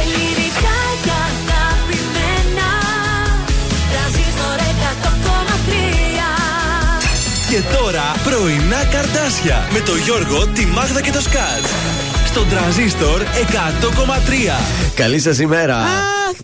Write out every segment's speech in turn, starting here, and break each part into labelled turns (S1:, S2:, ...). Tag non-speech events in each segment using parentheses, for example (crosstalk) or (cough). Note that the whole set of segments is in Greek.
S1: Ελληνικά και αγαπημένα Τρανζίστορ 100,3
S2: Και τώρα πρωινά καρτάσια με το Γιώργο, τη Μάγδα και το Σκάτ. Στον τραζίστορ 100,3.
S3: Καλή σας ημέρα.
S4: Αχ,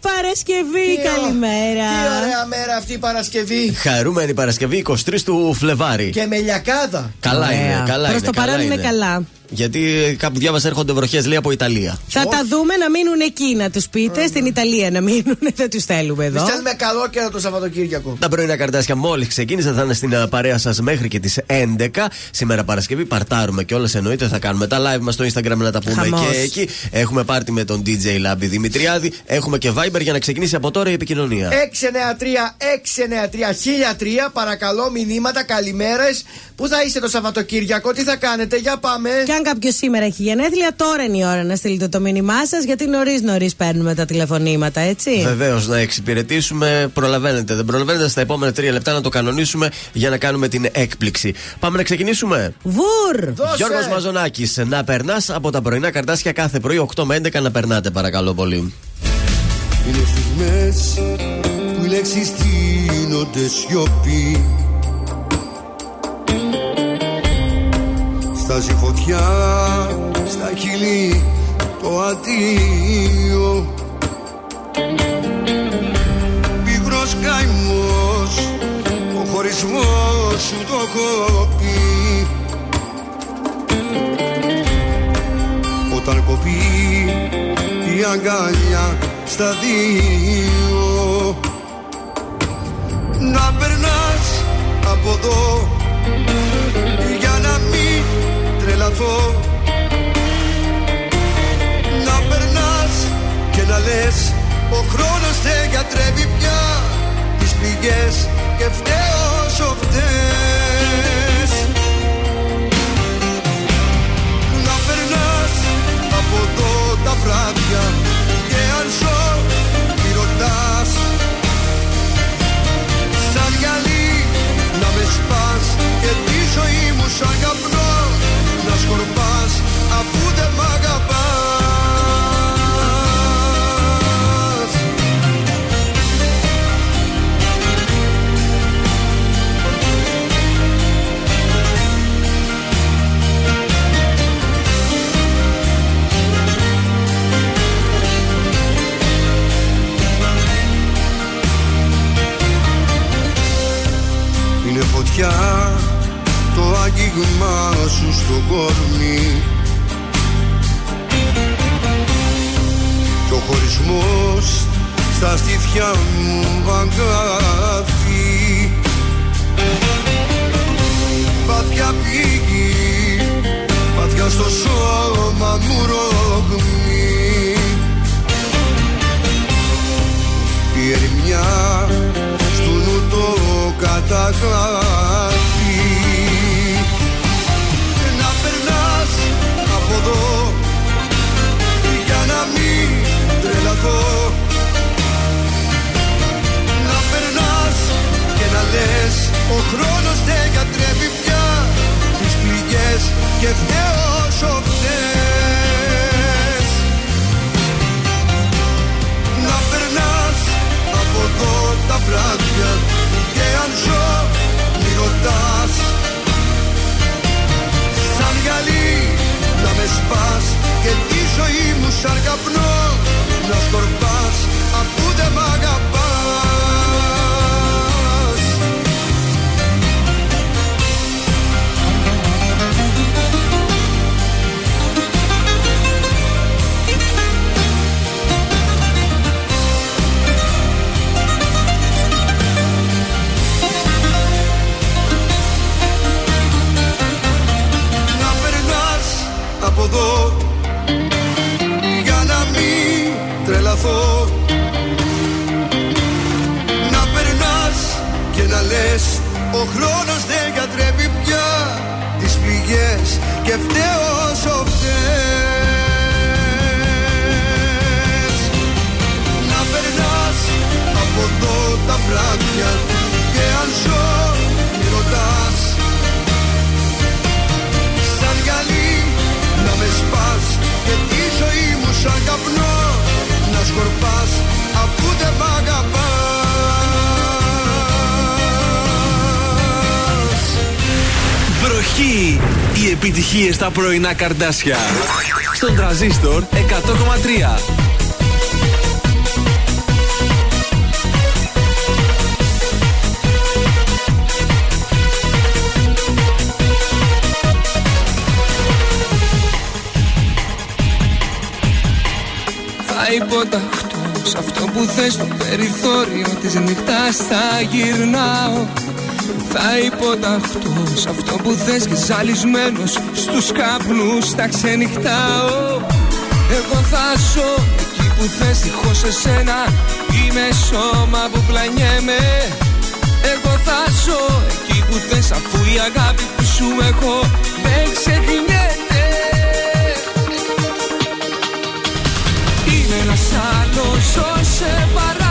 S4: Παρασκευή, καλημέρα.
S5: Τι ωραία μέρα αυτή η Παρασκευή.
S3: Χαρούμενη Παρασκευή 23 του Φλεβάρι.
S5: Και με λιακάδα.
S3: Καλά
S4: Ωραία.
S3: είναι, καλά
S4: Προς
S3: είναι.
S4: το παρόν είναι καλά.
S3: Γιατί κάπου διάβασα έρχονται βροχές λέει από Ιταλία.
S4: Θα τα δούμε να μείνουν εκεί, να τους πείτε. Στην Ιταλία να μείνουν, (laughs) δεν τους στέλνουμε
S5: Εμείς
S4: εδώ.
S5: θέλουμε καλό καιρό το Σαββατοκύριακο.
S3: Τα πρωινά καρτάσια μόλις ξεκίνησαν, θα είναι στην α, παρέα σας μέχρι και τις 11. Σήμερα Παρασκευή, παρτάρουμε και όλε εννοείται. Θα κάνουμε τα live μας στο Instagram να τα πούμε
S4: Χαμός.
S3: και εκεί. Έχουμε πάρτι με τον DJ Λάμπη Δημητριάδη. Έχουμε και Viber για να ξεκινήσει από τώρα η επικοινωνία.
S5: 693-693-1003 παρακαλώ μηνύματα, καλημέρες. Πού θα είστε το Σαββατοκύριακο, τι θα κάνετε, για πάμε.
S4: Και αν κάποιος σήμερα έχει γενέθλια, τώρα είναι η ώρα να στείλετε το μήνυμά σας, γιατί νωρίς νωρίς παίρνουμε τα τηλεφωνήματα, έτσι.
S3: Βεβαίως, να εξυπηρετήσουμε. Προλαβαίνετε. Δεν προλαβαίνετε στα επόμενα τρία λεπτά να το κανονίσουμε για να κάνουμε την έκπληξη. Πάμε να ξεκινήσουμε.
S4: Βουρ!
S5: Δώσε.
S3: Γιώργος Μαζονάκης, να περνάς από τα πρωινά καρτάσια κάθε πρωί 8 με 11 να περνάτε, παρακαλώ πολύ.
S6: Είναι στιγμές που οι λέξεις δίνονται σιωπή Στάζει φωτιά στα χείλη το αντίο. Πίγρος καημός ο χωρισμός σου το έχω πει Όταν κοπεί η αγκαλιά στα δύο. Να περνάς από εδώ. για να μην τρελαθώ Να περνάς και να λες ο χρόνος δεν γιατρεύει πια. Τις πληγές και φταίω όσο φταίς να περνάς από εδώ τα βράδια και αν ζω μη ρωτάς. Σαν γυαλί να με σπάς και τη ζωή μου σαν καπνό να σκορπάς αφού δεν μ' αγαπάς. Είναι φωτιά το άγγιγμά σου στο κορμί Και ο χωρισμός στα στήθια μου αγκάθι Βαθιά πήγη, βαθιά στο σώμα μου ρογμή Η ερημιά στου νου το καταγράφει και να λες ο χρόνος δεν γιατρεύει πια τις πληγές και φταίω όσο φταίς να περνάς από εδώ τα βράδια και αν ζω μη ρωτάς. Σαν γυαλί να με σπάς και τη ζωή μου σαν καπνό να σκορπάς από εδώ για να μην τρελαθώ. Να περνάς και να λες ο χρόνος δεν γιατρεύει πια τις πληγές και φταίω όσο φταίς να περνάς από εδώ τα βράδια σκορπάς αφού δεν μ'
S2: Βροχή! Οι επιτυχίες στα πρωινά καρδάσια. Στον τραζίστορ 100,3
S7: Θα υποταχτώ σε αυτό που θες στο περιθώριο της νύχτας θα γυρνάω. Θα υποταχτώ σε αυτό που θες και ζαλισμένος στους καπνούς θα ξενυχτάω. Εγώ θα ζω εκεί που θες δίχως εσένα Είμαι σώμα που πλανιέμαι. Εγώ θα ζω εκεί που θες αφού η αγάπη που σου έχω δεν ξεχνιέται ένας άλλος ζω σε παράνοια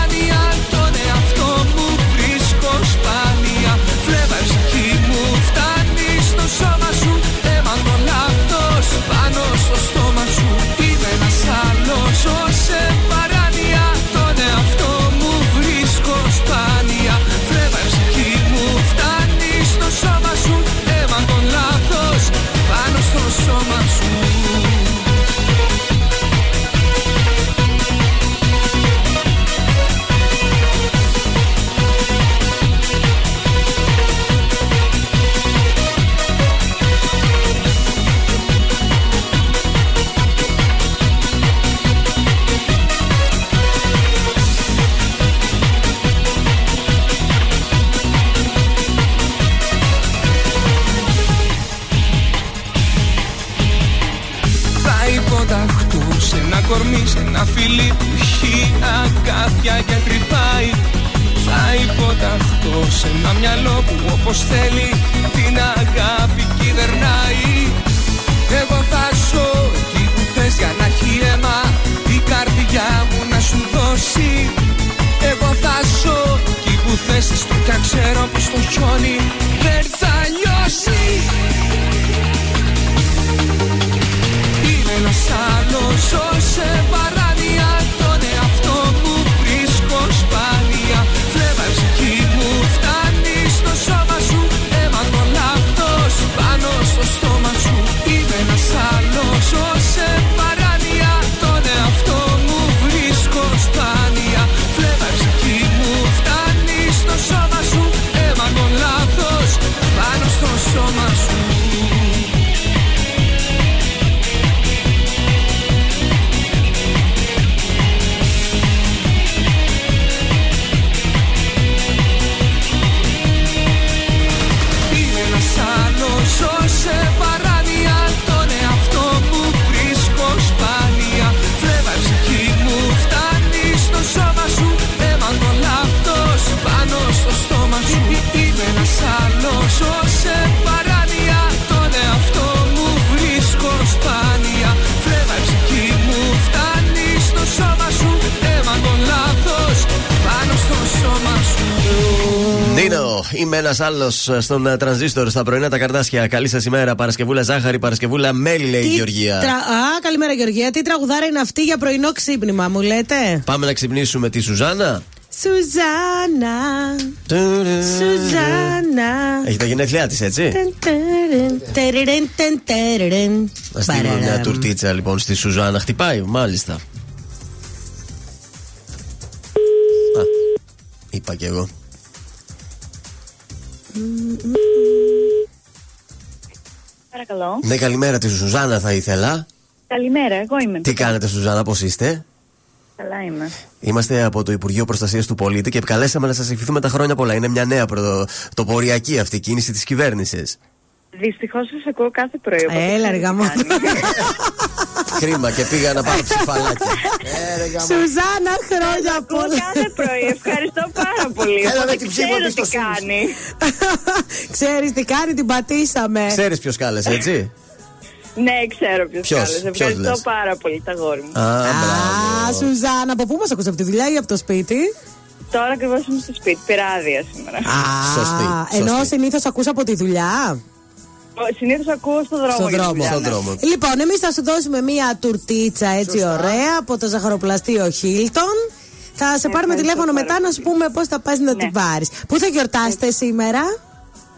S7: μυαλό που όπως θέλει την αγάπη κυβερνάει. Εγώ θα ζω εκεί που θες για να έχει αίμα η καρδιά μου να σου δώσει. Εγώ θα ζω εκεί που θες έστω κι αν ξέρω πως το χιόνι δεν θα λιώσει. Είμαι ένας άλλος ζω σε παράνοια είμαι ένας άλλος
S3: στον ε, τρανζίστορ στα πρωινά τα καρτάσια. Καλή σας ημέρα. Παρασκευούλα ζάχαρη, Παρασκευούλα μέλι, λέει η
S4: Τι
S3: Γεωργία.
S4: τρα- Α, καλημέρα Γεωργία. Τι τραγουδάρα είναι αυτή για πρωινό ξύπνημα, μου λέτε;
S3: Πάμε να ξυπνήσουμε τη Σουζάνα.
S4: Σουζάνα, Σουζάνα.
S3: Έχει τα γενέθλιά της, έτσι;
S4: Τερεν, τερεν, τερεν, τερεν.
S3: Να στείλουμε μια
S4: Παραραμ.
S3: τουρτίτσα λοιπόν στη Σουζάνα. Χτυπάει, μάλιστα. Α, είπα κι εγώ.
S8: Παρακαλώ.
S3: Ναι, καλημέρα τη Σουζάνα θα ήθελα.
S8: Καλημέρα, εγώ είμαι.
S3: Τι κάνετε, Σουζάνα, πώς είστε;
S8: Καλά είμαι.
S3: Είμαστε από το Υπουργείο Προστασίας του Πολίτη και καλέσαμε να σας ευχηθούμε τα χρόνια πολλά. Είναι μια νέα πρωτοποριακή αυτή κίνηση της κυβέρνησης.
S8: Δυστυχώς σας ακούω κάθε πρωί. οπότε
S4: Έλα, ρε
S8: ξέρω
S4: γαμό.
S8: τι κάνει.
S3: Κρίμα και πήγα να πάρω ψηφαλάκι.
S4: Σουζάνα, χρόνια
S8: Ακούω
S4: πολλά.
S8: κάθε πρωί. Ευχαριστώ πάρα πολύ.
S5: Έλα
S8: Οπότε
S5: με την ψήφο
S8: ξέρω
S5: της
S8: τι
S5: στο Sims.
S8: κάνει. (laughs)
S4: Ξέρεις τι κάνει, την πατήσαμε.
S3: Ξέρεις ποιος κάλεσε, έτσι;
S8: Ναι, ξέρω ποιος
S3: Ποιος,
S8: κάλεσε.
S3: ποιος
S8: Ευχαριστώ
S3: λες;
S8: πάρα πολύ, τα γόρι μου.
S3: Α,
S4: Α,
S3: μπράβο.
S4: Σουζάνα, από πού μας ακούς από τη δουλειά ή από το σπίτι;
S8: Τώρα ακριβώς είμαι στο σπίτι. Πήρα άδεια σήμερα.
S4: Α,
S3: Σωστή,
S4: Ενώ
S3: σωστή.
S4: συνήθως ακούς από τη δουλειά;
S8: Συνήθως ακούω στο δρόμο.
S4: Στον
S8: για τη
S4: δρόμο.
S8: δουλειά,
S3: Στον
S8: ναι.
S3: δρόμο.
S4: Λοιπόν, εμείς θα σου δώσουμε μία τουρτίτσα έτσι ωραία από το ζαχαροπλαστείο Χίλτον. Θα σε πάρουμε
S8: Ευχαριστώ
S4: τηλέφωνο
S8: πάρα
S4: μετά να σου
S8: πολύ.
S4: πούμε πώς θα πας να
S8: Ναι.
S4: την πάρεις. Πού θα γιορτάσετε σήμερα,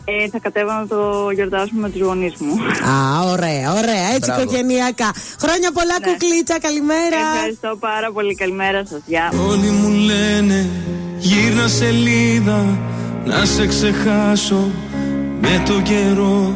S8: Ε, θα κατέβω να το γιορτάσουμε με τους γονείς μου.
S4: Α, ωραία, ωραία. Έτσι
S3: Μπράβο.
S4: οικογενειακά. Χρόνια πολλά,
S8: Ναι.
S4: κουκλίτσα, καλημέρα.
S8: Ευχαριστώ πάρα πολύ. Καλημέρα σας. Γεια.
S9: Όλοι μου λένε γύρνα σελίδα να σε ξεχάσω με το καιρό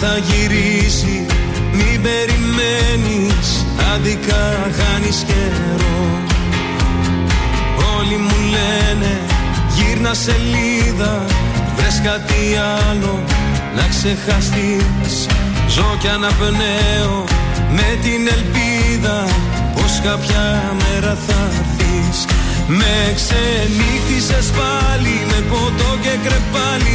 S9: θα γυρίσει. Μην περιμένεις Άδικα χάνεις καιρό. Όλοι μου λένε γύρνα σελίδα. Βρες κάτι άλλο να ξεχαστείς. Ζω κι αναπνέω με την ελπίδα Πως κάποια μέρα θα έρθεις. Με ξενύχτησες πάλι με ποτό και κρεπάλι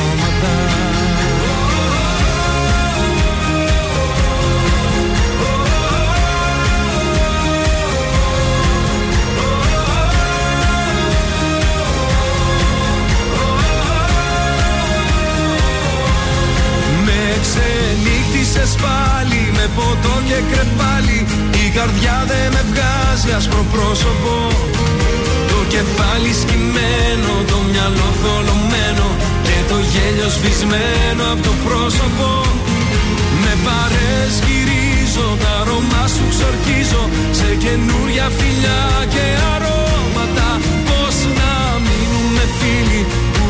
S9: ξενύχτησες πάλι με ποτό και κρεπάλι Η καρδιά δεν με βγάζει άσπρο πρόσωπο. Το κεφάλι σκυμμένο, το μυαλό θολωμένο Και το γέλιο σβησμένο από το πρόσωπο. Με παρές γυρίζω, τα αρώμα σου ξορκίζω. Σε καινούρια φιλιά και αρώματα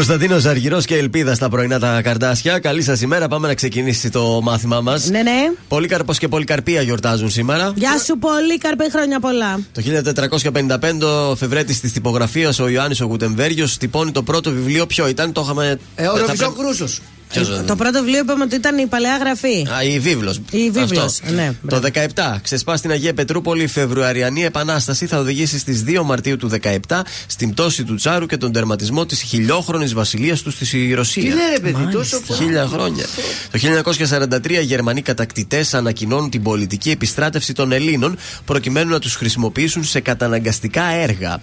S3: Κωνσταντίνος Αργυρός και Ελπίδα στα πρωινά τα καρτάσια. Καλή σας ημέρα. Πάμε να ξεκινήσει το μάθημά μας.
S4: Ναι, ναι.
S3: Πολύκαρπος και Πολυκαρπία γιορτάζουν σήμερα.
S4: Γεια σου πολύ, καρπέ χρόνια πολλά.
S3: Το 1455 ο φευρέτη της τυπογραφίας, ο Ιωάννης ο Γουτεμβέργιος, τυπώνει το πρώτο βιβλίο. Ποιο ήταν, το είχαμε.
S5: Ε, ο
S3: θα
S5: Ροβιζό
S3: πρέπει-
S5: Κρούσος.
S3: Ποιος ήταν;
S4: Το πρώτο βιβλίο είπαμε ότι ήταν η παλαιά γραφή.
S3: Α, η βίβλος.
S4: Η βίβλος, ναι,
S3: Το
S4: μπράβο.
S3: 17. Ξεσπά στην Αγία Πετρούπολη η Φεβρουαριανή Επανάσταση. Θα οδηγήσει στις 2 Μαρτίου του 17 στην πτώση του Τσάρου και τον τερματισμό της χιλιόχρονης βασιλείας τους στη Ρωσία.
S5: Τι λέει ρε παιδί, τόσο πολύ.
S3: Χίλια χρόνια. Το 1943 οι Γερμανοί κατακτητές ανακοινώνουν την πολιτική επιστράτευση των Ελλήνων προκειμένου να τους χρησιμοποιήσουν σε καταναγκαστικά έργα.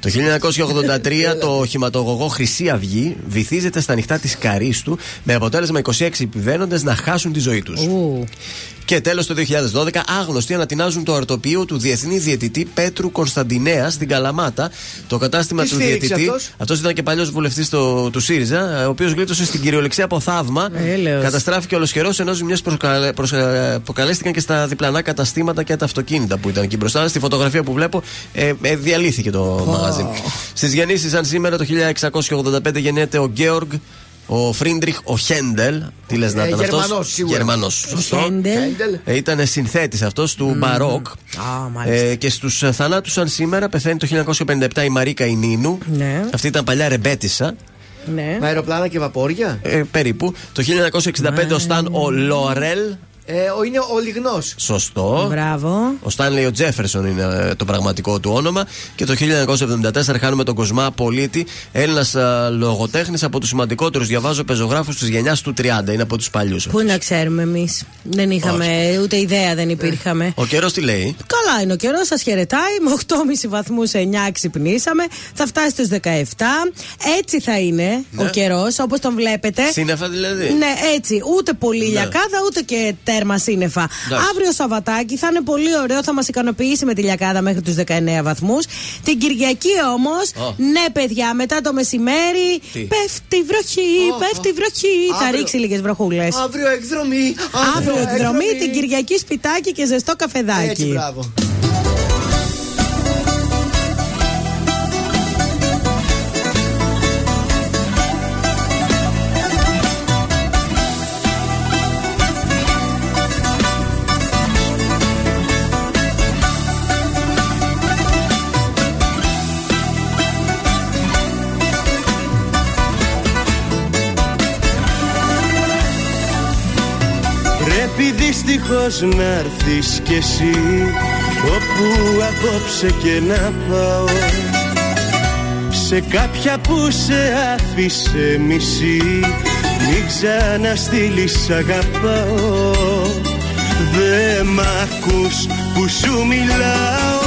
S3: Το 1983 το οχηματογωγό Χρυσή Αυγή βυθίζεται στα νυχτά της Καρίστου με αποτέλεσμα 26 επιβαίνοντες να χάσουν τη ζωή τους.
S4: Ου.
S3: Και τέλος το 2012, άγνωστοι ανατινάζουν το αρτοπείο του Διεθνή Διαιτητή Πέτρου Κωνσταντινέα στην Καλαμάτα. Το κατάστημα
S5: Τι
S3: του
S5: στήριξε
S3: διαιτητή.
S5: αυτός;
S3: Αυτός ήταν και παλιός βουλευτής του ΣΥΡΙΖΑ, ο οποίος γλίτωσε στην κυριολεξία από θαύμα.
S4: Έλεος.
S3: Καταστράφηκε ολοσχερό ενώ ζημιές προκαλέστηκαν και στα διπλανά καταστήματα και τα αυτοκίνητα που ήταν εκεί μπροστά. Στη φωτογραφία που βλέπω, ε, ε, διαλύθηκε το μαγαζί. Στις γεννήσεις, σαν σήμερα το 1685 γεννιέται ο Γκέοργκ. Ο Φρίντριχ, ο Χέντελ. Τι λες να
S5: Ε,
S3: ήταν αυτός;
S5: Γερμανός, σίγουρα.
S3: Γερμανός. Σωστό.
S4: Χέντελ.
S5: Χέντελ.
S3: Ε, Ήταν συνθέτης αυτός του Μπαρόκ.
S4: Α, μάλιστα.
S3: Ε, και στους θανάτους, σαν σήμερα, πεθαίνει το 1957 η Μαρίκα η Νίνου.
S4: Ναι.
S3: Αυτή ήταν παλιά ρεμπέτισσα.
S4: Ναι.
S5: Με αεροπλάνα και βαπόρια.
S3: Ε, περίπου. Το 1965 ο Σταν ο Λόρελ.
S5: Ε, ο- είναι ο λιγνός.
S3: Σωστό.
S4: Μπράβο.
S3: Ο Στάνλεϊ ο Τζέφερσον είναι ε, το πραγματικό του όνομα. Και το 1974 χάνουμε τον Κοσμά Πολίτη, Έλληνα λογοτέχνης από τους σημαντικότερους, διαβάζω, πεζογράφους της γενιάς του 30. Είναι από τους παλιούς.
S4: Πού να ξέρουμε εμείς. Δεν είχαμε, ούτε ιδέα δεν υπήρχαμε.
S3: Ο καιρός τι λέει;
S4: Καλά είναι ο καιρός, σας χαιρετάει. Με 8,5 βαθμούς 9 ξυπνήσαμε. Θα φτάσει στους 17. Έτσι θα είναι
S3: Ναι.
S4: ο καιρός, όπως τον βλέπετε.
S3: Σύννεφα δηλαδή.
S4: Ναι, έτσι. Ούτε πολύ λιακάδα, ούτε και τέρμα σύννεφα.
S3: Εντάξει.
S4: Αύριο Σαββατάκι θα είναι πολύ ωραίο, θα μας ικανοποιήσει με τη λιακάδα μέχρι τους 19 βαθμούς. Την Κυριακή όμως,
S3: Ω.
S4: ναι, παιδιά, μετά το μεσημέρι
S3: Τι;
S4: πέφτει βροχή,
S5: Ω,
S4: πέφτει
S5: ω.
S4: βροχή. Θα
S5: Αύριο.
S4: ρίξει λίγες βροχούλες.
S5: Αύριο εκδρομή.
S4: Αύριο εκδρομή, την Κυριακή σπιτάκι και ζεστό καφεδάκι.
S5: Έτσι, μπράβο.
S10: Δυστυχώς να έρθεις κι εσύ Όπου απόψε και να πάω. Σε κάποια που σε άφησε μισή Μην ξαναστείλεις αγαπάω. Δε μ' ακούς που σου μιλάω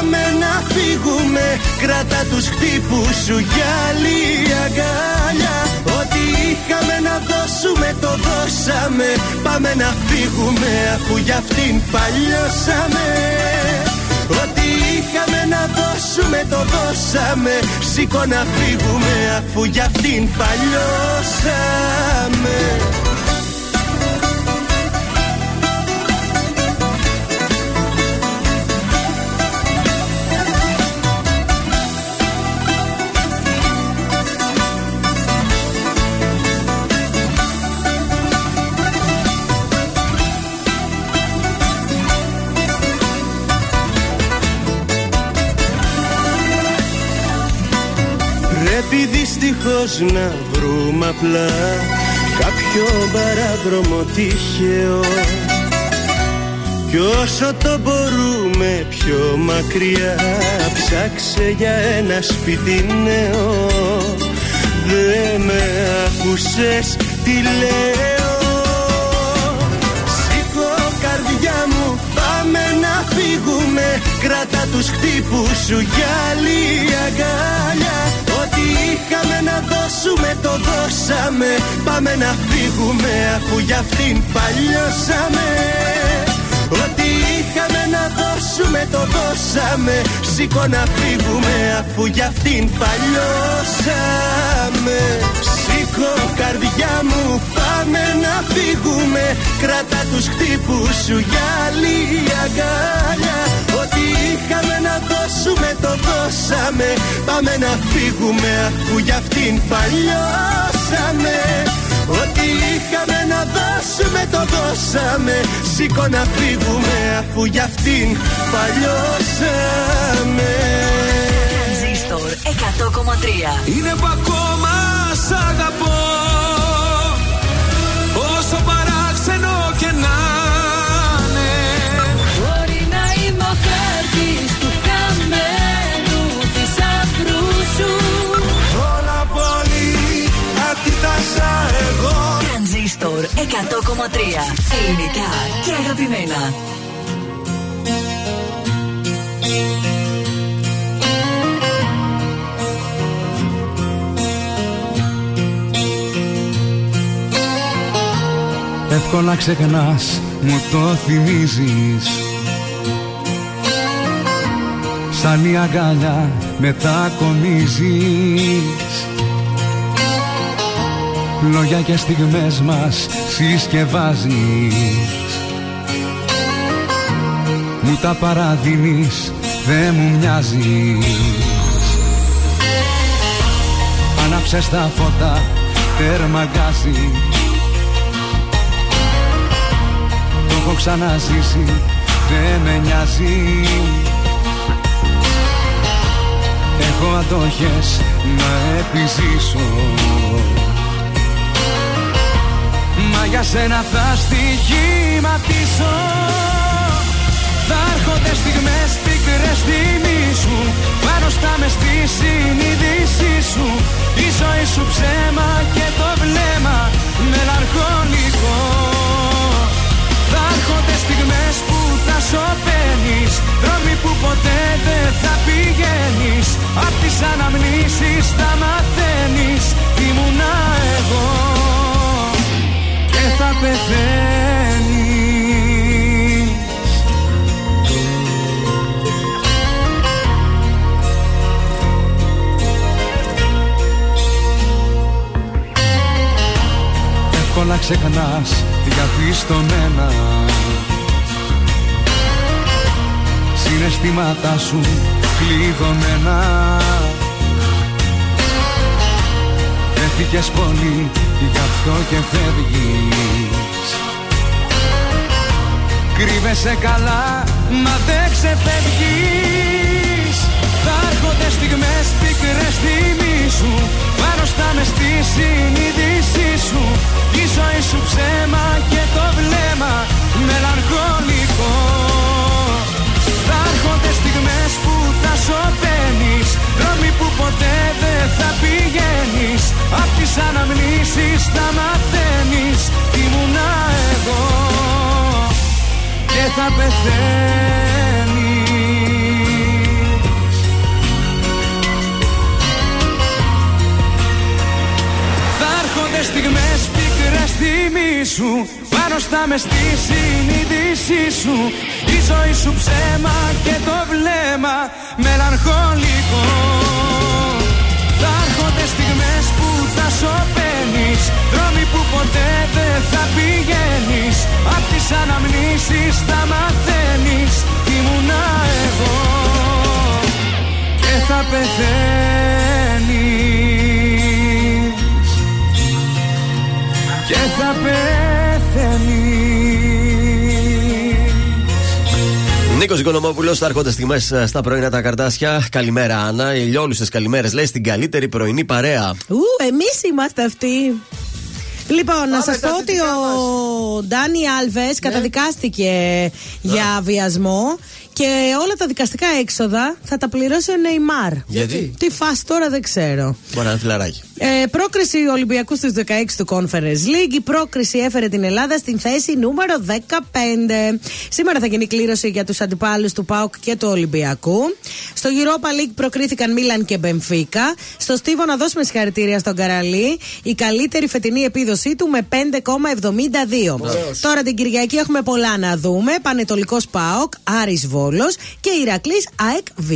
S10: πάμε να φύγουμε. Κράτα τους χτύπους σου για άλλη αγκάλια. Ό,τι είχαμε να δώσουμε το δώσαμε. Πάμε να φύγουμε αφού για αυτήν παλιώσαμε. Ό,τι είχαμε να δώσουμε το δώσαμε. Σήκω να φύγουμε αφού για αυτήν παλιώσαμε δυστυχώς να βρούμε απλά Κάποιο παράδρομο τυχαίο. Κι όσο το μπορούμε πιο μακριά Ψάξε για ένα σπίτι νέο. Δεν με άκουσες τι λέω. Σήκω καρδιά μου πάμε να φύγουμε. Κράτα τους χτύπους σου για άλλη αγκάλια Ό,τι είχαμε να δώσουμε το δώσαμε. Πάμε να φύγουμε αφού για αυτήν παλιώσαμε. Ό,τι είχαμε να δώσουμε το δώσαμε Σήκω να φύγουμε αφού για αυτήν παλιώσαμε. Σήκω καρδιά μου πάμε να φύγουμε. Κράτα τους χτύπους σου για άλλη αγκάλια. Ό,τι είχαμε να δώσουμε το δώσαμε. Πάμε να φύγουμε αφού για αυτήν παλιώσαμε. Ό,τι είχαμε να δώσουμε το δώσαμε. Σήκω να φύγουμε αφού για αυτήν παλιώσαμε.
S11: Τρανζίστορ 100,3
S12: Είναι που ακόμα σ' αγαπώ. Όσο παράξενο και να είναι.
S13: Μπορεί να είμαι ο χάρτης του χαμένου θησαυρού σου.
S10: Όλα πολύ αντίθασα εγώ.
S11: Τρανζίστορ 100,3 Ελληνικά και αγαπημένα
S9: Εύκολα ξεχνάς, μου το θυμίζεις. Σαν η αγκαλιά μετακομίζεις Λόγια και στιγμές μας συσκευάζεις. Μου τα παραδίνεις δεν μου μοιάζει. Άναψες τα φώτα, τέρμα γκάζι Το έχω ξαναζήσει, δεν με νοιάζει. Έχω αντοχές να επιζήσω. Μα για σένα θα στοιχηματίσω Πάνω στα μες στη συνείδησή σου Η ζωή σου ψέμα και το βλέμμα μελαγχολικό. Θα έρχονται στιγμές που θα σωπαίνεις Δρόμοι που ποτέ δεν θα πηγαίνεις. Απ' τις αναμνήσεις θα μαθαίνεις Ήμουνα εγώ. Και θα πεθαίνεις Εύκολα ξεχνάς διαπιστωμένα Συναισθήματά σου κλειδωμένα Δέθηκες πολύ γι' αυτό και φεύγεις. Κρύβεσαι καλά μα δεν ξεφεύγεις. Θα έρχονται στιγμές πικρές σου Πάνω στα μες στη συνείδησή σου. Η ζωή σου ψέμα και το βλέμμα μελαγχολικό. Θα έρχονται στιγμές που θα σωπαίνεις. Δρόμοι που ποτέ δεν θα πηγαίνεις. Απ' τις αναμνήσεις θα μαθαίνεις. Ήμουνα εγώ και θα πεθαίνεις έρχονται στιγμές πικρές σου Πάνω στα μες στη συνείδησή σου. Η ζωή σου ψέμα και το βλέμμα μελαγχολικό. Θα έρχονται στιγμές που θα σωπαίνεις Δρόμοι που ποτέ δεν θα πηγαίνεις. Απ' τις αναμνήσεις θα μαθαίνεις Ήμουνα εγώ. Και θα πεθαίνεις Και θα πεθαίνεις
S3: Νίκος Οικονομόπουλος, θα έρχονται στιγμές στα πρωινά τα καρτάσια. Καλημέρα, Άννα. Ηλιόλουσες καλημέρες, λέει στην καλύτερη πρωινή παρέα.
S4: Ου, εμείς είμαστε αυτοί. Λοιπόν, να σας
S5: στα
S4: πω ότι
S5: θετικά
S4: ο Ντάνι Άλβες καταδικάστηκε για βιασμό και όλα τα δικαστικά έξοδα θα τα πληρώσει ο Νεϊμάρ.
S3: Γιατί;
S4: Τι φάση τώρα δεν ξέρω.
S3: Μπορεί να είναι φιλαράκι.
S4: Ε, πρόκριση Ολυμπιακού στους 16 του Conference League. Η πρόκριση έφερε την Ελλάδα στην θέση νούμερο 15. Σήμερα θα γίνει κλήρωση για τους αντιπάλους του ΠΑΟΚ και του Ολυμπιακού. Στο Europa League προκρίθηκαν Μίλαν και Μπενφίκα. Στο Στίβο να δώσουμε συγχαρητήρια στον Καραλή. Η καλύτερη φετινή επίδοσή του με 5,72. Τώρα την Κυριακή έχουμε πολλά να δούμε. Πανετολικός ΠΑΟΚ, Άρης Βόλος και Ηρακλής ΑΕΚ Β.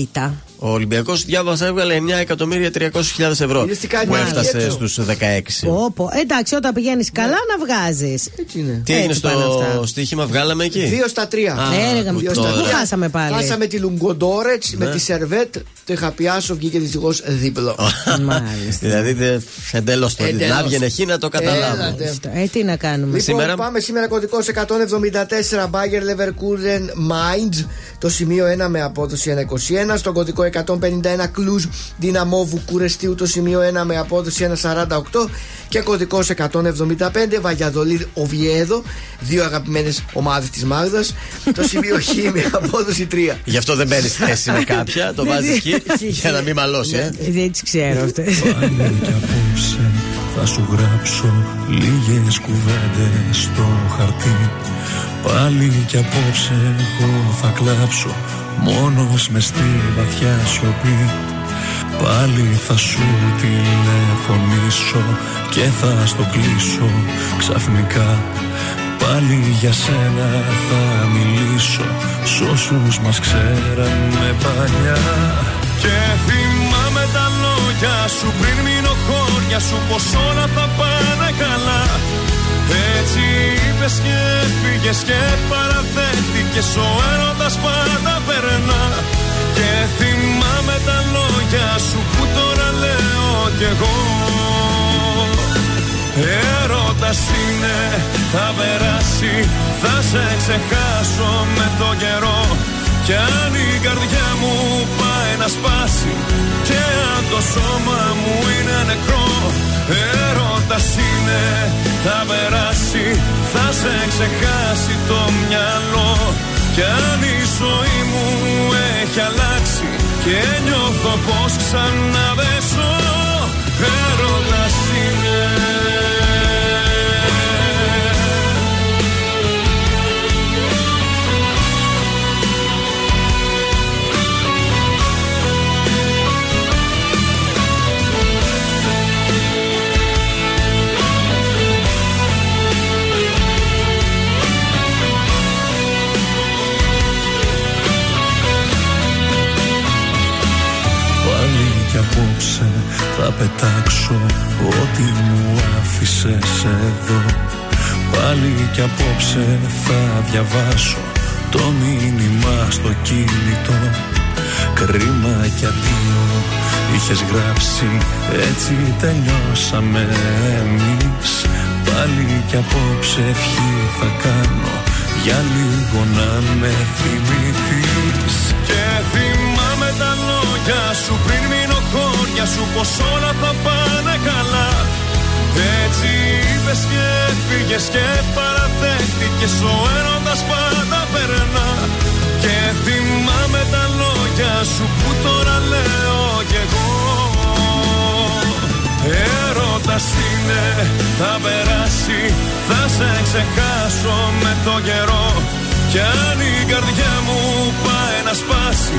S3: Ο Ολυμπιακός διάβασα έβγαλε 9.300.000 ευρώ
S5: Είναι στην κάνει
S3: που έφτασε
S5: έτσι.
S3: στους 16.
S4: Όπο. Εντάξει, όταν πηγαίνεις καλά να βγάζεις.
S5: Έτσι είναι.
S3: Τι έγινε
S4: Έτσι πάνε
S3: στο
S4: αυτά.
S3: στοίχημα, βγάλαμε εκεί;
S5: Δύο στα τρία.
S3: Α,
S4: Ναι, ρε,
S3: που
S4: γαμ-
S3: τώρα.
S4: Πού χάσαμε πάλι;
S5: Χάσαμε τη Λουγκοντόρετς με
S3: Ναι.
S5: τη Σερβέτ. Το είχα πιάσω, βγήκε δυστυχώς δίπλο. (laughs)
S4: Μάλιστα.
S3: δηλαδή εντελώ το.
S5: Εντελώς.
S3: Να βγαινε εκεί να το καταλάβω.
S5: Έλατε.
S4: Ε, τι να κάνουμε;
S5: Λοιπόν,
S3: Σήμερα-
S5: πάμε σήμερα κωδικό 174 Bayer Leverkusen Mainz. Το σημείο 1 με απόδοση 1,21. Στον κωδικό 151 Cluj Δυναμό Βουκουρεστίου. Το σημείο 1 με απόδοση 1,48. Και κωδικός 175 Βαγιαδολίδ Οβιέδο. Δύο αγαπημένες ομάδες της Μάγδας. το σημείο Χ με απόδοση 3.
S3: Γι' αυτό δεν μπαίνει (laughs) θέση με κάποια, το βάζεις εκεί (laughs) για να μην μαλώσει. ε.
S4: Ε, Δεν τις ξέρω αυτέ.
S9: Πάλι κι απόψε θα σου γράψω λίγες κουβέντες στο χαρτί Πάλι κι απόψε εγώ θα κλάψω μόνος μες στη βαθιά σιωπή Πάλι θα σου τηλεφωνήσω και θα στο κλείσω ξαφνικά.
S14: Πάλι για σένα θα μιλήσω Σ' όσους μας ξέραμε παλιά.
S15: Και θυμάμαι τα λόγια σου πριν μείνω χώρια σου Πως όλα θα πάνε καλά Έτσι είπες και φύγες και παραδέχτηκες Ο έρωτας πάντα περνά. Και θυμάμαι τα λόγια σου που τώρα λέω κι εγώ. Ερώτας είναι, θα περάσει, θα σε ξεχάσω με το καιρό κι αν η καρδιά μου πάει να σπάσει Και αν το σώμα μου είναι νεκρό Ερώτας είναι, θα περάσει Θα σε ξεχάσει το μυαλό. Κι αν η ζωή μου έχει αλλάξει Και νιώθω πως ξανά δεν ζω Ερώτας είναι
S14: διαβάσω Το μήνυμα στο κινητό. Κρίμα κι αδείο Είχες γράψει έτσι τελειώσαμε εμείς. Πάλι κι απόψε ευχή θα κάνω Για λίγο να με θυμηθείς.
S15: Και θυμάμαι τα λόγια σου πριν μείνω χώρια σου πως όλα θα πάνε καλά Έτσι είπες και φύγες και παραδέχτηκες ο έρωτας πάντα περνά. Και θυμάμαι τα λόγια σου που τώρα λέω κι εγώ. Ερώτας είναι, θα περάσει, θα σε ξεχάσω με το καιρό. Κι αν η καρδιά μου πάει να σπάσει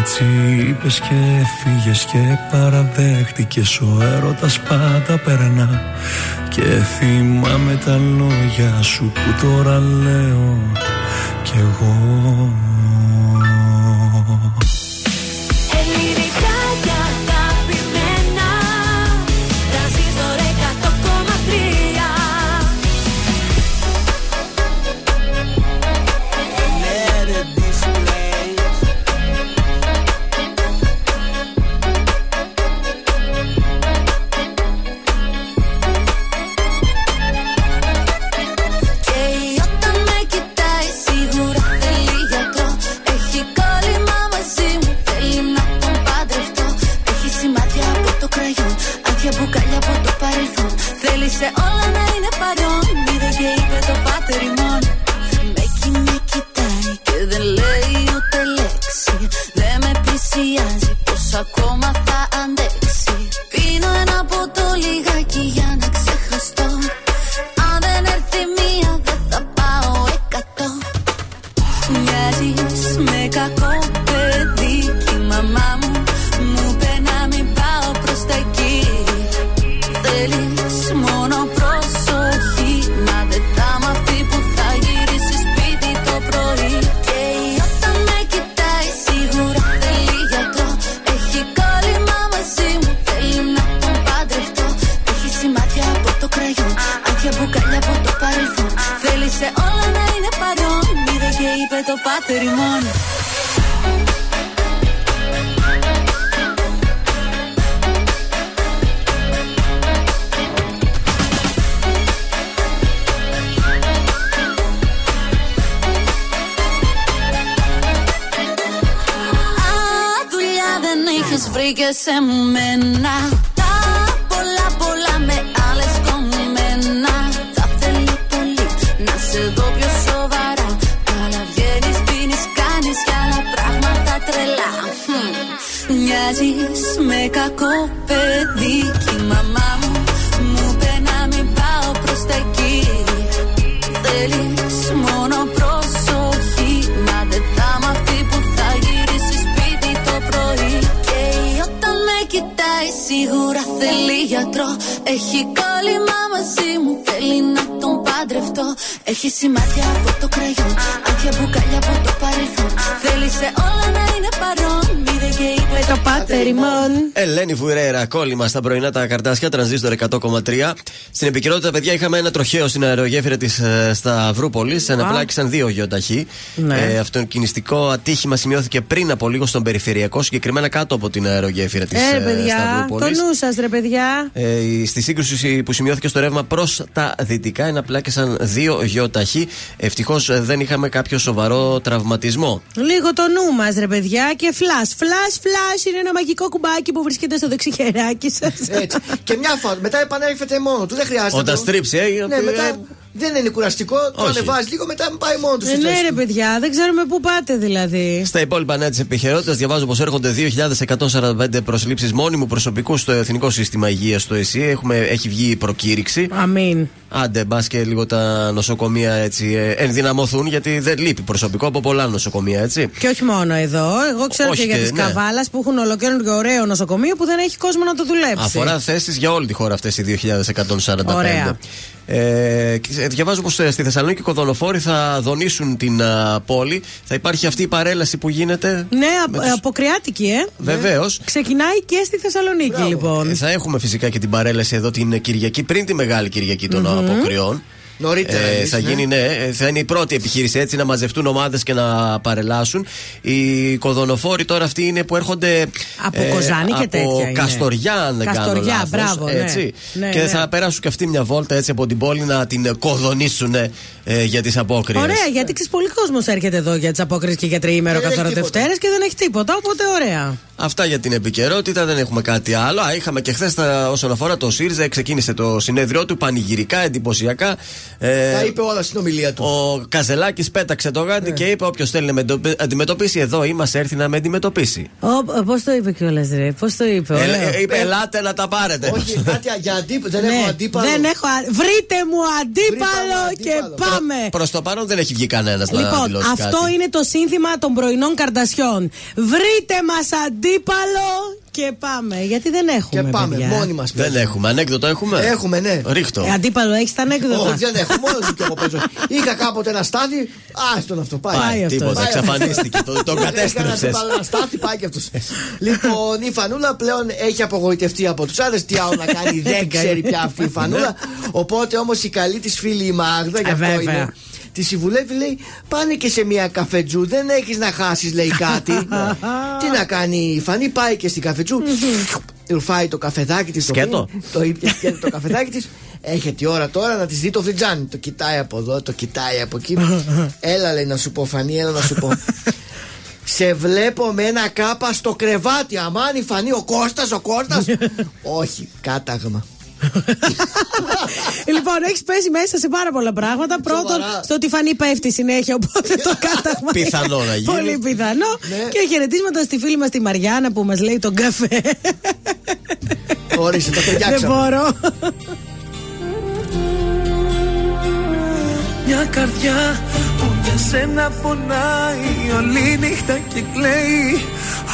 S14: έτσι είπες και φύγες και παραδέχτηκες ο έρωτας πάντα περνά. Και θυμάμαι τα λόγια σου που τώρα λέω κι εγώ
S3: στα πρωινά τα καρτάσια, τρανζίστορ 100,3. Στην επικαιρότητα, παιδιά, είχαμε ένα τροχαίο στην αερογέφυρα της ε, Σταυρούπολης. Αναπλάκησαν δύο γεωταχή.
S4: Ναι.
S3: Ε, αυτοκινηστικό ατύχημα σημειώθηκε πριν από λίγο στον περιφερειακό, συγκεκριμένα κάτω από την αερογέφυρα της
S4: Ε, παιδιά, το
S3: Σταυρούπολη.
S4: νου σας, ρε παιδιά.
S3: Ε, στη σύγκρουση που σημειώθηκε στο ρεύμα προς τα δυτικά, εναπλάκησαν δύο γεωταχή. Ευτυχώς δεν είχαμε κάποιο σοβαρό τραυματισμό.
S4: Λίγο το νου μας, ρε παιδιά. Και φλα. Φλα, φλα είναι ένα μαγικό κουμπάκι που βρίσκεται στο δεξιχεράκι σας.
S5: Έτσι. και μια φορά μετά επανέρχεται μόνο του. Δεν χρειάζεται.
S3: Όταν
S5: να το-
S3: στρίψει, ε,
S5: Ναι,
S3: ε,
S5: μετά
S3: ε,
S5: δεν είναι κουραστικό. Το
S3: Όχι.
S5: ανεβάζει λίγο, μετά πάει μόνο του.
S4: Ε, ναι, ρε παιδιά, δεν ξέρουμε πού πάτε δηλαδή.
S3: Στα υπόλοιπα νέα της επιχειρότητας, διαβάζω πως έρχονται 2.145 προσλήψεις μόνιμου προσωπικού στο Εθνικό Σύστημα Υγείας στο ΕΣΥ. Έχουμε, έχει βγει η προκήρυξη.
S4: Αμήν.
S3: Άντε, μπας και λίγο τα νοσοκομεία έτσι ε, ενδυναμωθούν, γιατί δεν λείπει προσωπικό από πολλά νοσοκομεία, έτσι.
S4: Και όχι μόνο εδώ. Εγώ ξέρω
S3: Όχι
S4: και για
S3: και-
S4: τις
S3: ναι.
S4: Καβάλας που έχουν ολοκλήρωνο και ωραίο νοσοκομείο που δεν έχει κόσμο να το δουλέψει.
S3: Αφορά θέσεις για όλη τη χώρα αυτές οι 2.145.
S4: Ωραία.
S3: Ε, και, ε, διαβάζω πως στη Θεσσαλονίκη οι κοδονοφόροι θα δονήσουν την α, πόλη. Θα υπάρχει αυτή η παρέλαση που γίνεται.
S4: Ναι,
S3: με
S4: απ-
S3: τους-
S4: αποκριάτικη, ε.
S3: Βεβαίως.
S4: Ξεκινάει και στη Θεσσαλονίκη, λοιπόν.
S3: Ε, θα έχουμε φυσικά και την παρέλαση εδώ την Κυριακή, πριν τη Μεγάλη Κυριακή των αποκριών.
S5: Νωρίτερα,
S3: Ε,
S5: εμείς,
S3: θα
S5: ναι.
S3: γίνει, ναι, ε, θα είναι η πρώτη επιχείρηση έτσι να μαζευτούν ομάδες και να παρελάσουν. Οι κοδονοφόροι τώρα αυτοί είναι που έρχονται.
S4: Από Κοζάνη και
S3: από
S4: τέτοια είναι.
S3: Καστοριά, αν δεν κάνω
S4: Καστοριά,
S3: λάθος,
S4: μπράβο, ναι.
S3: έτσι.
S4: Ναι,
S3: και
S4: ναι.
S3: θα περάσουν και αυτοί μια βόλτα έτσι από την πόλη να την κοδονίσουν ε, για τις απόκριες.
S4: Ωραία, γιατί ξέρεις, πολύ κόσμος έρχεται εδώ για τις απόκριες και για τριήμερο
S5: Και δεν
S4: καθόλου
S5: έχει τίποτα.
S4: Δευτέρες και δεν έχει τίποτα. Οπότε ωραία.
S3: Αυτά για την επικαιρότητα, δεν έχουμε κάτι άλλο. Α, είχαμε και χθες όσον αφορά το ΣΥΡΙΖΑ, ξεκίνησε το συνέδριό του πανηγυρικά, εντυπωσιακά. Ε,
S5: Τα είπε όλα στην ομιλία του.
S3: ο Καζελάκης πέταξε το γάντι και είπε: Όποιος θέλει να με εντοπι- αντιμετωπίσει εδώ, είμαστε έρθει να με αντιμετωπίσει.
S4: Πώς το είπε κιόλας, ρε. Πώς το είπε.
S3: Ε,
S4: ωραίο.
S3: ε, είπε: Ελάτε να τα πάρετε.
S5: Όχι, κάτι για αντίπαλο. Δεν
S4: Ναι,
S5: έχω αντίπαλο.
S4: δεν έχω α- Βρείτε μου αντίπαλο
S5: Βρείτε μου
S4: και
S5: αντίπαλο.
S4: Πάμε.
S3: Προς το παρόν δεν έχει βγει κανένας να
S4: Λοιπόν,
S3: δηλώσει
S4: αυτό
S3: κάτι.
S4: είναι το σύνθημα των πρωινών καρτασιών. Βρείτε μας αντίπαλο και πάμε. Γιατί δεν έχουμε.
S5: Και πάμε,
S4: παιδιά.
S5: μόνοι μας
S3: Δεν έχουμε. Ανέκδοτο έχουμε;
S5: Έχουμε, ναι.
S3: Ρίχτω.
S4: Ε, αντίπαλο έχεις τα ανέκδοτα.
S5: Όχι, δεν έχω. Μόνο του και εγώ παίζω. Είχα κάποτε ένα στάδι. Άστον αυτό. Πάει.
S4: Πάει αυτός.
S3: Τίποτα,
S5: Πάει
S3: εξαφανίστηκε. το- Τον κατέστρεψες.
S5: Έκανα ένα στάθι, πάει και αυτός. λοιπόν, η Φανούλα πλέον έχει απογοητευτεί από τους άλλε. Τι άλλο να κάνει, (laughs) δεν ξέρει πια αυτή η Φανούλα. Οπότε όμως η καλή της φίλη η Μάγδα, γι' αυτό
S4: βέβαια.
S5: είναι. Τη συμβουλεύει, λέει, πάνε και σε μια καφετζού. Δεν έχεις να χάσεις, λέει κάτι. (laughs) Τι να κάνει η Φανή, πάει και στην καφετζού. Ρουφάει το καφεδάκι της.
S3: Σκέτο.
S5: Το ήπια σκέτο το καφεδάκι της. Έχετε η ώρα τώρα να της δει το φλιτζάνι. Το κοιτάει από εδώ, το κοιτάει από εκεί. (laughs) έλα, λέει, να σου πω, Φανή, έλα να σου πω. Σε βλέπω με ένα κάπα στο κρεβάτι. Αμάν η Φανή, ο Κώστας, ο Κώστας. (laughs) Όχι, κάταγμα. (laughs)
S4: λοιπόν, έχεις πέσει μέσα σε πάρα πολλά πράγματα. Πρώτον,
S5: Σοβαρά.
S4: στο ότι φανεί πέφτει συνέχεια, οπότε το (laughs) κάταγμα.
S3: Πιθανό να γίνει.
S4: Πολύ πιθανό.
S5: Ναι.
S4: Και χαιρετίσματα στη φίλη μας τη Μαριάννα που μας λέει τον καφέ.
S5: Ορίστε, το
S4: Δεν
S5: ταιριάξαμε.
S4: μπορώ.
S10: Μια καρδιά που για σένα πονάει όλη νύχτα και κλαίει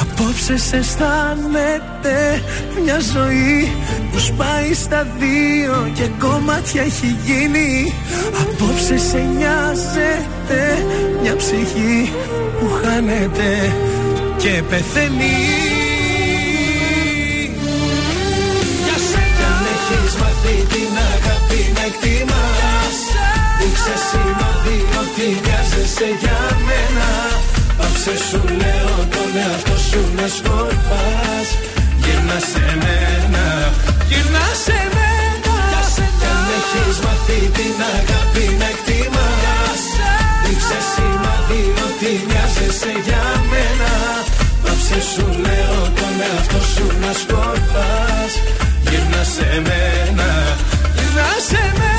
S10: Απόψε σε αισθάνεται μια ζωή που σπάει στα δύο και κομμάτια έχει γίνει. Απόψε σε νοιάζεται μια ψυχή που χάνεται και πεθαίνει. Για σένα. Αν έχεις μάθει την αγάπη να εκτιμάς Δείξε σημάδι ότι μοιάζεσαι για μένα. Πάψε σου λέω τον εαυτό σου να σκορπάς. Γυρνά σε μένα, γυρνά σε μένα. Κι αν έχεις μάθει την αγάπη να εκτιμάς Δείξε σημάδι ότι μοιάζεσαι για μένα. Πάψε σου λέω τον εαυτό σου να σκορπάς. Γυρνά σε μένα, γυρνά σε μένα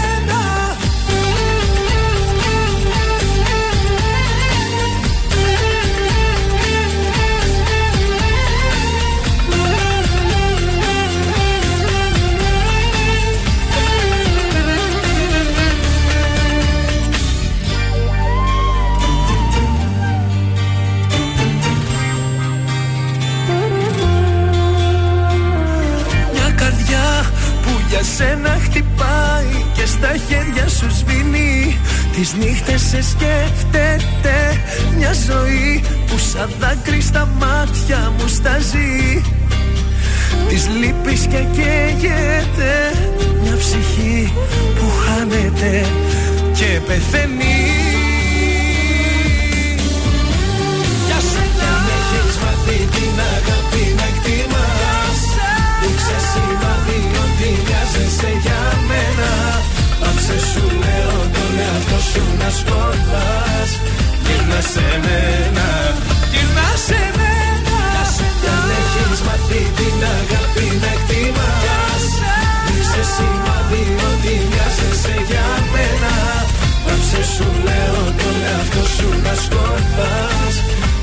S10: σένα χτυπάει και στα χέρια σου σβήνει. Τις νύχτες σε σκέφτεται μια ζωή που σαν δάκρυ στα μάτια μου στάζει τις λύπης και καίγεται μια ψυχή που χάνεται και πεθαίνει. Μοιάζεσαι για μένα. Πάψε σου λέω τον εαυτό σου να σκοτάς. Γύρνα σε μένα, γύρνα σε μένα. Κι αν έχεις μάθει την αγάπη να εκτιμάς. Δείξε σημάδι ότι μοιάζεσαι για μένα. Πάψε σου λέω τον εαυτό σου να σκοτάς.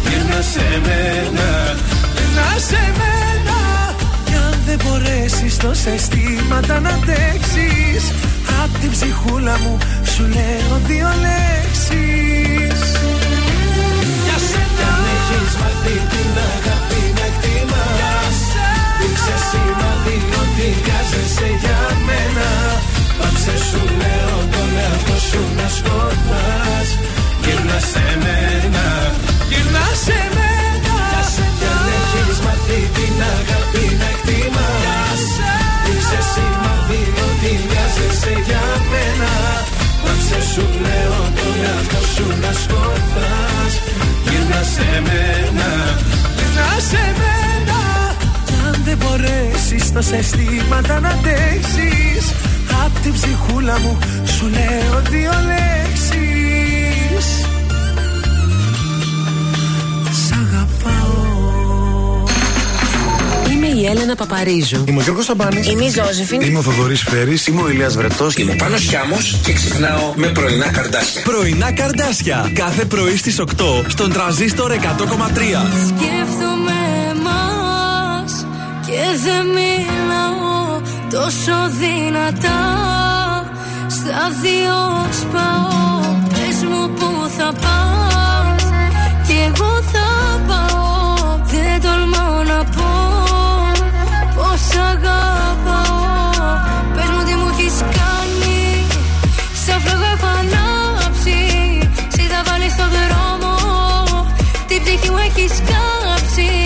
S10: Γύρνα σε μένα, γύρνα σε μένα. Κι αν δεν μπορέσεις τόσα αισθήματα να αντέξεις. Απ' την ψυχούλα μου σου λέω δύο λέξεις. Για σένα. Αν έχεις μάθει την αγάπη να εκτιμάς Δείξε σημάδι ότι μοιάζεσαι για μένα. Πάψε σου λέω τον εαυτό σου να σκοτάς. Γύρνα σε μένα, γύρνα σε μένα. Κι αν έχεις μάθει την αγάπη σου λέω τον εαυτό σου να σκοτάς. Γύρνα σε μένα, γύρνα σε μένα. Κι αν δεν μπορέσεις τόσα αισθήματα να αντέξεις. Απ' την ψυχούλα μου σου λέω δύο λέξεις
S11: Είμαι η Έλενα Παπαρίζου.
S16: Είμαι ο Γιώργος Σαμπάνης.
S11: Είμαι η Ζώζεφιν.
S16: Είμαι ο Θοδωρής Φέρης.
S17: Είμαι ο Ηλίας Βρετός. Είμαι ο Πάνος Χιάμος και ξυπνάω με πρωινά καρδάσια.
S2: Πρωινά καρδάσια. Κάθε πρωί στις 8 στον τραζίστορ 100,3.
S13: Σκέφτομαι εμάς και δεν μιλάω τόσο δυνατά Στα δυο σπάω, πες μου που θα πας Κι εγώ θα πάω, δεν τολμάω να πω Πως αγαπάω, πες μου τι μου έχεις κάνει. Σαν φλόγα έχω ανάψει, σε είδα βάλεις στον δρόμο. Την ψυχή μου έχεις κάψει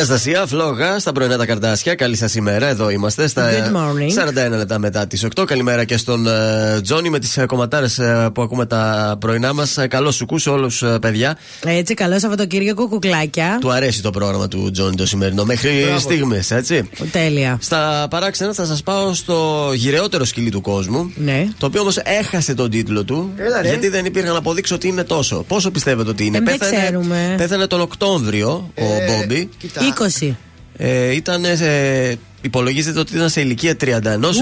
S3: Αναστασία, φλόγα στα πρωινά τα καρτάσια. Καλή σας ημέρα. Εδώ είμαστε στα
S4: Good morning.
S3: 41 λεπτά μετά τις 8. Καλημέρα και στον ε, Τζόνι με τις ε, κομματάρες ε, που ακούμε τα πρωινά μας. Ε, Καλό σου κου σε όλου, παιδιά.
S4: Έτσι, καλό Σαββατοκύριακο, κουκλάκια.
S3: Του αρέσει το πρόγραμμα του Τζόνι το σημερινό. Μέχρι
S5: Μπράβο.
S3: στιγμής, έτσι.
S4: Τέλεια.
S3: Στα παράξενα θα σας πάω στο γυρεότερο σκυλί του κόσμου.
S4: Ναι.
S3: Το οποίο όμως έχασε τον τίτλο του.
S5: Έλα, ρε.
S3: γιατί δεν υπήρχαν να αποδείξει ότι είναι τόσο. Πόσο πιστεύετε ότι είναι;
S4: Ε, δεν ξέρουμε.
S3: πέθανε τον Οκτώβριο ο
S5: Ε,
S3: Μπόμπι.
S5: Κοίτα.
S4: 20.
S3: Ε, ήταν σε, υπολογίζεται ότι ήταν σε ηλικία 31 ετών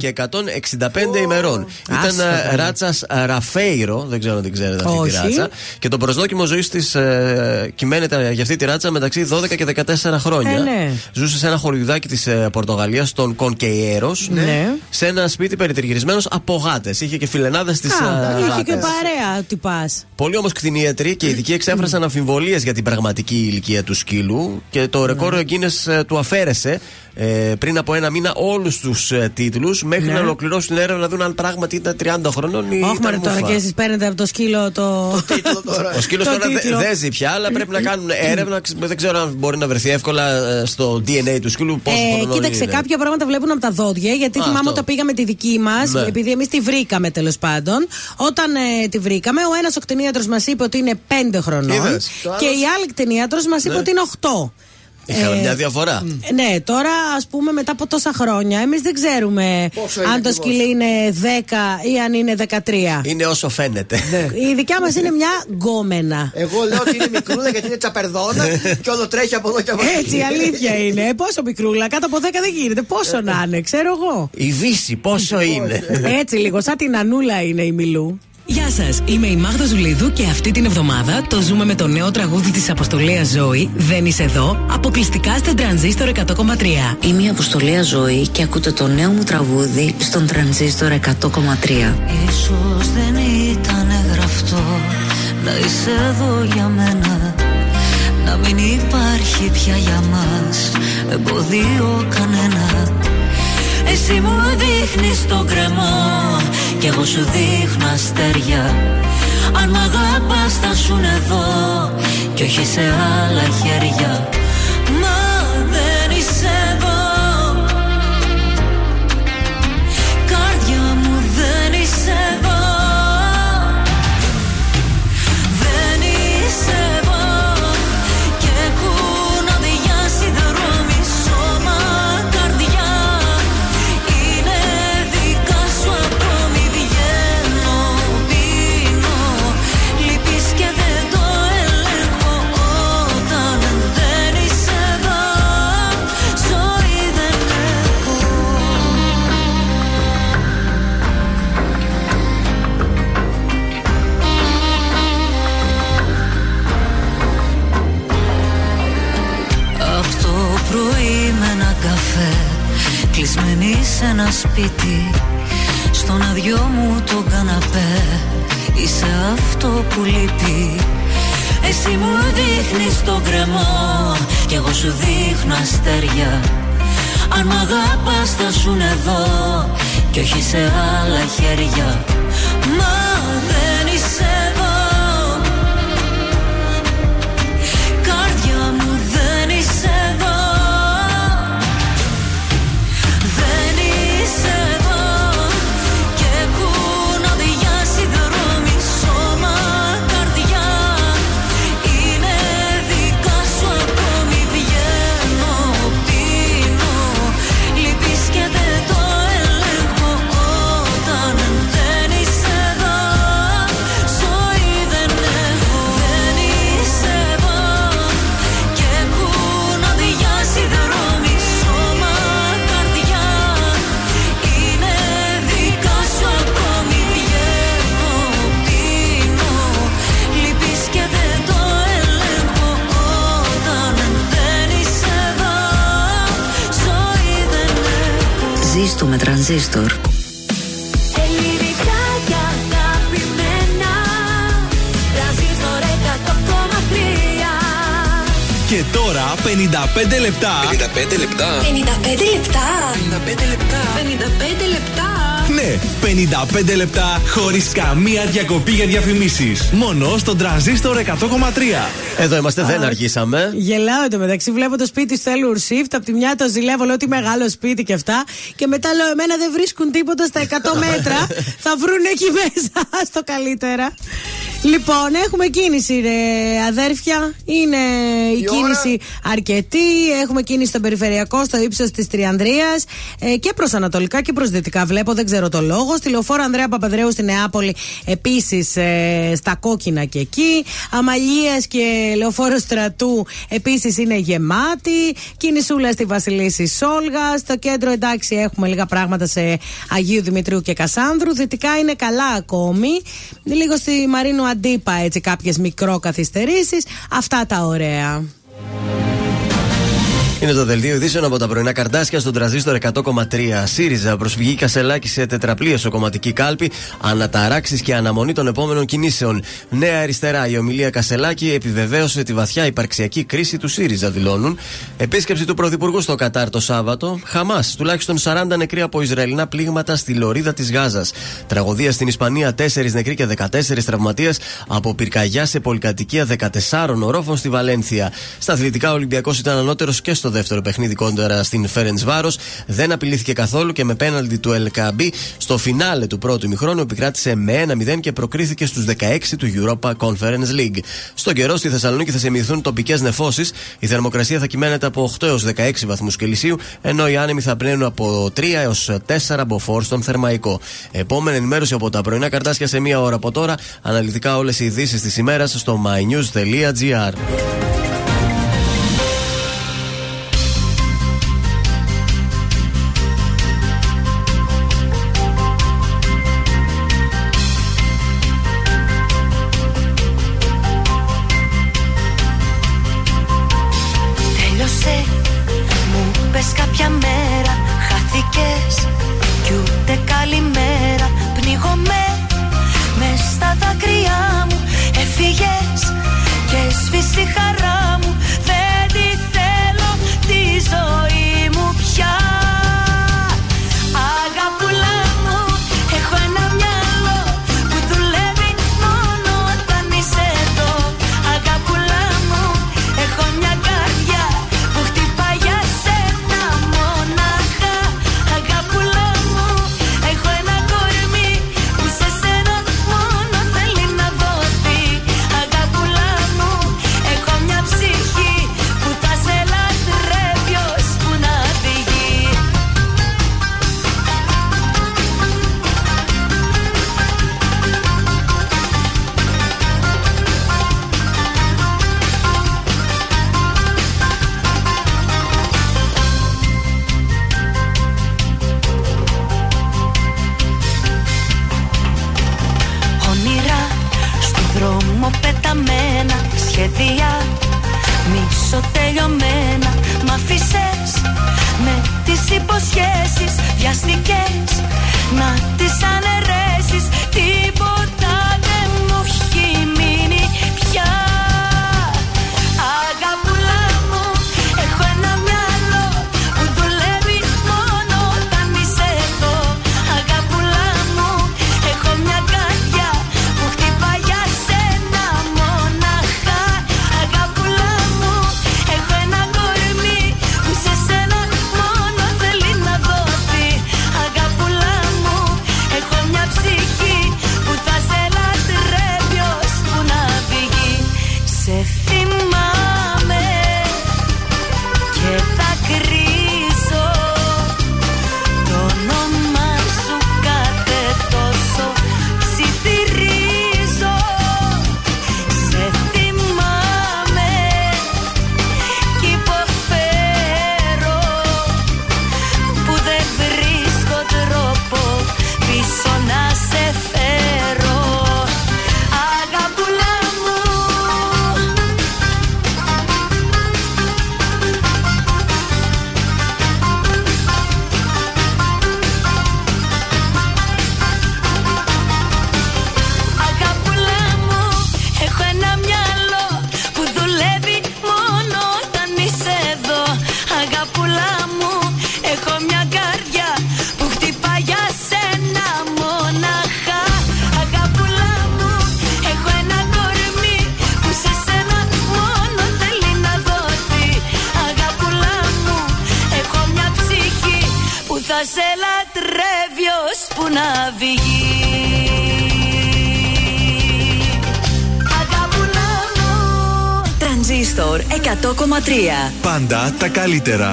S3: και 165 ημερών. Ήταν
S4: Άστα,
S3: ε, ράτσας Ραφέιρο, δεν ξέρω αν την ξέρετε αυτή
S4: Όχι.
S3: τη ράτσα. Και το προσδόκιμο ζωής της ε, κυμαίνεται για αυτή τη ράτσα μεταξύ 12 και 14 χρόνια.
S4: Ε, ναι.
S3: Ζούσε σε ένα χωριουδάκι της ε, Πορτογαλίας, στον Κονκεϊέρος.
S4: Ναι.
S3: Σε ένα σπίτι περιτριγυρισμένος από γάτες. Είχε και φιλενάδες της
S4: Α, είχε και
S3: γάτες.
S4: παρέα ότι πα.
S3: Πολλοί όμως κτηνίατροι και ειδικοί εξέφρασαν αμφιβολίες για την πραγματική ηλικία του σκύλου και το ρεκόρ
S4: Ναι.
S3: Guinness ε, του αφαίρεσε ε, πριν από ένα μήνα όλους τους ε, τίτλους μέχρι
S4: Ναι.
S3: να ολοκληρώσουν την έρευνα να δουν αν πράγματι ήταν 30 χρονών ή.
S4: Όχι,
S3: ήταν
S4: μωρέ, τώρα
S3: μούφα.
S4: και εσείς παίρνετε από το σκύλο το.
S5: Τίτλο τώρα. (laughs)
S3: Ο σκύλος
S4: το
S3: τώρα δε-
S4: τίτλο.
S3: δεν ζει πια, αλλά πρέπει να κάνουν έρευνα. Ξ- Δεν ξέρω αν μπορεί να βρεθεί εύκολα ε, στο DNA του σκύλου πόσο
S4: Ε,
S3: χρονών
S4: κοίταξε,
S3: είναι.
S4: κάποια πράγματα βλέπουν από τα δόντια. Γιατί
S3: Α,
S4: θυμάμαι
S3: αυτό.
S4: όταν πήγαμε τη δική μας,
S3: Ναι.
S4: επειδή εμείς τη βρήκαμε τέλος πάντων. Όταν ε, τη βρήκαμε, ο ένας ο κτηνίατρος μας είπε ότι είναι 5 χρονών.
S3: Είδες.
S5: Το
S4: Και
S5: άλλος-
S4: η άλλη κτηνίατρος μας είπε
S3: Ναι.
S4: ότι είναι 8.
S3: Είχαμε
S4: Ε,
S3: μια διαφορά.
S4: Ε, Ναι, τώρα ας πούμε μετά από τόσα χρόνια, εμείς δεν ξέρουμε
S5: Πόσο είναι
S4: αν το
S5: ακριβώς.
S4: σκυλί είναι 10 ή αν είναι 13.
S3: Είναι όσο φαίνεται.
S4: Η δικιά μας είναι μια γκόμενα.
S5: Εγώ λέω ότι είναι μικρούλα γιατί είναι τσαπερδόνα (laughs) και όλο τρέχει από εδώ και από εκεί.
S4: Έτσι, η αλήθεια είναι. Ε, Πόσο μικρούλα, κάτω από 10 δεν γίνεται. Πόσο να είναι, ξέρω εγώ.
S3: Η Δύση πόσο είναι.
S4: Έτσι λίγο, σαν την Ανούλα είναι η Μιλού.
S18: Γεια σας, είμαι η Μάγδα Ζουλίδου και αυτή την εβδομάδα το ζούμε με το νέο τραγούδι της Αποστολία Ζωή. Δεν είσαι εδώ, αποκλειστικά στην τρανζίστορ 100,3.
S11: Είμαι η Αποστολία Ζωή και ακούτε το νέο μου τραγούδι στον τρανζίστορ 100,3.
S19: Ίσως δεν ήταν γραφτό να είσαι εδώ για μένα Να μην υπάρχει πια για μας εμποδίο κανένα Εσύ μου δείχνεις τον κρεμό κι εγώ σου δείχνω αστέρια. Αν μ' αγαπάς θα σουν εδώ. Κι όχι σε άλλα χέρια Κλεισμένη σε ένα σπίτι Στον αδειό μου το καναπέ. Είσαι αυτό που λείπει. Εσύ μου δείχνεις τον κρεμό Κι εγώ σου δείχνω αστέρια. Αν μ' αγαπάς θα σουν εδώ Κι όχι σε άλλα χέρια. Μα δεν έχω
S11: Ζήστο με τρανζίστορ.
S19: Ελληνικά και αγαπημένα Τρανζίστορ 100,3
S2: Και τώρα 55 λεπτά.
S17: 55 λεπτά.
S19: 55 λεπτά 55 λεπτά 55 λεπτά
S2: Ναι, 55 λεπτά χωρίς καμία διακοπή για διαφημίσεις. Μόνο στον τραζίστορ 100,3.
S1: Εδώ είμαστε, δεν αργήσαμε.
S4: Γελάω εντωμεταξύ, βλέπω το σπίτι στο Έλουρ Shift. Από τη μια το ζηλεύω, λέω ότι μεγάλο σπίτι και αυτά. Και μετά λέω, εμένα δεν βρίσκουν τίποτα στα 100 (laughs) μέτρα. θα βρουν εκεί μέσα. (laughs) Στο καλύτερα. Λοιπόν, έχουμε κίνηση, ρε αδέρφια. Είναι η, κίνηση αρκετή. Έχουμε κίνηση στο περιφερειακό, στο ύψος της Τριανδρίας ε, και προς Ανατολικά και προς Δυτικά. Βλέπω, δεν ξέρω το λόγο. Στη λεωφόρο Ανδρέα Παπαδρέου στη Νεάπολη, επίσης ε, στα κόκκινα και εκεί. Αμαλίας και λεωφόρο Στρατού επίσης είναι γεμάτη. Κίνησούλα στη Βασιλίση Σόλγα. Στο κέντρο, εντάξει, έχουμε λίγα πράγματα σε Αγίου Δημητρίου και Κασάνδρου. Δυτικά είναι καλά ακόμη. Λίγο στη Μαρίνου Αντίπα έτσι κάποιες μικρό καθυστερήσεις. Αυτά τα ωραία.
S1: Είναι το δελτίο ειδήσεων από τα πρωινά καρτάσια στον τραζίστορ 100,3. ΣΥΡΙΖΑ προσφυγή Κασελάκη σε τετραπλή εσωκομματική κάλπη, αναταράξεις και αναμονή των επόμενων κινήσεων. Νέα αριστερά, η ομιλία Κασελάκη επιβεβαίωσε τη βαθιά υπαρξιακή κρίση του ΣΥΡΙΖΑ, δηλώνουν. Επίσκεψη του Πρωθυπουργού στο Κατάρ το Σάββατο. Χαμάς, τουλάχιστον 40 νεκροί από Ισραηλινά πλήγματα στη λωρίδα της Γάζας. Τραγωδία στην Ισπανία, 4 νεκροί και 14 τραυματίες από πυρκαγιά σε πολυκατοικία 14 ορόφων στη Βαλένθια. Στα αθλητικά, ο Ολυμπιακός ήταν ανώτερος και στο δεύτερο παιχνίδι κόντρα στην Φέρεντ Βάρο. Δεν απειλήθηκε καθόλου και με πέναλτι του Ελκαμπή στο φινάλε του πρώτου ημιχρόνου επικράτησε με 1-0 και προκρίθηκε στους 16 του Europa Conference League. Στον καιρό στη Θεσσαλονίκη θα σημειωθούν τοπικές νεφώσεις. Η θερμοκρασία θα κυμαίνεται από 8 έως 16 βαθμούς Κελσίου, ενώ οι άνεμοι θα πνέουν από 3 έως 4 μποφόρ στον Θερμαϊκό. Επόμενη ενημέρωση από τα πρωινά καρτάσια σε μία ώρα από τώρα. Αναλυτικά όλες οι ειδήσεις της ημέρας στο mynews.gr.
S2: τα καλύτερα.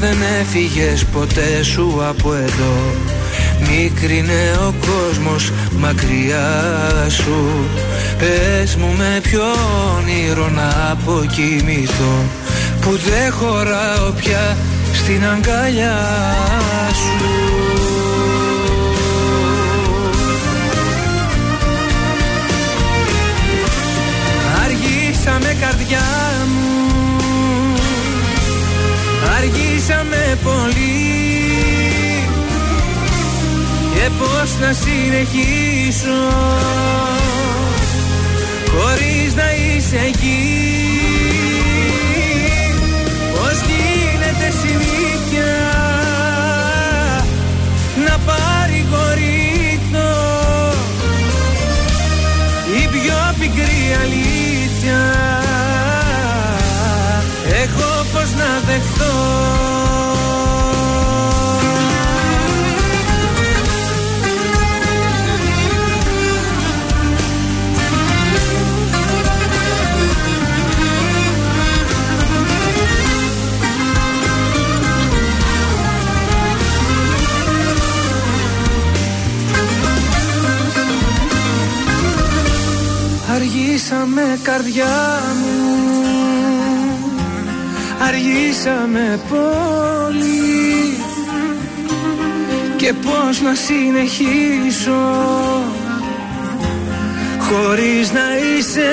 S7: Δεν έφυγες ποτέ σου από εδώ. Μίκρινε ο κόσμος μακριά σου. Πες μου με ποιο όνειρο να αποκοιμηθώ. Που δεν χωράω πια στην αγκαλιά σου. Αργήσαμε καρδιά μου Αργήσαμε πολύ. Και πώς να συνεχίσω Χωρίς να είσαι εκεί. Πώς γίνεται συνήθεια Να παρηγορηθώ Η πιο πικρή αλήθεια δεχτώ. Αργήσαμε καρδιά μου Αργήσαμε πολύ. Και πώς να συνεχίσω Χωρίς να είσαι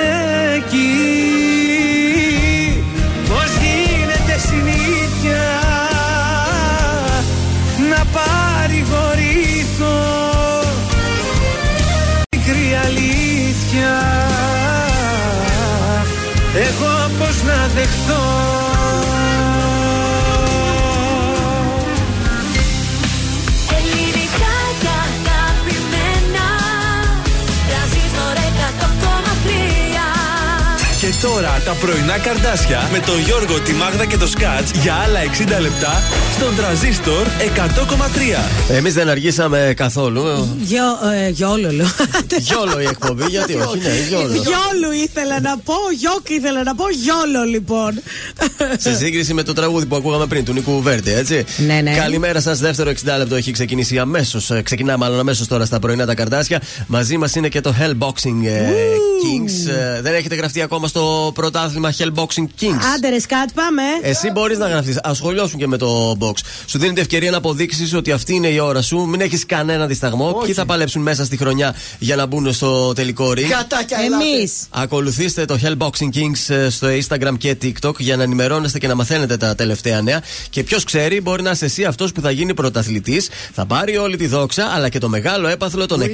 S7: εκεί. Πώς γίνεται συνήθεια Να παρηγορηθώ Μικρή αλήθεια. Εγώ πώς να δεχτώ
S2: τώρα τα πρωινά καρδάσια με τον Γιώργο, τη Μάγδα και το Σκάτς για άλλα 60 λεπτά στον τραζίστορ 100,3.
S3: Εμείς δεν αργήσαμε καθόλου.
S4: Γιο, ε, γιόλολο.
S3: Γιόλο η εκπομπή, γιατί όχι, ναι, γιόλο.
S4: Γιόλου ήθελα να πω, γιόκ ήθελα να πω, γιόλο λοιπόν.
S3: Σε (laughs) σύγκριση με το τραγούδι που ακούγαμε πριν, του Νίκου Βέρντε, έτσι.
S4: Ναι, ναι.
S3: Καλημέρα σας. Δεύτερο 60 λεπτό έχει ξεκινήσει αμέσως. Ξεκινά μάλλον αμέσως τώρα στα πρωινά τα καρδάσια. Μαζί μας είναι και το Hellboxing. ε, Kings. Ε, Δεν έχετε γραφτεί ακόμα στο πρωτάθλημα Hellboxing Kings.
S4: Άντε ρε σκάτ, πάμε.
S3: Εσύ μπορείς να γραφτείς. Ασχολιώσουν και με το box. Σου δίνεται ευκαιρία να αποδείξεις ότι αυτή είναι η ώρα σου. Μην έχεις κανένα δισταγμό. Ποιοι θα παλέψουν μέσα στη χρονιά για να μπουν στο τελικό ring;
S5: Κατάκια
S4: Εμείς.
S3: Ακολουθήστε το Hellboxing Kings ε, στο Instagram και TikTok για να ενημερώνεστε και να μαθαίνετε τα τελευταία νέα. Και ποιος ξέρει, μπορεί να είσαι εσύ αυτός που θα γίνει πρωταθλητής, θα πάρει όλη τη δόξα, αλλά και το μεγάλο έπαθλο των 100.000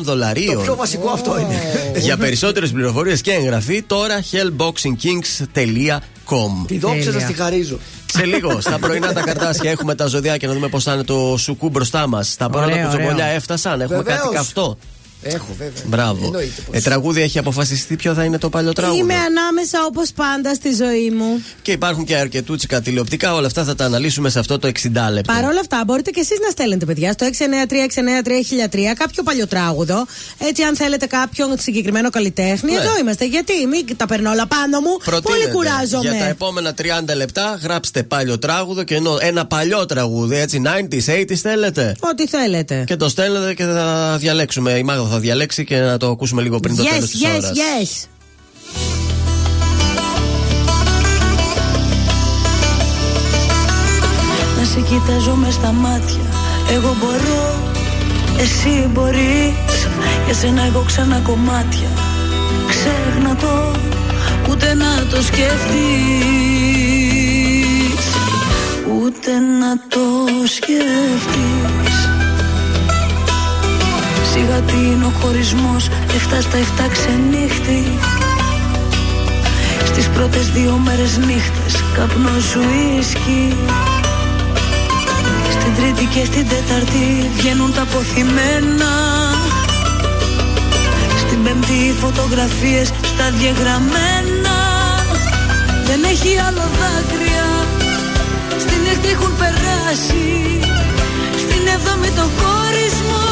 S3: δολαρίων.
S5: Το πιο βασικό αυτό είναι.
S3: Για περισσότερες πληροφορίες και εγγραφή, τώρα hellboxingkings.com.
S5: Τη δόξα
S4: Τέλεια.
S5: σα τη χαρίζω.
S3: Σε λίγο, στα πρωινά τα καρτάσια έχουμε τα ζωδιά να δούμε πώς θα είναι το σουκού μπροστά μας. Τα πρώτα
S4: Ωραίο,
S3: κουτσομπολιά
S4: ωραίο.
S3: έφτασαν, έχουμε
S5: Βεβαίως.
S3: κάτι καυτό.
S5: Έχω βέβαια.
S3: Μπράβο.
S5: Εννοείται πως.
S3: Ε, τραγούδι έχει αποφασιστεί ποιο θα είναι το παλιό τραγούδι;
S4: Είμαι ανάμεσα όπως πάντα στη ζωή μου.
S3: Και υπάρχουν και αρκετούτσικα τηλεοπτικά. Όλα αυτά θα τα αναλύσουμε σε αυτό το 60 λεπτό.
S4: Παρ' όλα αυτά, μπορείτε και εσείς να στέλνετε, παιδιά, στο 693-693-1003 κάποιο παλιό τράγουδο. Έτσι, αν θέλετε κάποιον συγκεκριμένο καλλιτέχνη,
S3: Ναι.
S4: εδώ είμαστε. Γιατί μην τα παίρνω όλα πάνω μου.
S3: Προτείνετε.
S4: Πολύ κουράζομαι.
S3: Για τα επόμενα 30 λεπτά γράψτε παλιό τράγουδο και ενώ ένα παλιό τραγούδι, έτσι 90s, 80s θέλετε.
S4: Ό,τι θέλετε.
S3: Και το στέλνετε και θα διαλέξουμε. Η Μάγδα θα διαλέξει και να το ακούσουμε λίγο πριν το
S4: yes,
S3: τέλος της
S4: yes,
S3: ώρας.
S4: yes.
S19: Να σε κοιτάζω μες στα μάτια. Εγώ μπορώ, εσύ μπορείς. Για σένα εγώ ξανά κομμάτια. Ξέχνα το, ούτε να το σκεφτείς Ούτε να το σκεφτείς Σιγά τι είναι ο χωρισμός Εφτά στα εφτά ξενύχτη. Στις πρώτες δύο μέρες νύχτες Καπνό σου ίσκι. Στην τρίτη και στην τέταρτη βγαίνουν τα ποθημένα Στην πέμπτη οι φωτογραφίες στα διαγραμμένα. Δεν έχει άλλο δάκρυα. Στην έκτη έχουν περάσει. Στην έβδομη το χωρισμό. Τον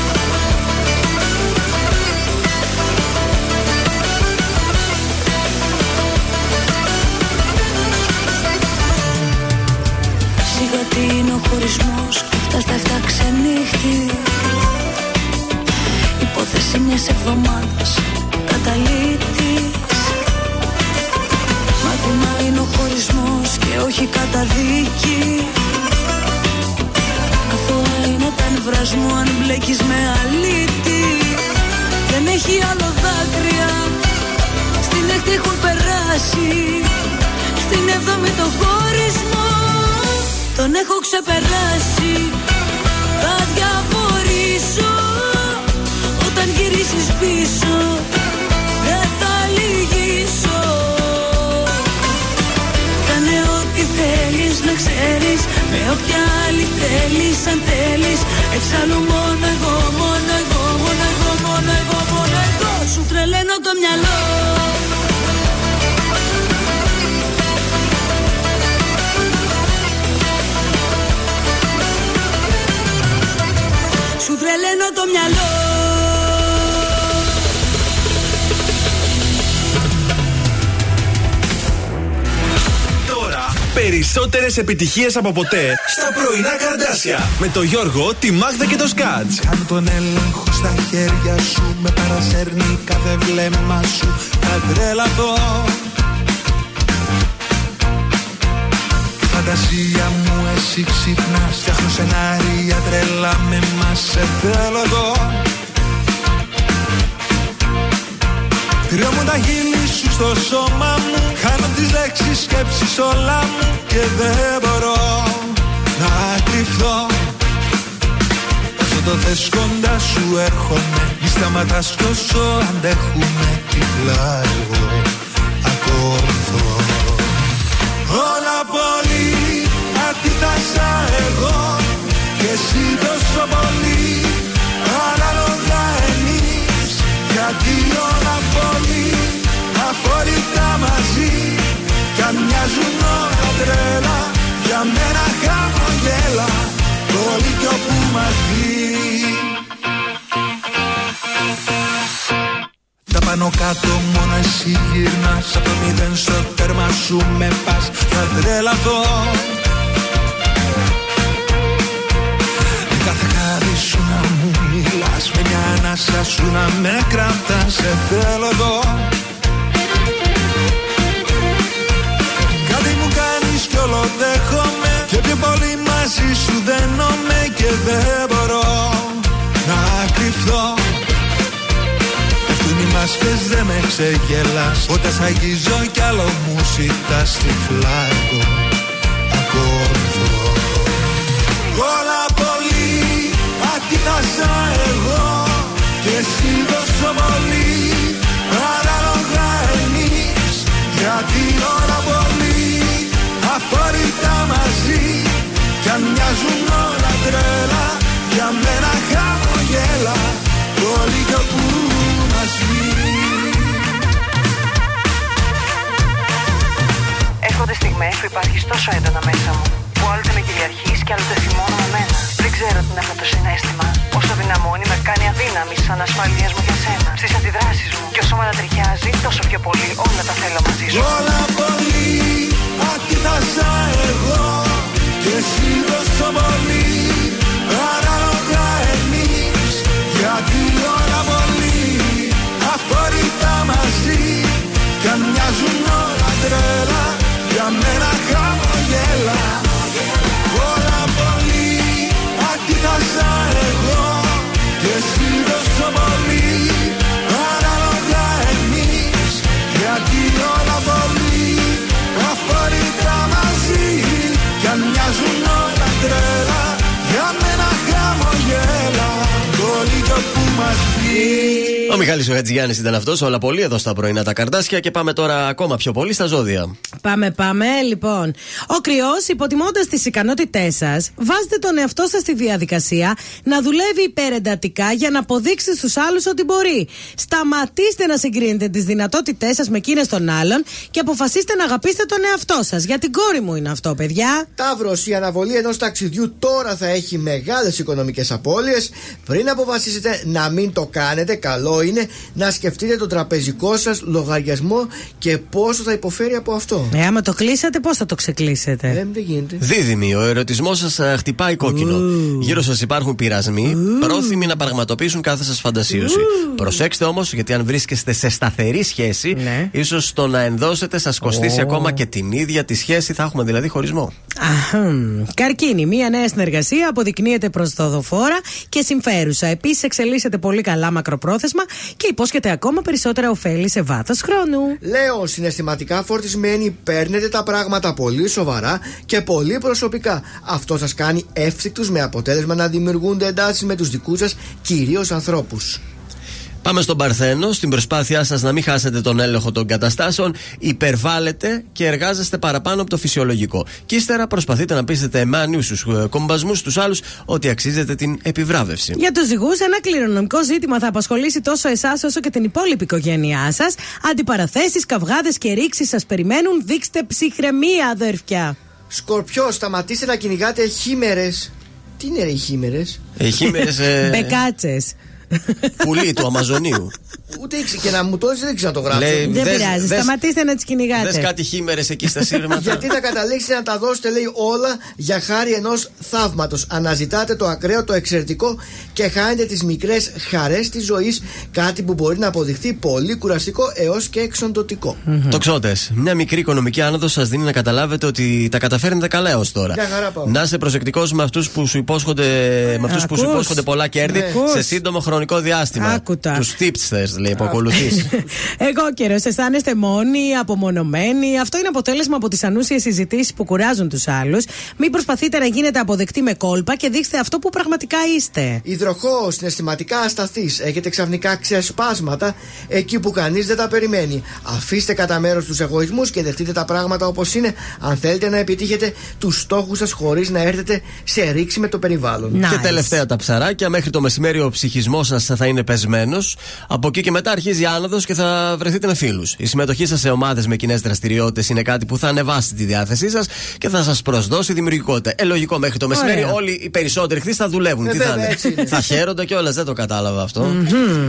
S19: Σιγά τι είναι ο χωρισμός Εφτά στα εφτά ξενύχτη. Υπόθεση μιας εβδομάδας. Καταλήτης. Μάθημα είναι ο χωρισμός Και όχι καταδίκη. Αθώα είναι τα νευράς μου Αν μπλέκεις με αλήτη. Δεν έχει άλλο δάκρυα. Στην έκτη έχουν περάσει. Στην έβδομη το χωρισμό Τον έχω ξεπεράσει. Θα διαβορήσω Όταν γυρίσεις πίσω. Δεν θα λυγίσω. Κάνε ό,τι θέλεις να ξέρεις. Με όποια άλλη θέλεις αν θέλεις. Εξάλλου μόνο εγώ, μόνο εγώ, μόνο εγώ, μόνο εγώ, μόνο εγώ. Σου τρελαίνω το μυαλό Σου τρελαίνω το μυαλό.
S2: Τώρα περισσότερες επιτυχίες από ποτέ στα πρωινά καρδάσια. Με το Γιώργο, τη Μάγδα και το Σκάτς.
S16: Κάν τον έλεγχο στα χέρια σου Με παρασέρνει κάθε βλέμμα σου. Θα τρελαθώ φαντασία μου εσύ ξυπνάς. Φτιάχνω σενάρια τρελά με μας Σε θέλω εδώ. Κρύωμουν τα χείλη σου στο σώμα μου. Χάνω τις λέξεις σκέψεις όλα μου. Και δεν μπορώ να κρυφθώ Όσο το θες κοντά σου έρχομαι. Μη σταματάς κι όσο αντέχουμε. Τυφλά εγώ ακολουθώ. Όλα πολύ Έζησα εγώ και εσύ τόσο πολύ Ανάλογα εμείς για δύο πολύ αφόρητα μαζί Κι αν μοιάζουν όλα τρέλα Για μένα χαμογέλα Το κι που μαζί πάνω κάτω μόνο εσύ γυρνάς Από το μηδέν στο τέρμα σου με πας. Θα τρελαθώ. Ανάσα σου να με κρατάς. Σε θέλω εδώ. Κάτι μου κάνεις κι όλο δέχομαι. Και πιο πολύ μαζί σου δένομαι Και δεν μπορώ να κρυφθώ Πέφτουν οι μάσκες δεν με ξεγελάς. Όταν σ' αγγίζω κι άλλο μου ζητάς τυφλά εγώ ακολουθώ Όλα πολύ αντίθασα εγώ Και εσύ τόσο πολύ Παράλογα εμείς Γιατί όλα πολύ αφορητά μαζί Κι αν μοιάζουν όλα τρέλα Για μένα χαμογέλα Όλοι κι όπου μας βγει
S20: Έρχονται στιγμές που υπάρχει τόσο έντονα μέσα μου, που άλλοτε με κυριαρχείς και άλλοτε θυμώνω με μένα. Δεν ξέρω τι είναι αυτό το συνέστημα. Όσο δυναμώνει, με κάνει αδύναμη στις ανασφάλειε μου για σένα. Στις αντιδράσεις μου. Και όσο με ανατριχιάζει, τόσο πιο πολύ όλα τα θέλω μαζί σου.
S16: Όλα πολύ αντίθασα εγώ Και εσύ τόσο πολύ Παράλογα εμείς Γιατί όλα πολύ Αφορητά μαζί Κι αν μοιάζουν όλα τρέλα Για μένα
S3: Ο Μιχάλης ο Χατζηγιάννης ήταν αυτός Όλα πολύ εδώ στα πρωινά τα καρτάσια Και πάμε τώρα ακόμα πιο πολύ στα ζώδια.
S4: Πάμε, πάμε. Λοιπόν, ο κρυός, υποτιμώντας τις ικανότητές σας, βάζετε τον εαυτό σας στη διαδικασία να δουλεύει υπερεντατικά για να αποδείξει στους άλλους ότι μπορεί. Σταματήστε να συγκρίνετε τις δυνατότητές σας με εκείνες των άλλων και αποφασίστε να αγαπήσετε τον εαυτό σας. Για την κόρη μου είναι αυτό, παιδιά.
S5: Ταύρος, η αναβολή ενός ταξιδιού τώρα θα έχει μεγάλες οικονομικές απώλειες. Πριν αποφασίσετε να μην το κάνετε, καλό είναι να σκεφτείτε τον τραπεζικό σας λογαριασμό και πόσο θα υποφέρει από αυτό.
S4: Ε, άμα το κλείσατε, πώς θα το ξεκλείσετε;
S5: Ε, δεν γίνεται.
S3: Δίδυμη, ο ερωτισμός σας χτυπάει κόκκινο. Γύρω σας υπάρχουν πειρασμοί, πρόθυμοι να πραγματοποιήσουν κάθε σας φαντασίωση. Προσέξτε όμως, γιατί αν βρίσκεστε σε σταθερή σχέση,
S4: Ναι.
S3: ίσως το να ενδώσετε σας κοστίσει
S4: Ω.
S3: ακόμα και την ίδια τη σχέση. Θα έχουμε δηλαδή χωρισμό.
S4: Αχμ. Καρκίνη, μία νέα συνεργασία αποδεικνύεται προσδοδοφόρα και συμφέρουσα. Επίσης, εξελίσσεται πολύ καλά μακροπρόθεσμα και υπόσχεται ακόμα περισσότερα ωφέλη σε βάθος χρόνου.
S5: Λέω, συναισθηματικά φορτισμένοι, παίρνετε τα πράγματα πολύ σοβαρά και πολύ προσωπικά. Αυτό σας κάνει εύθυκτους με αποτέλεσμα να δημιουργούνται εντάσεις με τους δικούς σας κυρίως ανθρώπους.
S3: Πάμε στον Παρθένο. Στην προσπάθειά σας να μην χάσετε τον έλεγχο των καταστάσεων, υπερβάλλετε και εργάζεστε παραπάνω από το φυσιολογικό. Και ύστερα προσπαθείτε να πείσετε με ανίου στου κομπασμούς τους άλλους ότι αξίζετε την επιβράβευση.
S4: Για τους ζυγούς, ένα κληρονομικό ζήτημα θα απασχολήσει τόσο εσάς όσο και την υπόλοιπη οικογένειά σας. Αντιπαραθέσεις, καυγάδες και ρήξεις σας περιμένουν. Δείξτε ψυχραιμία, αδέρφια.
S5: Σκορπιό, σταματήστε να κυνηγάτε χήμερες. Τι είναι ρε οι χήμερες;
S3: Ε, χήμερες, ε,
S4: Μπεκάτσες.
S3: Πουλί του Αμαζονίου.
S5: Ούτε ήξε- και να μου το έδωσε, δεν ξέρω να το γράψω.
S3: Λέει,
S4: Δεν
S3: δες-
S4: πειράζει,
S3: δες-
S4: σταματήστε να τις
S3: Δες
S4: κυνηγάτε.
S3: κάτι χήμερες εκεί στα σύρματα.
S5: Γιατί θα καταλήξετε να τα δώσετε, λέει, όλα για χάρη ενός θαύματος. Αναζητάτε το ακραίο, το εξαιρετικό και χάνετε τις μικρές χαρές της ζωής. Κάτι που μπορεί να αποδειχθεί πολύ κουραστικό έως και εξοντοτικό.
S3: Τοξότε. Μια μικρή οικονομική άνοδος σας δίνει να καταλάβετε ότι τα καταφέρνετε καλά έως τώρα.
S5: Μια χαρά πάω.
S3: Να είσαι προσεκτικός με αυτούς που σου υπόσχονται, με αυτούς που σου
S4: Ακούς.
S3: υπόσχονται πολλά κέρδη
S4: Ναι. Ακούς.
S3: σε σύντομο χρονικό διάστημα.
S4: Άκουτα.
S3: Τους tipsters, λέει, που ακολουθείς. (laughs)
S4: Εγώ καιρός, αισθάνεστε μόνοι, απομονωμένοι. Αυτό είναι αποτέλεσμα από τις ανούσιες συζητήσεις που κουράζουν τους άλλους. Μην προσπαθείτε να γίνετε αποδεκτοί με κόλπα και δείξτε αυτό που πραγματικά είστε.
S5: Υδροχό, συναισθηματικά ασταθής. Έχετε ξαφνικά ξεσπάσματα εκεί που κανείς δεν τα περιμένει. Αφήστε κατά μέρος τους εγωισμούς και δεχτείτε τα πράγματα όπως είναι, αν θέλετε να επιτύχετε τους στόχους σας χωρίς να έρθετε σε ρήξη με το περιβάλλον.
S3: Και τελευταία τα ψαράκια. Μέχρι το μεσημέρι ο ψυχισμός σας θα είναι πεσμένος. Από εκεί και μετά αρχίζει η άνοδος και θα βρεθείτε με φίλους. Η συμμετοχή σας σε ομάδες με κοινές δραστηριότητες είναι κάτι που θα ανεβάσει τη διάθεσή σας και θα σας προσδώσει δημιουργικότητα. Ε, λογικό μέχρι το μεσημέρι
S9: Ωραία.
S3: όλοι οι περισσότεροι χθες θα δουλεύουν.
S5: Ε,
S3: Τι θα
S5: βέβαια,
S3: είναι;
S5: έτσι είναι.
S3: θα χαίρονται κιόλας, δεν το κατάλαβα αυτό.
S9: Μμμ.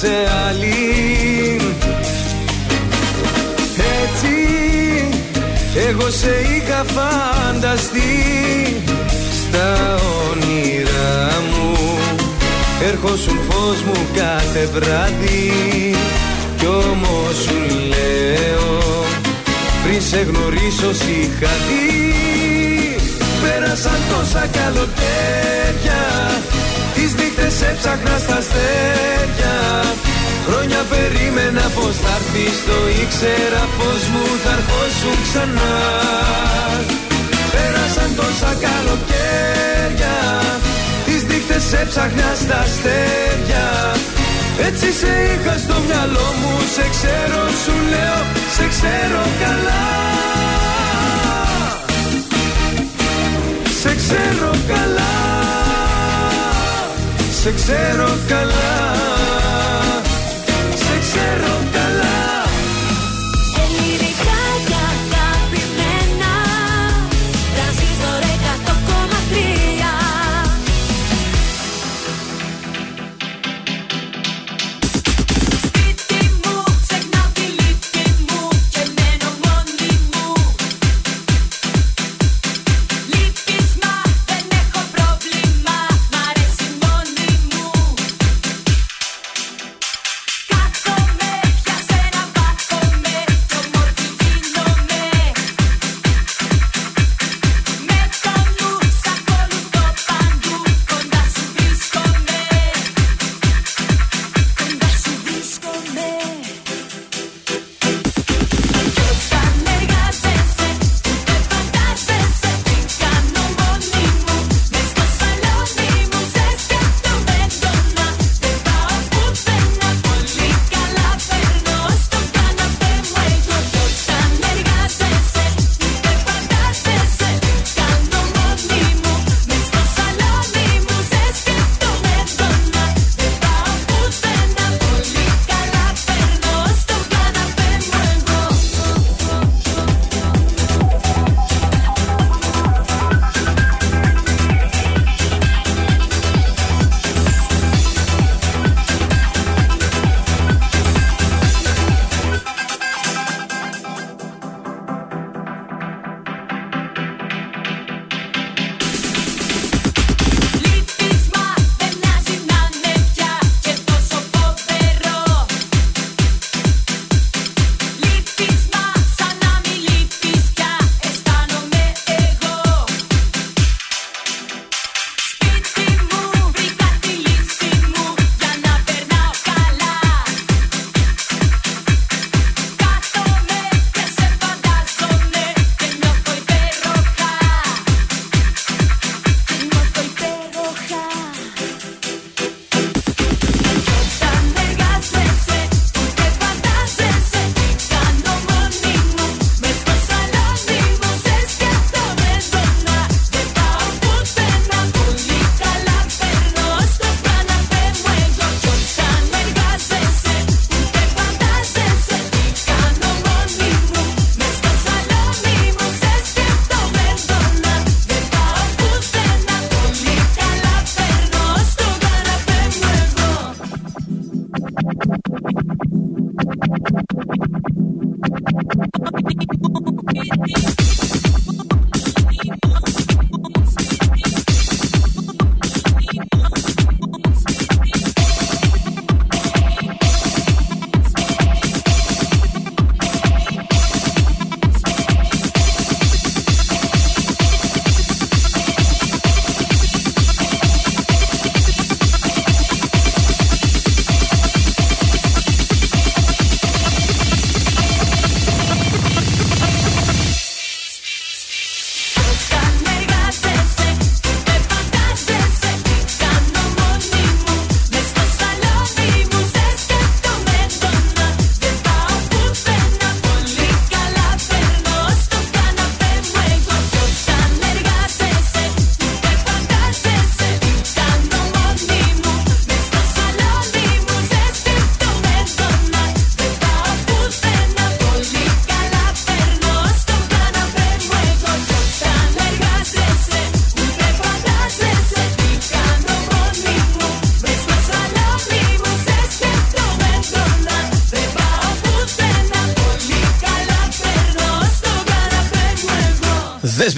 S1: Σε άλλη. Έτσι εγώ σε είχα φανταστεί Στα όνειρά μου. Έρχοσουν φως μου κάθε βράδυ Κι όμως σου λέω Πριν σε γνωρίσω σ' είχα δει. Πέρασαν τόσα καλοκαίρια Τις νύχτες έψαχνα στα αστέρια. Χρόνια περίμενα πως θα έρθεις Το ήξερα πως μου θα ερχόσουν ξανά. Πέρασαν τόσα καλοκαίρια Τις νύχτες έψαχνα στα αστέρια. Έτσι σε είχα στο μυαλό μου Σε ξέρω σου λέω Σε ξέρω καλά. Σε ξέρω καλά Σε ξέρω καλά. Σε ξέρω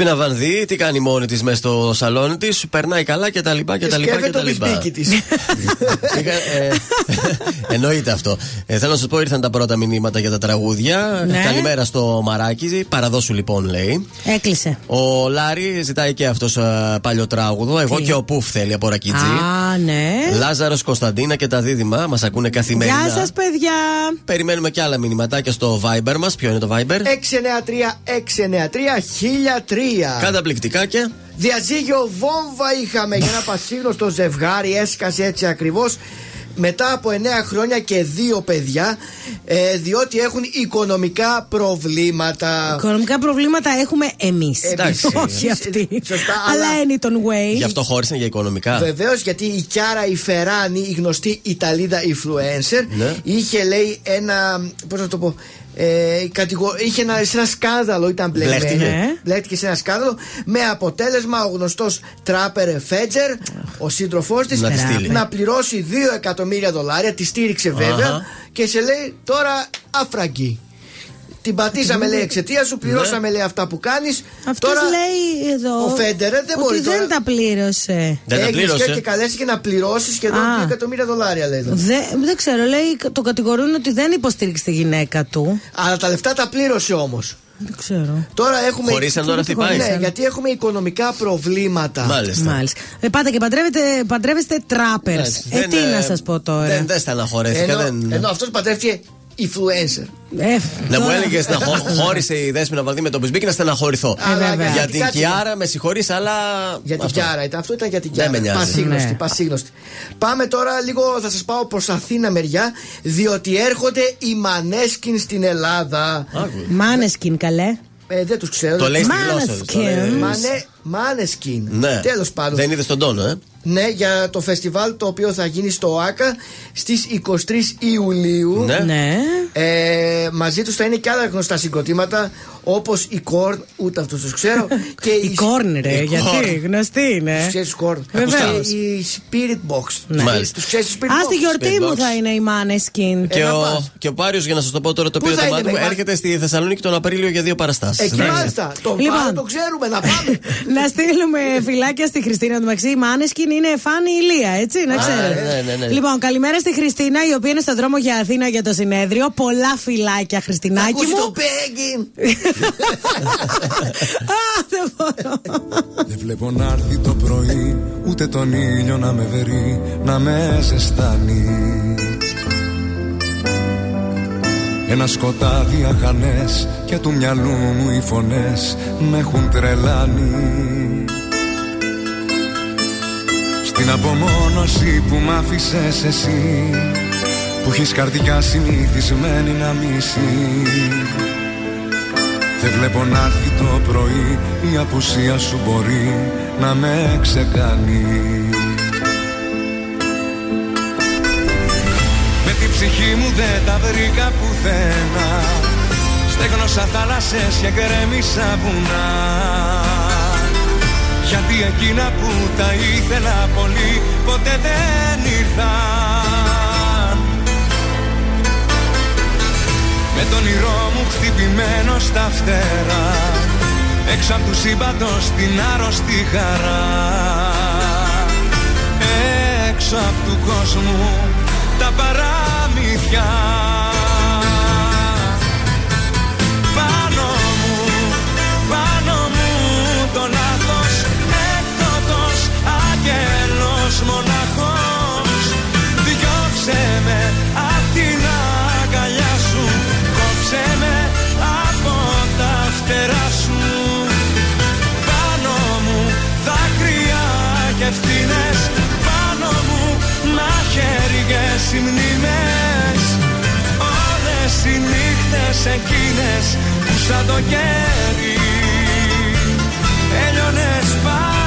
S3: Δέσποινα Βανδύ, τι κάνει μόνη της μέσα στο σαλόνι της, περνάει καλά και τα λοιπά και τα λοιπά. Και
S5: Σκέφτεται
S3: τα
S5: το
S3: λοιπά.
S5: μπισμπίκι της. (laughs)
S3: Είχα, ε, (laughs) εννοείται αυτό. Ε, θέλω να σας πω, ήρθαν τα πρώτα μηνύματα για τα τραγούδια.
S4: Ναι.
S3: Καλημέρα στο Μαράκι. Παραδόσου λοιπόν, λέει.
S4: Έκλεισε.
S3: Ο Λάρη ζητάει και αυτός παλιό τράγουδο. Εγώ
S4: Τι;
S3: και ο Πούφ θέλει από ρακιτζή.
S4: Α, ναι.
S3: Λάζαρος Κωνσταντίνα και τα δίδυμα μας ακούνε καθημερινά.
S4: Γεια σας, παιδιά.
S3: Περιμένουμε και άλλα μηνυματάκια στο Viber μας. Ποιο είναι το Viber?
S5: 693-693-1003.
S3: Καταπληκτικά και.
S5: Διαζύγιο βόμβα είχαμε για ένα πασίγνωστο ζευγάρι, έσκασε έτσι ακριβώς μετά από 9 χρόνια και δύο παιδιά, ε, διότι έχουν οικονομικά προβλήματα.
S4: Οικονομικά προβλήματα έχουμε εμείς.
S3: Εντάξει.
S4: Όχι
S5: Εσείς,
S4: αυτοί.
S5: σωστά,
S4: Αλλά
S5: αλλά-
S4: any way.
S3: Γι' αυτό χώρισαν για οικονομικά.
S5: Βεβαίως, γιατί η Κιάρα η Φεράνη, η γνωστή Ιταλίδα influencer,
S3: Ναι.
S5: είχε λέει ένα. Πώς να το πω. Ε, κατηγο- είχε ένα, σε ένα σκάνδαλο, ήταν μπλεγμένη.
S3: Μπλέχτηκε.
S4: Ναι.
S5: Μπλέχτηκε σε ένα σκάνδαλο. Με αποτέλεσμα ο γνωστός τράπερ Φέτζερ, ο σύντροφός της,
S3: Να τη στείλει.
S5: να πληρώσει 2 εκατομμύρια δολάρια. Τη στήριξε βέβαια
S3: Αχα.
S5: και σε λέει τώρα αφραγκή. Την πατήσαμε λέει εξαιτίας σου, πληρώσαμε λέει αυτά που κάνεις.
S4: Αυτός λέει εδώ.
S5: ο Φέντερε δεν
S4: ότι
S5: μπορεί
S4: δεν
S5: τώρα-
S4: τα πλήρωσε.
S3: Δεν τα
S5: Έγινες
S3: πλήρωσε.
S5: και, και καλέστηκε να πληρώσεις σχεδόν
S4: Α.
S5: 2 εκατομμύρια δολάρια λέει εδώ.
S4: Δεν, δεν ξέρω, λέει, το κατηγορούν ότι δεν υποστήριξε τη γυναίκα του.
S5: Αλλά τα λεφτά τα πλήρωσε όμως.
S4: Δεν ξέρω.
S5: Τώρα έχουμε.
S3: Χωρίσαν τώρα αυτή πάει.
S5: Ναι, γιατί έχουμε οικονομικά προβλήματα.
S3: Μάλιστα.
S4: Μάλιστα. Ε, πάτε και παντρεύετε, παντρεύεστε τράπερ.
S3: Εντάξει,
S4: Ε,
S3: δεν,
S4: τι
S3: ε,
S4: να σας πω τώρα;
S3: Δεν, δεν στεναχωρέθηκα.
S5: Ενώ,
S3: δεν...
S5: ενώ αυτός παντρεύτηκε influencer.
S4: Ε,
S3: Να μου
S4: τώρα-
S3: έλεγες να χω- (laughs) χώρισε η δέσμη να βαδί με τον Μπισμπίκ να στεναχωρηθώ.
S5: Αλλά
S4: βέβαια.
S3: Για
S5: γιατί
S3: την
S5: κάτσε-
S3: Κιάρα με συγχωρείς, αλλά.
S5: Για την
S3: αυτό.
S5: Κιάρα ήταν. Αυτό ήταν για την
S3: Δεν
S5: Κιάρα.
S3: με νοιάζει.
S5: Πασίγνωστη,
S4: Ναι.
S5: πασίγνωστη. Πάμε τώρα λίγο, θα σας πάω προς Αθήνα μεριά, διότι έρχονται οι Μανέσκιν στην Ελλάδα.
S3: Άκου.
S4: Μάνεσκιν, καλέ.
S5: Ε, δεν τους ξέρω.
S3: Το λέει στη γλώσσα τους.
S4: Μάνεσκιν.
S5: Μανε, Μάνεσκιν.
S3: Ναι.
S5: Τέλος πάντων.
S3: Δεν είδες τον τόνο, ε;
S5: Ναι, για το φεστιβάλ το οποίο θα γίνει στο ΆΚΑ στις 23 Ιουλίου.
S3: Ναι.
S4: Ναι.
S5: Ε, μαζί τους θα είναι και άλλα γνωστά συγκροτήματα όπως η Korn, ούτε αυτούς τους ξέρω. (laughs) και
S4: Η Κόρν, ρε,
S3: η
S4: γιατί
S3: Korn.
S4: γνωστή είναι.
S5: Τους ξέρεις Korn.
S4: Βεβαίως.
S5: Και η Spirit Box.
S4: Ναι.
S3: Μάλιστα.
S5: Τους ξέρεις Spirit
S4: Α,
S5: Box.
S4: στη γιορτή
S3: Spirit
S4: μου
S3: Box.
S4: θα είναι η Μάνεσκιν.
S3: Και
S5: να
S3: ο,
S5: πας.
S3: και ο Πάριος, για να σας το πω τώρα το
S5: Πού
S3: οποίο
S5: θα
S3: το
S5: είναι,
S3: μάτι μου,
S5: με-
S3: έρχεται στη Θεσσαλονίκη τον Απρίλιο για δύο παραστάσεις.
S5: Εκεί μάλιστα. Το
S4: Λοιπόν.
S5: πάμε, το ξέρουμε να πάμε. (laughs)
S4: να στείλουμε φυλάκια στη Χριστίνα του Μαξί. Η Μάνεσκιν είναι φάνη ηλία, έτσι, να ξέρετε.
S3: ναι, ναι, ναι.
S4: Λοιπόν, καλημέρα στη Χριστίνα, η οποία είναι στον δρόμο για Αθήνα για το συνέδριο. Πολλά φυλάκια,
S5: Θα
S4: Χριστινάκι
S5: ακούσει
S4: μου.
S5: το Begging. (laughs)
S4: Α, δεν μπορώ.
S9: Δεν βλέπω να έρθει το πρωί Ούτε τον ήλιο να με βερεί Να με ζεστάνει Ένα σκοτάδι αχανές Και του μυαλού μου οι φωνές Με έχουν τρελάνει Στην απομόνωση που μ' άφησες εσύ Που έχεις καρδιά συνηθισμένη να μισεί δεν βλέπω να έρθει το πρωί Η απουσία σου μπορεί να με ξεκάνει Με την ψυχή μου δεν τα βρήκα πουθενά Στέγνωσα θάλασσες και γκρέμισα βουνά Γιατί εκείνα που τα ήθελα πολύ Ποτέ δεν ήρθαν. Με τον όνειρό μου χτυπημένο στα φτερά Έξω απ' του σύμπαντος την άρρωστη χαρά. Έξω απ' του κόσμου τα παραμύθια οι μνήμες Όλες οι νύχτες εκείνες που σαν το κέρι Έλειωνες πάνω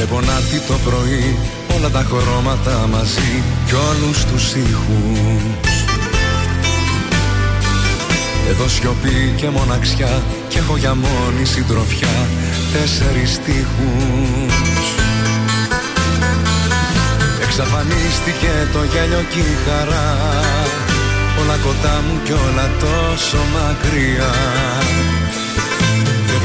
S9: βλέπω να έρθει το πρωί όλα τα χρώματα μαζί κι όλους τους ήχους. Εδώ σιωπή και μοναξιά και έχω για μόνη συντροφιά τέσσερις τείχους Εξαφανίστηκε το γέλιο και η χαρά Όλα κοντά μου κι όλα τόσο μακριά. Δεν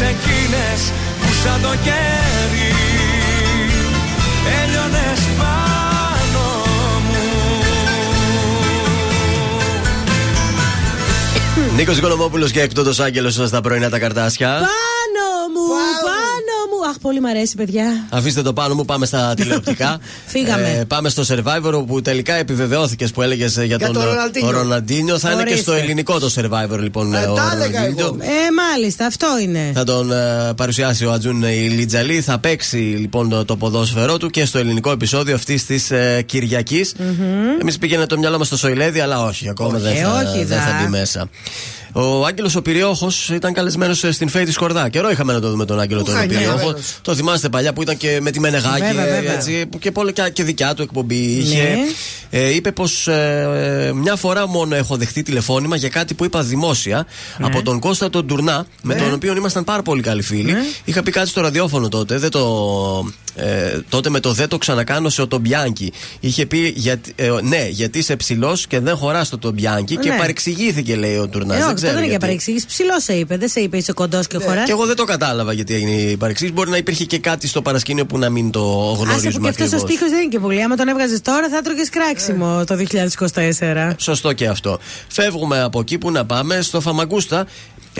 S9: εκείνες που σαν το κέρι Έλειωνες πάνω μου
S3: Νίκος Οικονομόπουλος και εκτότο Άγγελος στα πρωινά τα καρτάσια.
S4: Αχ, πολύ μ' αρέσει, παιδιά.
S3: Αφήστε το πάνω μου, πάμε στα (laughs) τηλεοπτικά.
S4: Φύγαμε.
S3: Ε, πάμε στο Survivor που τελικά επιβεβαιώθηκες που έλεγες για,
S5: Για
S3: τον
S5: τον Ροναλντίνιο.
S3: Ροναντίνιο. Θα είναι και
S4: Ορίστε.
S3: στο ελληνικό το Survivor λοιπόν.
S5: Ε,
S3: ο
S5: τα έλεγα
S3: Ροναντίνιο.
S5: εγώ.
S4: Ε, μάλιστα, αυτό είναι.
S3: Θα τον ε, παρουσιάσει ο Ατζούν Λιτζαλή. Θα παίξει λοιπόν το, το ποδόσφαιρό του και στο ελληνικό επεισόδιο αυτής της ε, κυριακη Εμείς πήγαινε το μυαλό μας στο Σοηλέδι, αλλά όχι, ακόμα δεν,
S4: Ε,
S3: θα,
S4: όχι,
S3: δεν θα
S4: δα.
S3: μπει μέσα. Ο Άγγελος ο Πυριόχος ήταν καλεσμένος στην Φέη της Σκορδά. Καιρό είχαμε να το δούμε τον Άγγελο τον
S5: Χανιά,
S3: Πυριόχο.
S5: βέβαιος.
S3: Το θυμάστε παλιά που ήταν και με τη Μενεγάκη.
S4: Βέβαια, βέβαια.
S3: Έτσι, που και, πολλά, και, και δικιά του εκπομπή είχε.
S4: Ναι.
S3: Ε, είπε πως ε, μια φορά μόνο έχω δεχτεί τηλεφώνημα για κάτι που είπα δημόσια
S4: Ναι.
S3: από τον Κώστα τον Τουρνά, με τον οποίο ήμασταν πάρα πολύ καλοί φίλοι.
S4: Ναι.
S3: Είχα πει κάτι στο ραδιόφωνο τότε. Δεν το, ε, τότε με το δεν το ξανακάνω σε οτομπιάνκι. Είχε πει γιατί, ε, ναι, γιατί είσαι ψηλός και δεν χωράς στο τομπιάνκι και
S4: Ναι.
S3: παρεξηγήθηκε, λέει ο Τουρνάς.
S4: Ε,
S3: δεν
S4: όχι,
S3: ξέρω
S4: δεν είναι για
S3: γιατί.
S4: παρεξήγηση. Ψηλό σε είπε. Δεν σε είπε είσαι κοντός και χωρά.
S3: Και εγώ δεν το κατάλαβα γιατί έγινε η παρεξήγηση. Μπορεί να υπήρχε και κάτι στο παρασκήνιο που να μην το
S4: Άσε που
S3: γνωρίζουμε
S4: και αυτός ο
S3: ακριβώς.
S4: στίχος δεν είναι και πολύ. Άμα τον έβγαζες τώρα θα έτρωγες κράξιμο το 2024.
S3: Σωστό και αυτό. Φεύγουμε από εκεί που να πάμε στο Φαμαγκούστα.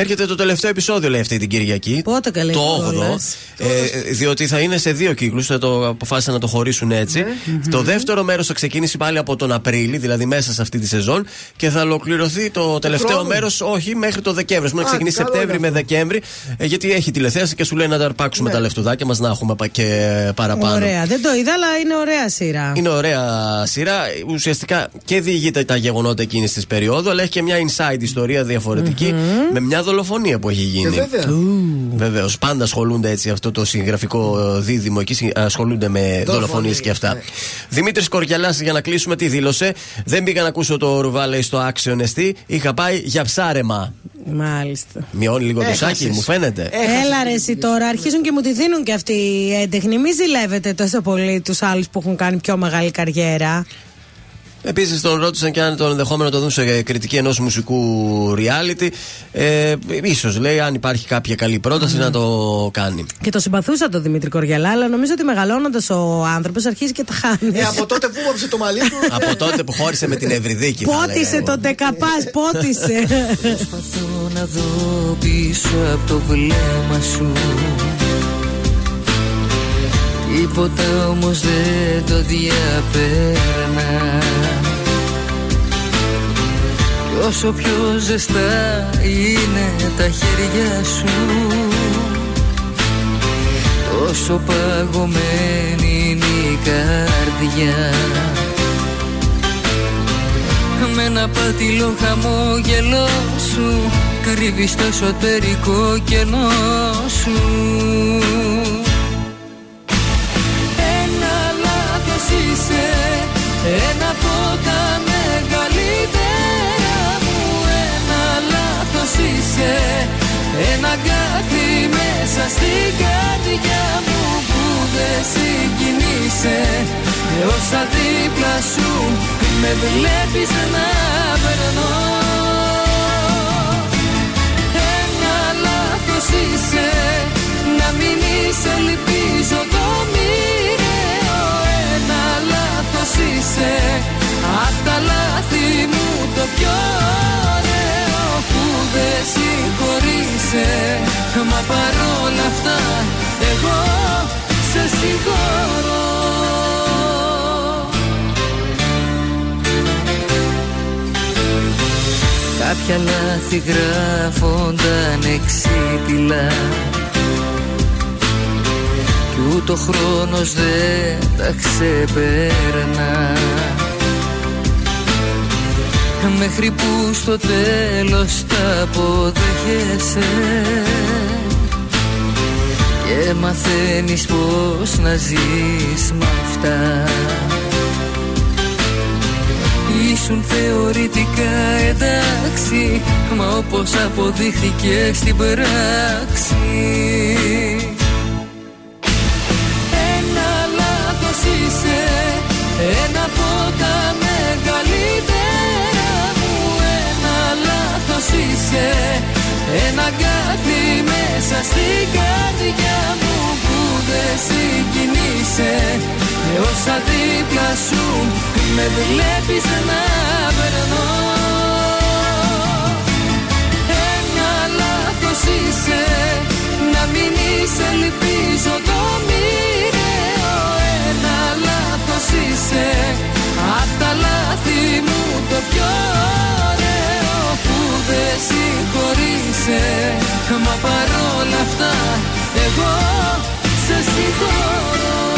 S3: Έρχεται το τελευταίο επεισόδιο, λέει αυτή την Κυριακή.
S4: Πότε καλέ
S3: Το
S4: κιόλας.
S3: 8ο. Ε, διότι θα είναι σε δύο κύκλους. Θα το αποφάσισαν να το χωρίσουν έτσι. Το δεύτερο μέρος θα ξεκινήσει πάλι από τον Απρίλη, δηλαδή μέσα σε αυτή τη σεζόν. Και θα ολοκληρωθεί το τελευταίο
S5: χρόνου.
S3: μέρος, όχι μέχρι το Δεκέμβρη. Μπορεί να
S5: Α,
S3: ξεκινήσει
S5: καλό
S3: Σεπτέμβρη
S5: είναι
S3: με
S5: αυτό.
S3: Δεκέμβρη. ε, γιατί έχει τηλεθέαση και σου λέει να τα αρπάξουμε τα λεφτουδάκια μας να έχουμε πα- και παραπάνω.
S4: Ωραία. Δεν το είδα, αλλά είναι ωραία σειρά.
S3: Είναι ωραία σειρά. Ουσιαστικά και διηγείται τα γεγονότα εκείνης της περίοδου, αλλά έχει και μια inside ιστορία διαφορετική με μια δολοφονία που έχει
S5: Και
S3: γίνει.
S5: βέβαια.
S3: Βεβαίως, πάντα ασχολούνται έτσι αυτό το συγγραφικό ε, δίδυμο εκεί, συ- ασχολούνται με δολοφονίες και αυτά.
S5: ναι.
S3: Δημήτρης Κοριαλά, για να κλείσουμε, τι δήλωσε; Δεν πήγα να ακούσω το ρουβάλε στο Action ST. Είχα πάει για ψάρεμα.
S4: Μάλιστα.
S3: Μειώνει λίγο το
S5: Έχασες.
S3: σάκι, μου φαίνεται.
S4: Έλα ρε εσύ τώρα, αρχίζουν και μου τη δίνουν και αυτοί οι έντεχνοι. Μη ζηλεύετε τόσο πολύ τους άλλους που έχουν κάνει πιο μεγάλη καριέρα.
S3: Επίσης τον ρώτησαν και αν τον ενδεχόμενο να το δουν σε κριτική ενός μουσικού reality. Ε, ίσως λέει, αν υπάρχει κάποια καλή πρόταση να το κάνει.
S4: Και το συμπαθούσα τον Δημήτρη Κοριαλά, αλλά νομίζω ότι μεγαλώνοντας ο άνθρωπος αρχίζει και τα χάνει.
S5: Ε, από τότε που βόψε το μαλλί του. (laughs)
S3: Από τότε που χώρισε με την Ευρυδίκη. θα
S4: Πότισε
S3: λέγαμε.
S4: τον Τεκαπάς, πότισε.
S12: Προσπαθώ να δω πίσω από το βλέμμα σου Τίποτα όμως δεν το διαπέρνα Κι όσο πιο ζεστά είναι τα χέρια σου Τόσο παγωμένη είναι η καρδιά. Με ένα πάτηλο χαμόγελό σου Κρύβεις στο εσωτερικό κενό σου. Ένα λάθος είσαι είσαι Ένα κάτι μέσα στην καρδιά μου που δεν συγκινείσαι Και όσα δίπλα σου με βλέπεις να περνώ. Ένα λάθος είσαι. Να μην είσαι ελπίζω το μοιραίο. Ένα λάθος είσαι. Απ' τα λάθη μου το πιο ωραίο Που δεν συγχωρείσαι. Μα παρόλα αυτά εγώ σε συγχωρώ. Κάποια λάθη γράφονταν εξίτηλα Κι ούτω χρόνος δεν τα ξεπέρνα Μέχρι που στο τέλος τα αποδέχεσαι. Και μαθαίνεις πως να ζεις με αυτά. Ήσουν θεωρητικά εντάξει Μα όπως αποδείχθηκε στην πράξη. Ένα λάθος είσαι Ένα λάθος είσαι; Ένα κάτι μέσα στην καρδιά μου Που δεν συγκινείσαι. Και όσα δίπλα σου με βλέπεις να περνώ. Ένα λάθος είσαι. Να μην είσαι ελπίζω το μοιραίο. Ένα λάθος είσαι. Απ' τα λάθη μου το πιο ωραίο Που δεν συγχωρείσαι. Μα παρόλα αυτά εγώ σε συγχωρώ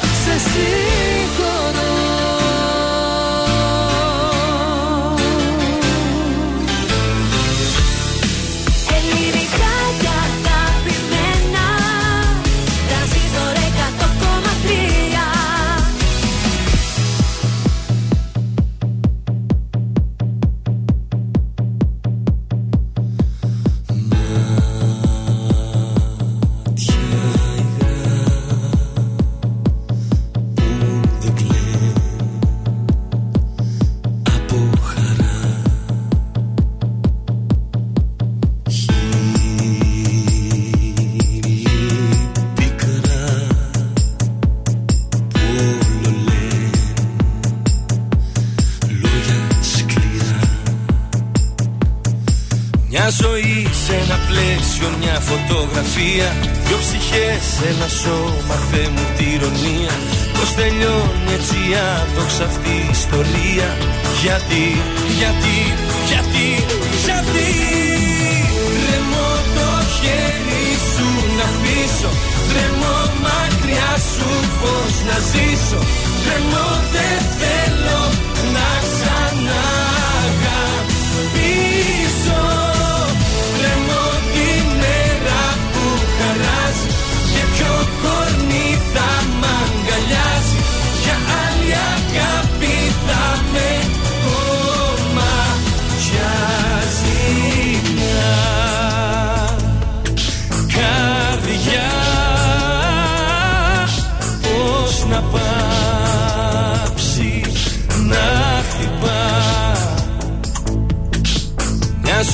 S12: σε συγχωρώ
S9: ψυχές, ένα σώμα, Θεέ μου τη ηρωνία. Πώς τελειώνει έτσι άδοξα αυτή η ιστορία. Γιατί, γιατί, γιατί, γιατί Τρεμώ το χέρι σου να αφήσω Τρεμώ μακριά σου πώς να ζήσω. Τρεμώ δεν θέλω να ξαναγαπήσω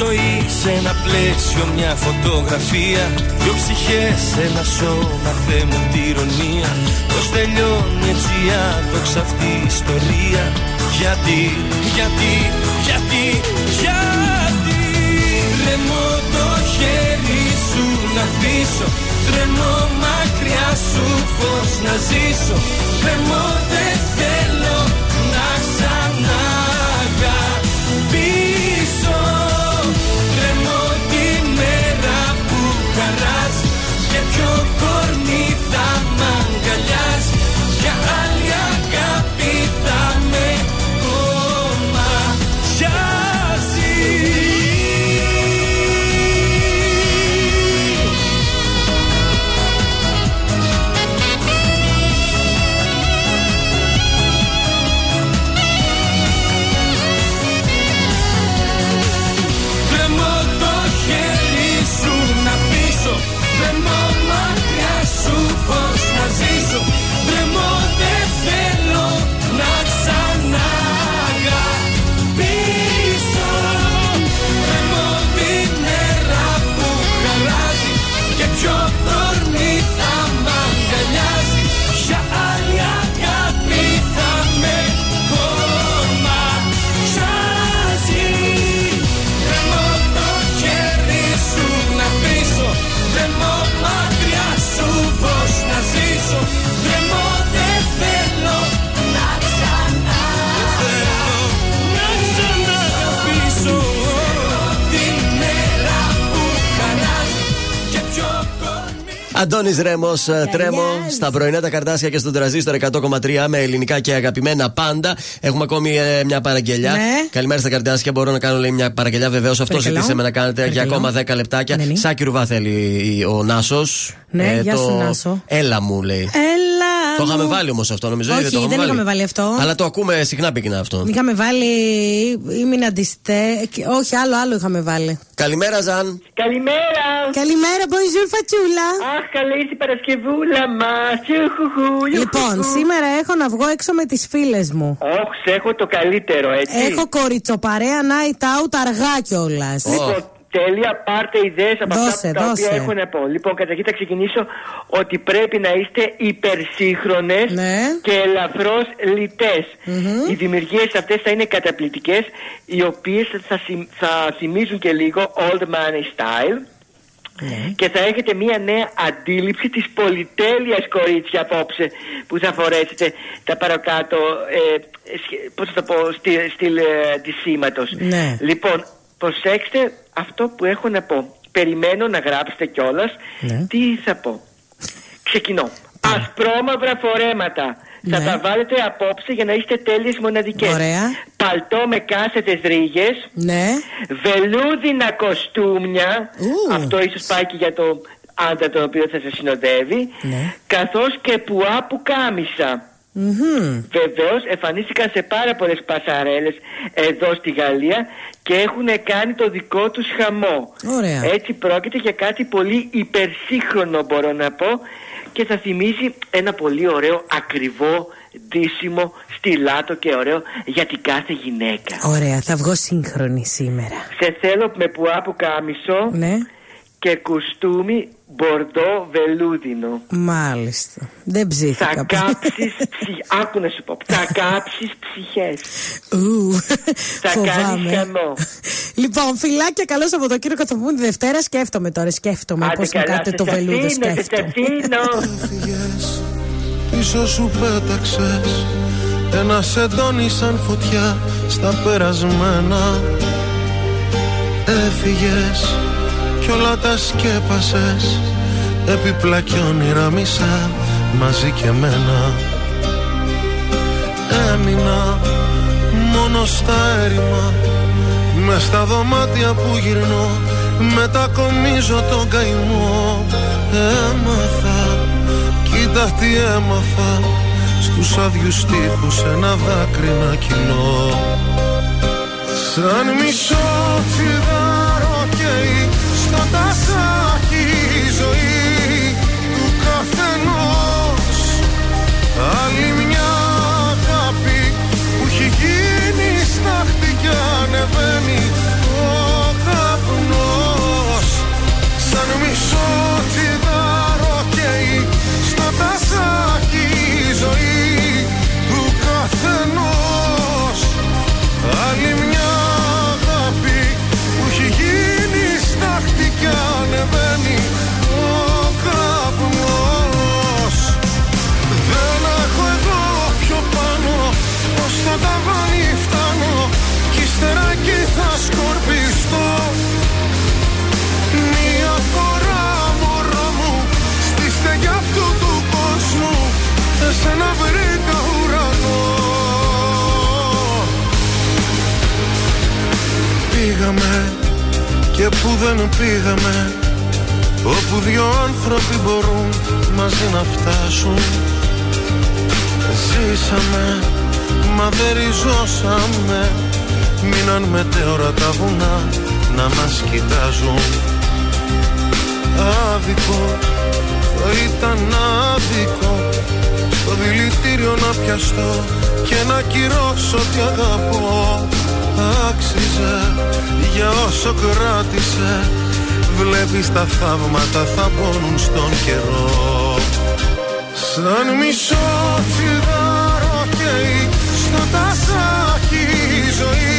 S9: ζωή σε ένα πλαίσιο μια φωτογραφία. Δυο ψυχές, ένα σώμα, Θεέ μου τη ηρωνία. Πώς τελειώνει έτσι άδοξα αυτή η ιστορία. Γιατί, γιατί, γιατί, γιατί; Τρεμώ το χέρι σου να αφήσω. Τρεμώ μακριά σου πως να ζήσω. Τρεμώ δεν
S3: Αντώνης Ρέμος, τρέμω στα πρωινά τα καρτάσια και στον τραζίστορ 100,3 με ελληνικά και αγαπημένα πάντα. Έχουμε ακόμη ε, μια παραγγελιά.
S4: Ναι.
S3: Καλημέρα στα καρτάσια. Μπορώ να κάνω λέει, μια παραγγελιά. Βεβαίως αυτός
S4: Παρακαλώ.
S3: ζητήσαμε να κάνετε για
S4: Παρακαλώ.
S3: ακόμα 10 λεπτάκια.
S4: Ναι, ναι.
S3: Σάκη Ρουβά θέλει ο Νάσος.
S4: Ναι, γεια σου, Νάσο.
S3: Έλα μου λέει.
S4: Έλα.
S3: Το είχαμε
S4: μου.
S3: βάλει όμως αυτό νομίζω.
S4: Όχι,
S3: ή το
S4: δεν είχαμε βάλει αυτό.
S3: Αλλά το ακούμε συχνά πυκνά αυτό.
S4: Είχαμε βάλει. Ήμουν αντιστέ. Όχι, άλλο, άλλο είχαμε βάλει.
S3: Καλημέρα, Ζαν.
S21: Καλημέρα.
S4: Καλημέρα, bonjour, φατσούλα.
S21: Αχ, καλή είσαι η Παρασκευούλα μας.
S4: Λοιπόν, σήμερα έχω να βγω έξω με τις φίλες μου.
S21: Όχι, σε έχω το καλύτερο, έτσι.
S4: Έχω κοριτσοπαρέα night out αργά κιόλας.
S21: Λοιπόν, τέλεια, πάρτε ιδέες από
S4: Δώσε,
S21: αυτά τα
S4: δώσε.
S21: οποία έχω να πω. Λοιπόν, καταρχήν θα ξεκινήσω ότι πρέπει να είστε υπερσύγχρονες
S4: Ναι.
S21: και ελαφρώς λιτές. Οι δημιουργίες αυτές θα είναι καταπληκτικές, οι οποίες θα, συμ- θα θυμίζουν και λίγο old money style. Και θα έχετε μια νέα αντίληψη της πολυτέλειας κορίτσια απόψε που θα φορέσετε τα παρακάτω, ε, σχε- πώς θα το πω, στυλ, στυλ ε, της σήματος.
S4: Ναι.
S21: Λοιπόν, προσέξτε αυτό που έχω να πω. Περιμένω να γράψετε κιόλας
S4: Ναι.
S21: τι θα πω. Ξεκινώ. Ασπρόμαυρα φορέματα. Θα
S4: Ναι.
S21: τα βάλετε απόψε για να είστε τέλειες μοναδικές.
S4: Ωραία.
S21: Παλτό με κάθετες ρίγες.
S4: Ναι.
S21: Βελούδινα κοστούμια. Αυτό ίσως πάει και για το άντρα το οποίο θα σε συνοδεύει.
S4: Ναι.
S21: Καθώς και πουά που κάμισα.
S4: Μμμ.
S21: Βεβαίως εμφανίστηκαν σε πάρα πολλές πασαρέλες εδώ στη Γαλλία και έχουν κάνει το δικό τους χαμό.
S4: Ωραία.
S21: Έτσι πρόκειται για κάτι πολύ υπερσύγχρονο μπορώ να πω και θα θυμίζει ένα πολύ ωραίο ακριβό ντύσιμο στυλάτο και ωραίο για την κάθε γυναίκα.
S4: Ωραία, θα βγω σύγχρονη σήμερα.
S21: Σε θέλω με πουά που κάμισο
S4: Ναι.
S21: και κουστούμι μπορντό βελούδινο.
S4: Μάλιστα. Δεν ψήθηκα.
S21: Θα κάψεις ψυχ... Άκου να σου πω. Θα κάψεις ψυχές.
S4: Ου,
S21: Θα κάνεις
S4: φοβάμαι.
S21: χαμό.
S4: Λοιπόν, φιλάκια, καλό Σαββατοκύριακο θα πούμε τη Δευτέρα. Σκέφτομαι τώρα, σκέφτομαι
S21: Άντε
S4: πώς μου
S21: καλά,
S4: κάνετε
S21: σε
S4: το βελούδο.
S21: αφήνω, σε
S4: Σκέφτομαι.
S21: αφήνω.
S22: Πίσω σου πέταξες Ένα σεντόνι σαν φωτιά Στα περασμένα Έφυγες Κι όλα τα σκέπασες. Επιπλά κι όνειρα μισά Μαζί και μένα Έμεινα Μόνο στα έρημα. Μες στα δωμάτια που γυρνώ Μετακομίζω τον καημό. Έμαθα Κοίτα τι έμαθα. Στους άδειους τείχους ένα δάκρυ να κυλώ. Σαν μισό τσιγάρο καίει Στο τασάκι η ζωή του καθενός. Άλλη μια αγάπη που έχει γίνει στάχτη και ανεβαίνει δεν πήγαμε Όπου δυο άνθρωποι μπορούν μαζί να φτάσουν. Ζήσαμε, μα δεν ριζώσαμε. Μείναν μετέωρα τα βουνά να μας κοιτάζουν. Άδικο, θα ήταν άδικο Στο δηλητήριο να πιαστώ και να κυρώσω τι αγαπώ Άξιζε για όσο κράτησε Βλέπεις τα θαύματα θα πόνουν στον καιρό. Σαν μισό τσιγάρο καίει στο τασάκι η ζωή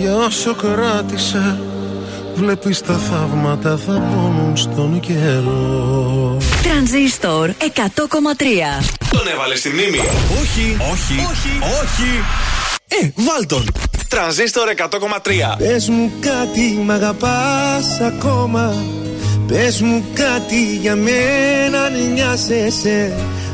S22: για όσο κράτησε Βλέπεις τα θαύματα θα πόνουν στον καιρό
S11: Τρανζίστορ 100,3.
S2: Τον έβαλε στη μνήμη. Όχι, όχι, όχι, όχι. Ε, βάλ τον. Τρανζίστορ 100,3.
S10: Πες μου κάτι μ' αγαπάς ακόμα Πες μου κάτι για μένα αν νοιάζεσαι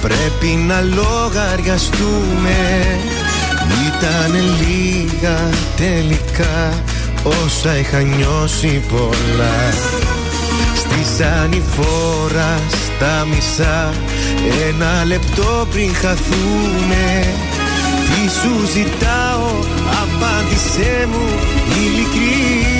S10: Πρέπει να λογαριαστούμε. Ήταν λίγα τελικά Όσα είχα νιώσει πολλά. Στη ανηφόρα στα μισά Ένα λεπτό πριν χαθούμε. Τι σου ζητάω Απάντησέ μου ειλικρινά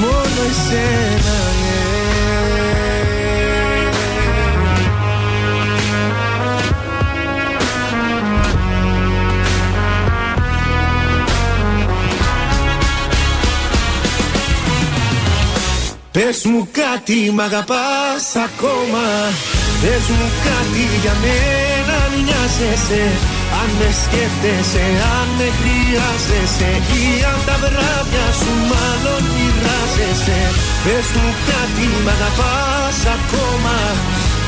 S10: μόνο εσένα ναι. Πες μου κάτι μ' αγαπάς ακόμα Πες μου κάτι για μένα μοιάζεσαι αν με σκέφτεσαι, αν με χρειάζεσαι Ή αν τα βράδια σου μάλλον μοιράζεσαι Πες μου κάτι μ' αγαπάς ακόμα.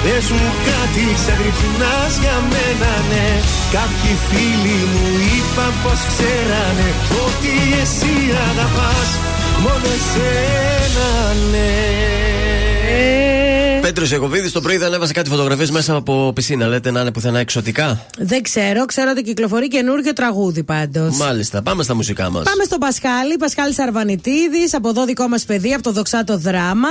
S10: Πες μου κάτι ξαγρυπνάς για μένα ναι. Κάποιοι φίλοι μου είπαν πως ξέρανε Ότι εσύ αγαπάς μόνο εσένα ναι
S3: Πέτρος Ιακοβίδη το πρωί δεν έβαζε κάτι φωτογραφίες μέσα από πισίνα. Λέτε να είναι πουθενά εξωτικά;
S4: Δεν ξέρω, ξέρω ότι κυκλοφορεί καινούργιο τραγούδι πάντως.
S3: Μάλιστα, πάμε στα μουσικά μας.
S4: Πάμε στον Πασχάλη, Πασχάλη Αρβανιτίδη, από εδώ δικό μας παιδί, από το δοξάτο δράμα.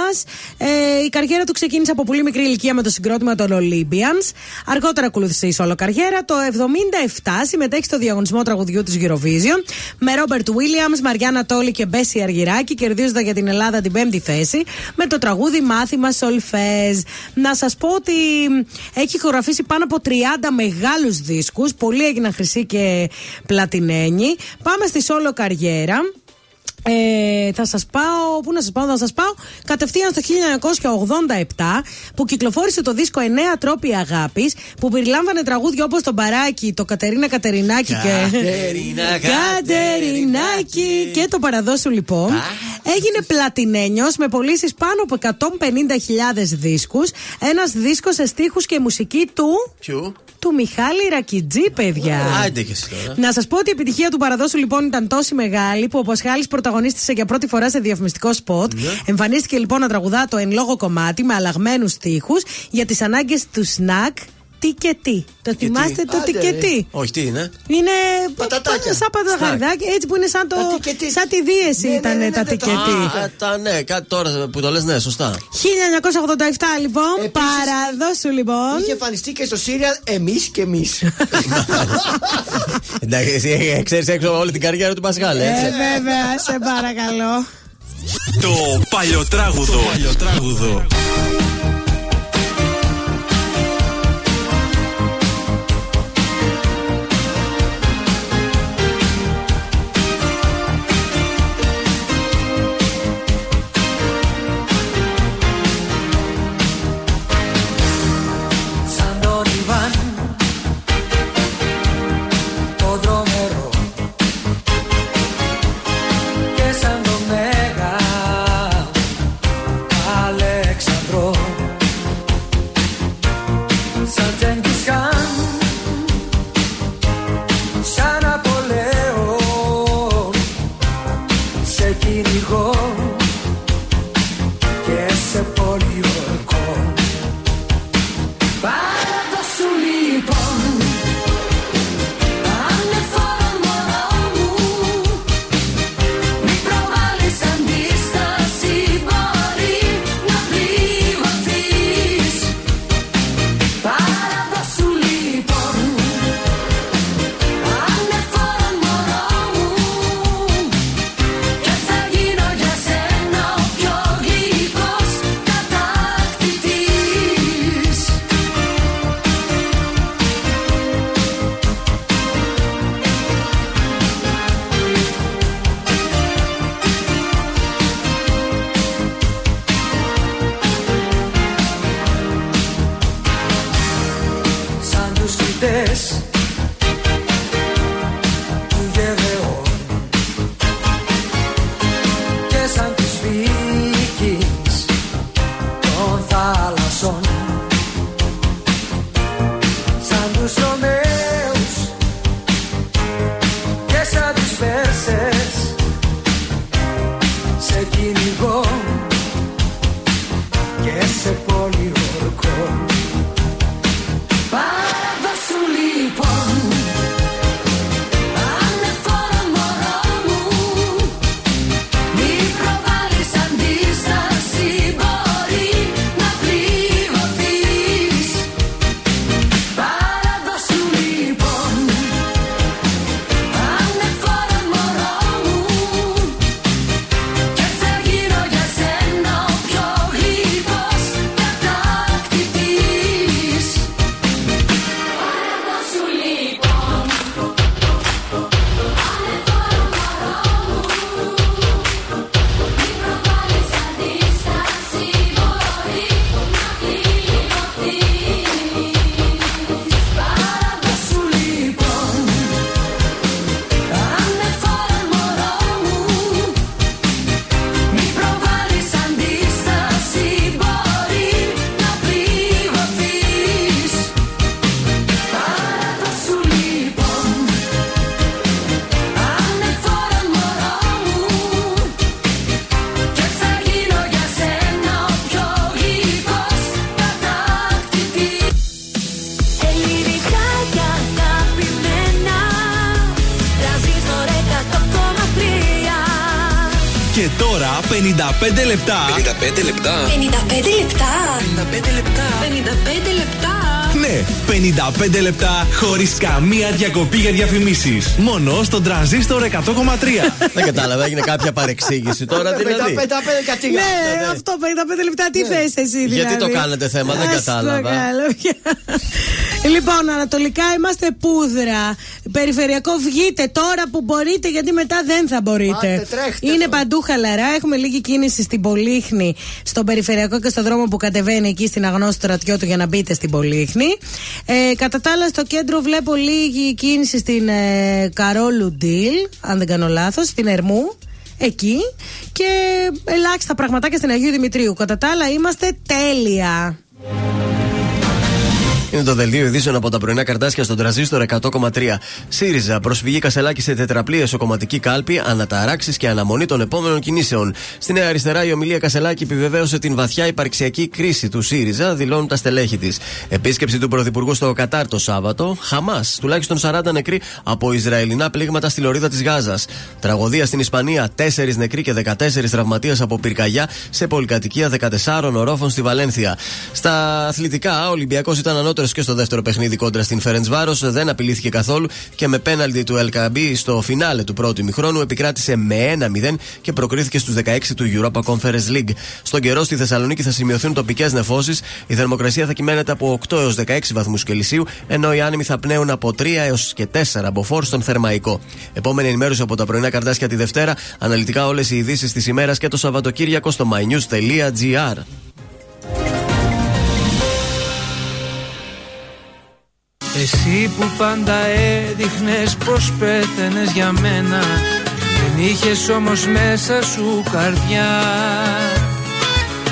S4: Ε, η καριέρα του ξεκίνησε από πολύ μικρή ηλικία με το συγκρότημα των Olympians. Αργότερα ακολούθησε η σόλο καριέρα. Το 77 συμμετέχει στο διαγωνισμό τραγουδιού της Eurovision με Ρόμπερτ Williams, Μαριάννα Τόλι και Μπέση Αργυράκη, κερδίζοντα για την Ελλάδα την πέμπτη θέση με το τραγούδι Μάθημα Σολφέ. Να σας πω ότι έχει χωραφίσει πάνω από 30 μεγάλους δίσκους Πολλοί έγιναν χρυσοί και πλατινένοι. Πάμε στη σόλο καριέρα. Ε, θα σας πάω, πού να σας πάω, θα σας πάω κατευθείαν στο 1987 που κυκλοφόρησε το δίσκο 9 τρόποι αγάπης που περιλάμβανε τραγούδια όπως το Μπαράκι, το Κατερίνα Κατερινάκη και.
S3: Κατερίνα,
S4: Κατερινάκη και το παραδόσου λοιπόν. Έγινε πλατινένιος με πωλήσεις πάνω από 150.000 δίσκους. Ένας δίσκος σε στίχους και μουσική του.
S3: Ποιου;
S4: Του Μιχάλη Ρακιτζή, παιδιά.
S3: Άντε και εσύ τώρα.
S4: Να σας πω ότι η επιτυχία του παραδόσου λοιπόν ήταν τόσο μεγάλη που ο Πασχάλης πρωταγωνίστησε για πρώτη φορά σε διαφημιστικό σποτ. Εμφανίστηκε λοιπόν να τραγουδά το εν λόγω κομμάτι με αλλαγμένους στίχους για τις ανάγκες του σνακ. Τι και τι. Το θυμάστε το τι και τι.
S3: Όχι, τι είναι;
S4: Είναι
S5: Πατατάκια.
S4: σαν παταταχαριδάκια, έτσι που είναι σαν το.
S5: Τα τικετή.
S4: Σαν τη δίεση
S5: Ναι, ναι,
S4: ήταν
S5: ναι, ναι,
S4: τα
S5: το-
S4: τικετή.
S3: Α, τα ναι, κάτι τώρα που το λες, ναι, σωστά.
S4: 1987 λοιπόν,
S5: Επίσης,
S4: παραδόσου λοιπόν.
S5: Είχε εμφανιστεί και στο σύριαλ Εμείς και εμείς. (laughs)
S3: Εντάξει, εσύ ξέρεις έξω όλη την καριέρα του Πασχάλη,
S4: Ε,
S3: έτσι.
S4: βέβαια, σε παρακαλώ.
S2: Το παλιοτράγουδο. Το παλιοτράγουδο. Λεπτά.
S23: 55 λεπτά.
S13: 55 λεπτά.
S23: 55 λεπτά.
S13: 55 λεπτά.
S2: Ναι, 55 λεπτά χωρίς καμία διακοπή για διαφημίσεις. Μόνο στον τραζίστορ 100,3.
S3: Δεν κατάλαβα, έγινε κάποια παρεξήγηση τώρα δηλαδή.
S5: 55 κάτι
S4: Ναι, αυτό 55 λεπτά τι θες εσύ δηλαδή;
S3: Γιατί το κάνετε θέμα, δεν
S4: Ας το
S3: κατάλαβα.
S4: κάνω πια. Λοιπόν, ανατολικά είμαστε πούδρα. Περιφερειακό βγείτε τώρα που μπορείτε, γιατί μετά δεν θα μπορείτε.
S5: Άντε, τρέχτε
S4: Είναι παντού χαλαρά. Έχουμε λίγη κίνηση στην Πολύχνη, στον περιφερειακό και στον δρόμο που κατεβαίνει εκεί στην αγνώστη στρατιώτου για να μπείτε στην Πολύχνη. Ε, κατά τα άλλα, στο κέντρο βλέπω λίγη κίνηση στην ε, Καρόλου Ντίλ, αν δεν κάνω λάθος, στην Ερμού. Εκεί και ελάχιστα πραγματάκια στην Αγίου Δημητρίου. Κατά τα άλλα, είμαστε τέλεια.
S3: Είναι το δελτίο ειδήσεων από τα πρωινά καρτάσια στον τραζίστορ 100,3. ΣΥΡΙΖΑ προσφυγή Κασελάκη σε τετραπλή εσωκομματική κάλπη, αναταράξεις και αναμονή των επόμενων κινήσεων. Στη Νέα Αριστερά, η ομιλία Κασελάκη επιβεβαίωσε την βαθιά υπαρξιακή κρίση του ΣΥΡΙΖΑ, δηλώνουν τα στελέχη της. Επίσκεψη του Πρωθυπουργού στο Κατάρ το Σάββατο. Χαμάς, τουλάχιστον 40 νεκροί από Ισραηλινά πλήγματα στη λωρίδα της Γάζας. Τραγωδία στην Ισπανία, 4 νεκροί και 14 τραυματίες από πυρκαγιά σε πολυκατοικία 14 ορόφων στη Βαλένθια. Στα αθλητικά, ο Ολυμπιακός ήταν ανώτερος και στο δεύτερο παιχνίδι κόντρα στην Φέρεντ Βάρο, δεν απειλήθηκε καθόλου και με πέναλτι του Ελκαμπή στο φινάλε του πρώτου ημιχρόνου επικράτησε με 1-0 και προκρίθηκε στους 16 του Europa Conference League. Στον καιρό στη Θεσσαλονίκη θα σημειωθούν τοπικές νεφώσεις. Η θερμοκρασία θα κυμαίνεται από 8 έως 16 βαθμούς Κελσίου, ενώ οι άνεμοι θα πνέουν από 3 έως και 4 μποφόρ στον Θερμαϊκό. Επόμενη ενημέρωση από τα πρωινά καρτάσια τη Δευτέρα. Αναλυτικά όλες οι ειδήσεις της ημέρας και το Σαββατοκύριακο στο mynews.gr.
S7: Εσύ που πάντα έδειχνες πως πέθαινες για μένα Δεν είχες όμως μέσα σου καρδιά.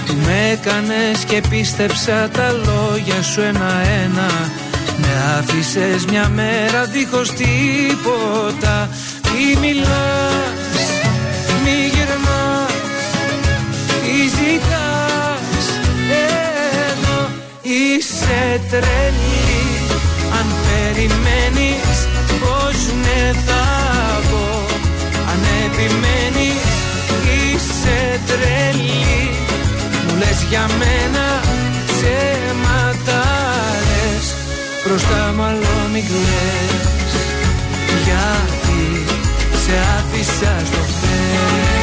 S7: Που με έκανες και πίστεψα τα λόγια σου ένα-ένα Με άφησες μια μέρα δίχως τίποτα. Τι μιλάς, μη γυρνάς, τι ζητάς. Εδώ είσαι τρελή. αν περιμένεις πως ναι θα πω Αν επιμένεις είσαι τρελή. Μου λες για μένα ψέματα λες Μπροστά μου άλλο μην κλαις Γιατί σε άφησα στο χθες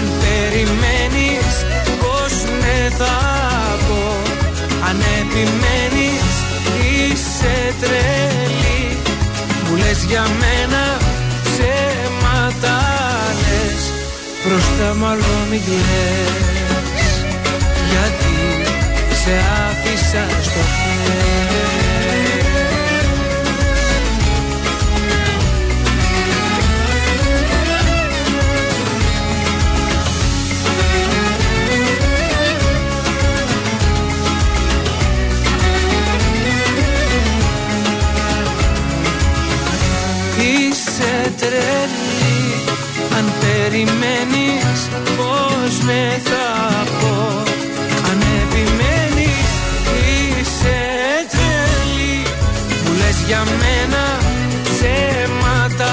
S7: αν περιμένεις πως ναι θα πω. Αν επιμένεις είσαι τρελή. Μου λες για μένα ψέματα λες. Μπροστά μου άλλο μην κλαις Γιατί σε άφησα στο χέρι Είσαι τρελή Αν περιμένεις πως με θα πω. Αν επιμένεις είσαι τρελή Μου λες για μένα ψέματα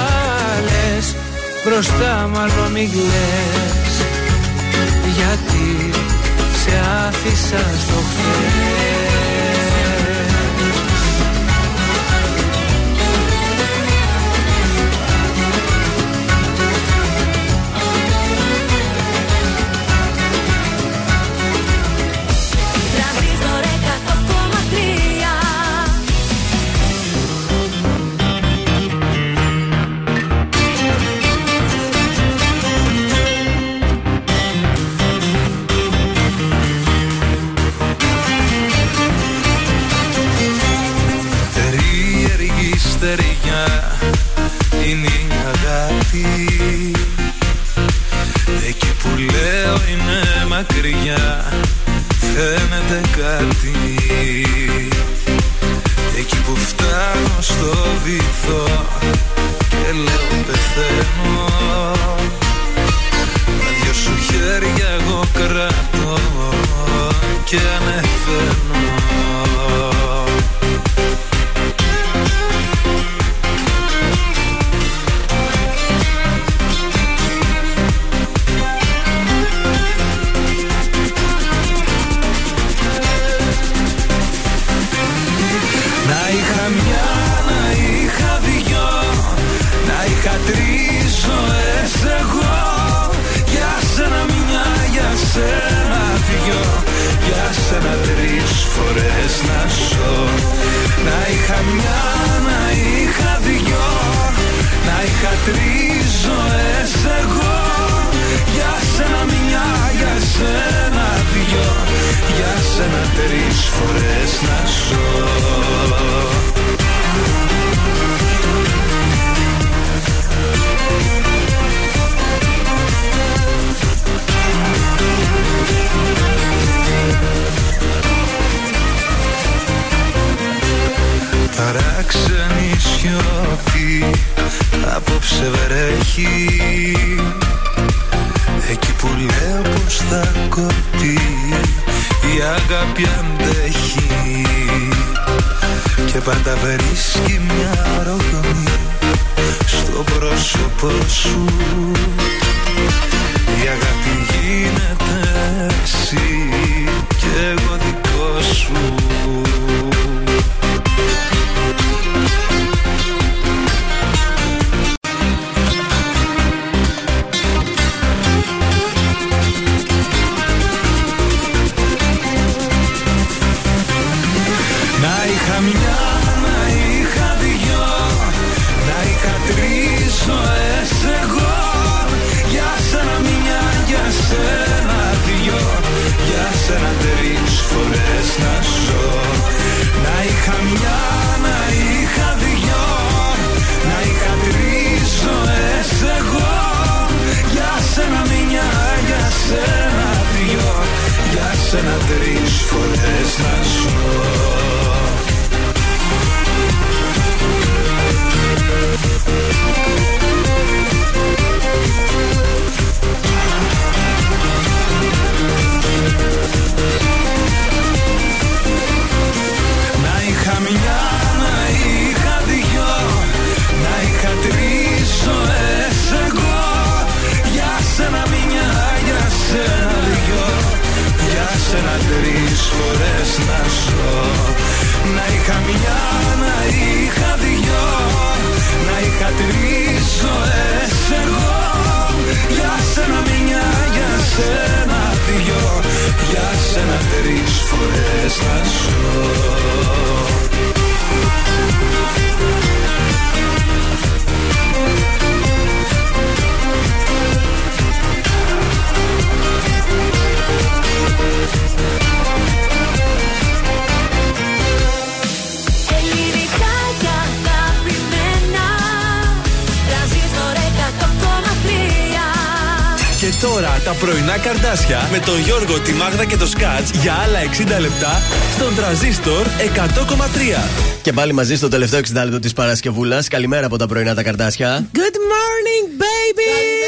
S7: λες. Μπροστά μου άλλο μην κλαις Γιατί σε άφησα στο χθες
S2: πρωινά καρδάσια με τον Γιώργο, τη Μάγδα και το Σκάτς για άλλα 60 λεπτά στον τραζίστορ 100,3.
S3: Και πάλι μαζί στο τελευταίο 60 λεπτό της Παρασκευούλας. Καλημέρα από τα πρωινά τα καρδάσια.
S4: Good morning, baby!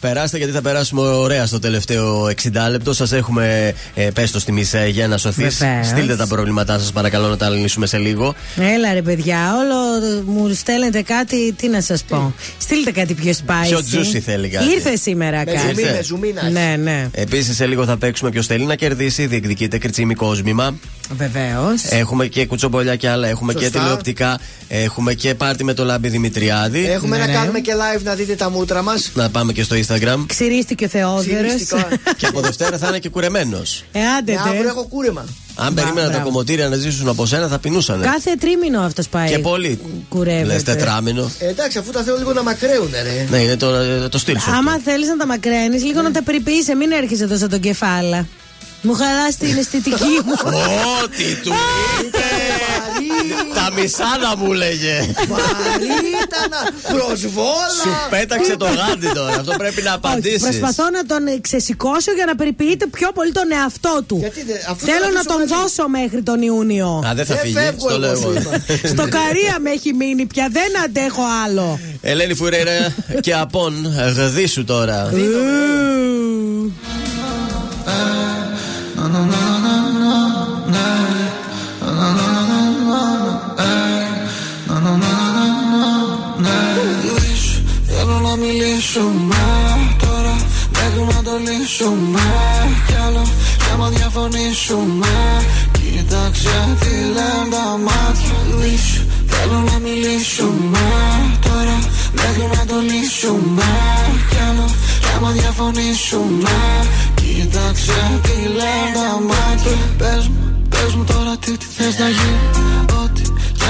S3: Περάστε γιατί θα περάσουμε ωραία στο τελευταίο 60 λεπτό. Σας έχουμε ε, πέσει το τιμή ε, για να σωθείς.
S4: Βεβαίως.
S3: Στείλτε τα προβλήματά σας, παρακαλώ, να τα λύσουμε σε λίγο.
S4: Έλα ρε παιδιά, όλο μου στέλνετε κάτι, τι να σας πω. Στείλτε κάτι πιο spicy.
S3: Πιο juicy θέλει κάτι.
S4: Ήρθε σήμερα
S3: Με
S4: κάτι.
S3: ζουμί, με
S5: ζουμί να
S4: Ναι, ναι.
S3: Επίσης, σε λίγο θα παίξουμε ποιος θέλει να κερδίσει. Διεκδικείται κριτσίμι κόσμημα.
S4: Βεβαίως.
S3: Έχουμε και κουτσομπολιά και άλλα. Έχουμε και
S5: Σωστά.
S3: τηλεοπτικά. Έχουμε και πάρτι με το λάμπη Δημητριάδη.
S5: Έχουμε
S4: Ναι,
S5: να κάνουμε και live να δείτε τα μούτρα μας.
S3: Να πάμε και στο Instagram.
S4: Ξυρίστηκε ο Θεόδωρος.
S5: Ξυρίστηκα.
S3: και από Δευτέρα θα είναι και κουρεμένος.
S4: Ε, άντε,
S5: Ε, αύριο
S4: τε.
S5: έχω κούρεμα.
S3: Αν περίμενα τα
S4: μπράβο.
S3: κομμωτήρια να ζήσουν από σένα, θα πεινούσαν.
S4: Κάθε τρίμηνο αυτός πάει.
S3: Και πολύ.
S4: Κουρεύεται.
S3: Λες τετράμινο.
S5: Ε, εντάξει, αφού τα θέλω λίγο να μακραίουν, ρε.
S3: Ναι, είναι το, το στυλ σου.
S4: Άμα θέλεις να τα μακραίνεις, λίγο να τα περιποιήσει, μην έρχεσαι εδώ σαν τον κεφάλα. Μου χαλάσει την αισθητική (laughs) μου.
S3: Ό,τι του είπε. Τα Γαμισάδα μου λέγε.
S5: Βαρύτανα, προσβόλα.
S3: Σου πέταξε το γάντι τώρα. Αυτό πρέπει να
S4: Όχι,
S3: απαντήσεις.
S4: προσπαθώ να τον ε, ξεσηκώσω για να περιποιείται πιο πολύ τον εαυτό του.
S5: δεν- αφού
S4: Θέλω
S5: θα
S4: να
S5: αφήσω
S4: τον
S5: μαζί.
S4: δώσω μέχρι τον Ιούνιο.
S3: Α, δεν θα
S5: Δεν
S3: φύγει.
S5: φεύγω
S3: Στο
S5: εγώ,
S3: λέω
S5: σου
S3: εγώ.
S5: είπα.
S4: Στο καρία με έχει μείνει πια, δεν αντέχω άλλο.
S3: Ελένη Φουρέιρα και Απόν, γδίσου τώρα.
S19: Να μιλήσουμε τώρα Μέχρι να το λύσουμε. Κι άλλο κι άμα διαφωνήσουμε. Κοίταξε τι λένε τα μάτια Λύσου, Θέλω να μιλήσουμε. Τώρα Μέχρι να το λύσουμε. Κι άλλο κι άμα διαφωνήσουμε. Κοίταξε τι λένε τα μάτια. Πες μου, πες μου τώρα τι, τι θες να γίνει. Ό,τι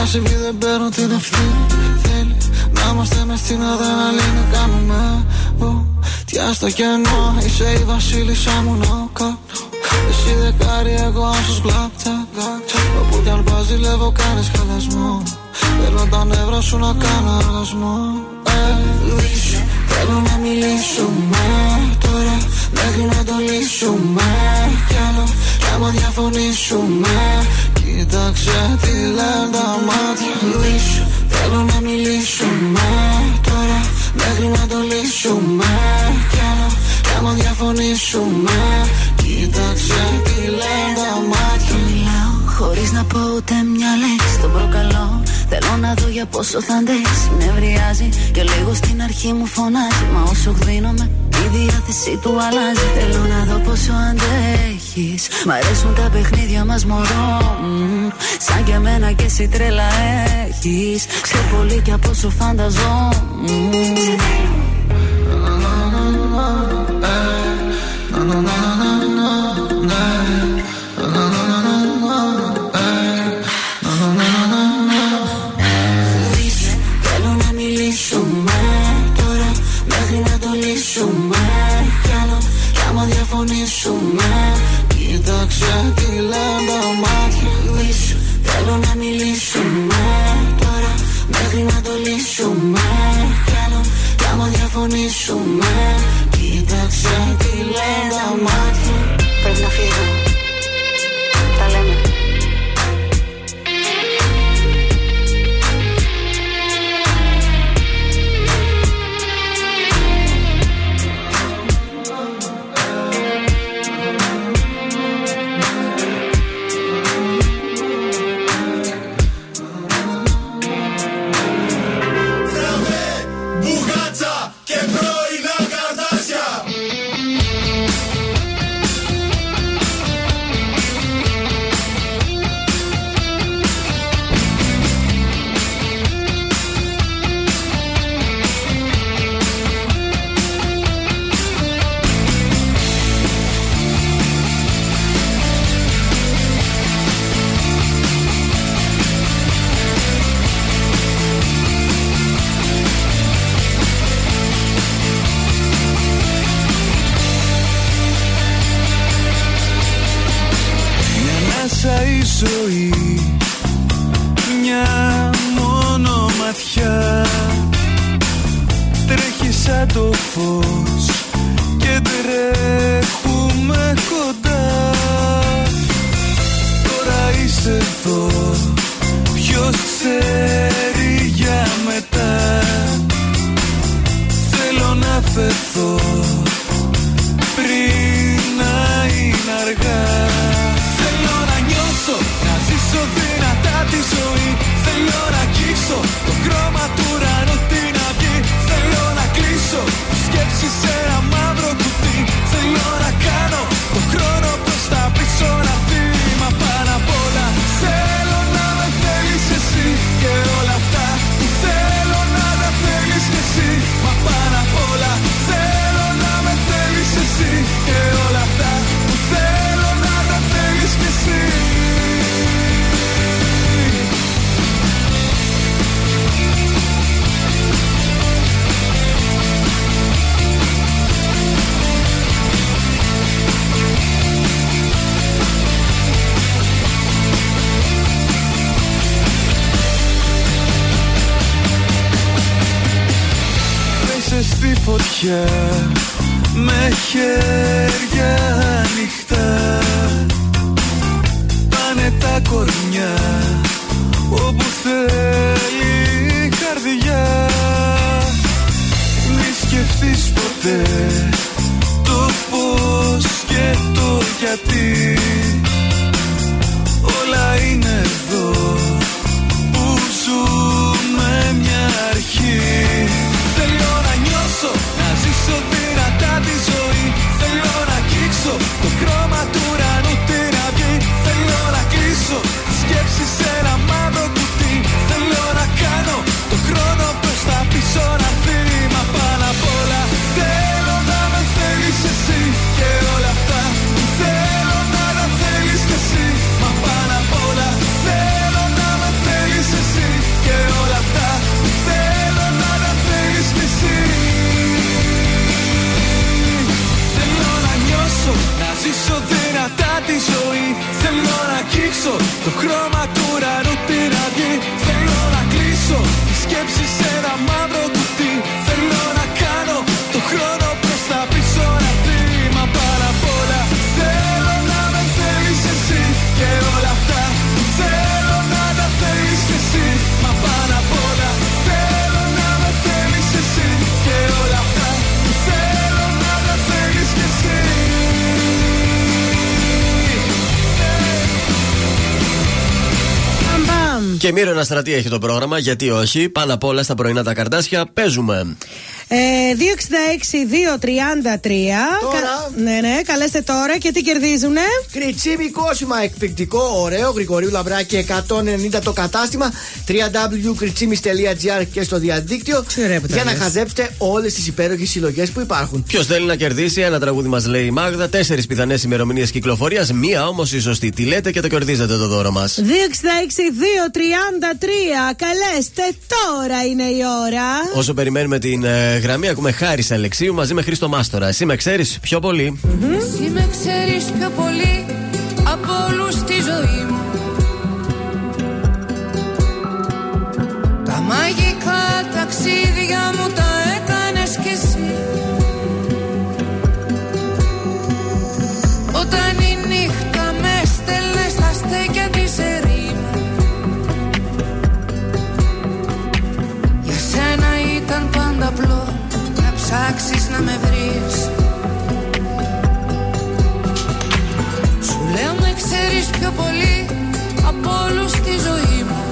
S19: κι αν συμβεί δεν παίρνω την ευθύνη. Θέλει να είμαστε μες στην αδρεναλίνη. Κάνουμε βουτιά στο κενό Είσαι η βασίλισσα μου να κάνω Εσύ δεκάρι εγώ άσος γλάπτα Όπου κι αν πας ζηλεύω κάνεις χαλασμό. Θέλω τα νεύρα σου να κάνω οργασμό Ε, λύσου, Θέλω να μιλήσουμε τώρα Μέχρι να το λύσουμε. Κι άλλο κι άμα διαφωνήσουμε. Κοίταξε τι λένε τα μάτια. Λύσου, Θέλω να μιλήσουμε τώρα Μέχρι να το λύσουμε. Κι άλλο κι άμα διαφωνήσουμε. Κοίταξε τι λένε τα μάτια
S24: Μιλάω χωρίς να πω ούτε μια λέξη Τον προκαλώ. Θέλω να δω για πόσο θα αντέξει. Νευριάζει και λίγο στην αρχή μου φωνάζει. Μα όσο γδίνομαι η διάθεσή του αλλάζει. Θέλω να δω πόσο αντέχεις. Μ' αρέσουν τα παιχνίδια μας μωρό Μμμ. Σαν και εμένα και εσύ τρέλα έχεις. Ξέρω πολύ και από όσο φανταζόμουν.
S19: Λύσου, άμα διαφωνήσουμε Κοίταξε τι λένε τα μάτια Λύσου, Θέλω να μιλήσουμε τώρα Μέχρι να το λύσουμε. Κι άλλο κι άμα διαφωνήσουμε. Κοίταξε τι λένε τα μάτια
S24: Πρέπει να φύγω
S9: ζωή. Μια μόνο ματιά. Τρέχει σαν το φως Και τρέχουμε κοντά. Τώρα είσαι εδώ. Ποιος ξέρει για μετά; Θέλω να φεθώ. Πριν να είναι αργά Θέλω να κλείσω το χρώμα του ουρανού την αυγή. Θέλω να κλείσω σκέψη σε ένα μαύρο με
S3: Αναστρατή έχει το πρόγραμμα, γιατί όχι. Πάνω απ' όλα στα πρωινά τα καρτάσια παίζουμε.
S4: Ε, 266-233.
S5: Τώρα.
S4: Κα- Ναι, ναι, καλέστε τώρα και τι κερδίζουνε;
S5: Κριτσίμι κόσμημα εκπληκτικό, ωραίο, Γρηγορίου Λαμπράκη 190 το κατάστημα www.κριτσίμι.gr και στο διαδίκτυο
S4: ωραία που τα
S5: για να
S4: λες.
S5: χαζέψετε όλες τις υπέροχες συλλογές που υπάρχουν.
S3: Ποιος θέλει να κερδίσει, ένα τραγούδι μας λέει η Μάγδα, τέσσερις πιθανές ημερομηνίες κυκλοφορίας, μία όμως η σωστή. Τι λέτε και το κερδίζετε το δώρο μας.
S4: 266-233. Καλέστε τώρα είναι η ώρα.
S3: Όσο περιμένουμε την ε, γραμμή, ακούμε Χάρη Αλεξίου μαζί με Χρήστο Μάστορα. Εσύ με ξέρεις πιο πολύ;
S13: Εσύ με ξέρεις πιο πολύ από όλους στη ζωή μου Τα μαγικά ταξίδια μου τα έκανες κι εσύ Όταν η νύχτα με στέλνες στα στέκια της ερήμου Για σένα ήταν πάντα απλό να ψάξεις να με βρεις. Σου λέω με ξέρεις πιο πολύ από όλους στη ζωή μου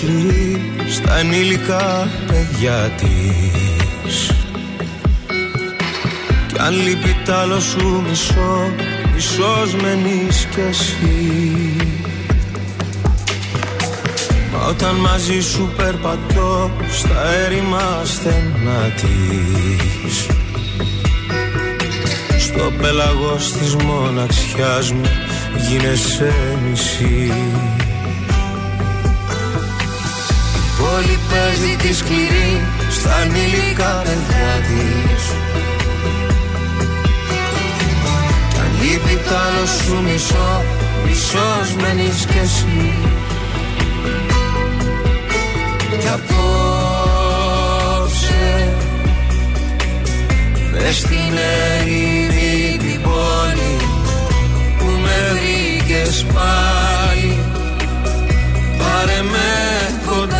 S15: σκληρή στα ενήλικα παιδιά της. Κι αν λείπει τ' άλλο σου μισό, μισός μένεις κι εσύ. Μα όταν μαζί σου περπατώ στα έρημα στενά της. Στο πέλαγος της μοναξιάς μου γίνεσαι μισή. Η πόλη παίζει τη σκληρή στα ανήλικα παιδιά της. Κι αν λείπει τ' άλλο σου μισό, μισός μένεις κι εσύ. Κι
S10: απόψε Μες στην ερήμη την πόλη που με βρήκες πάλι. Πάρε με κοντά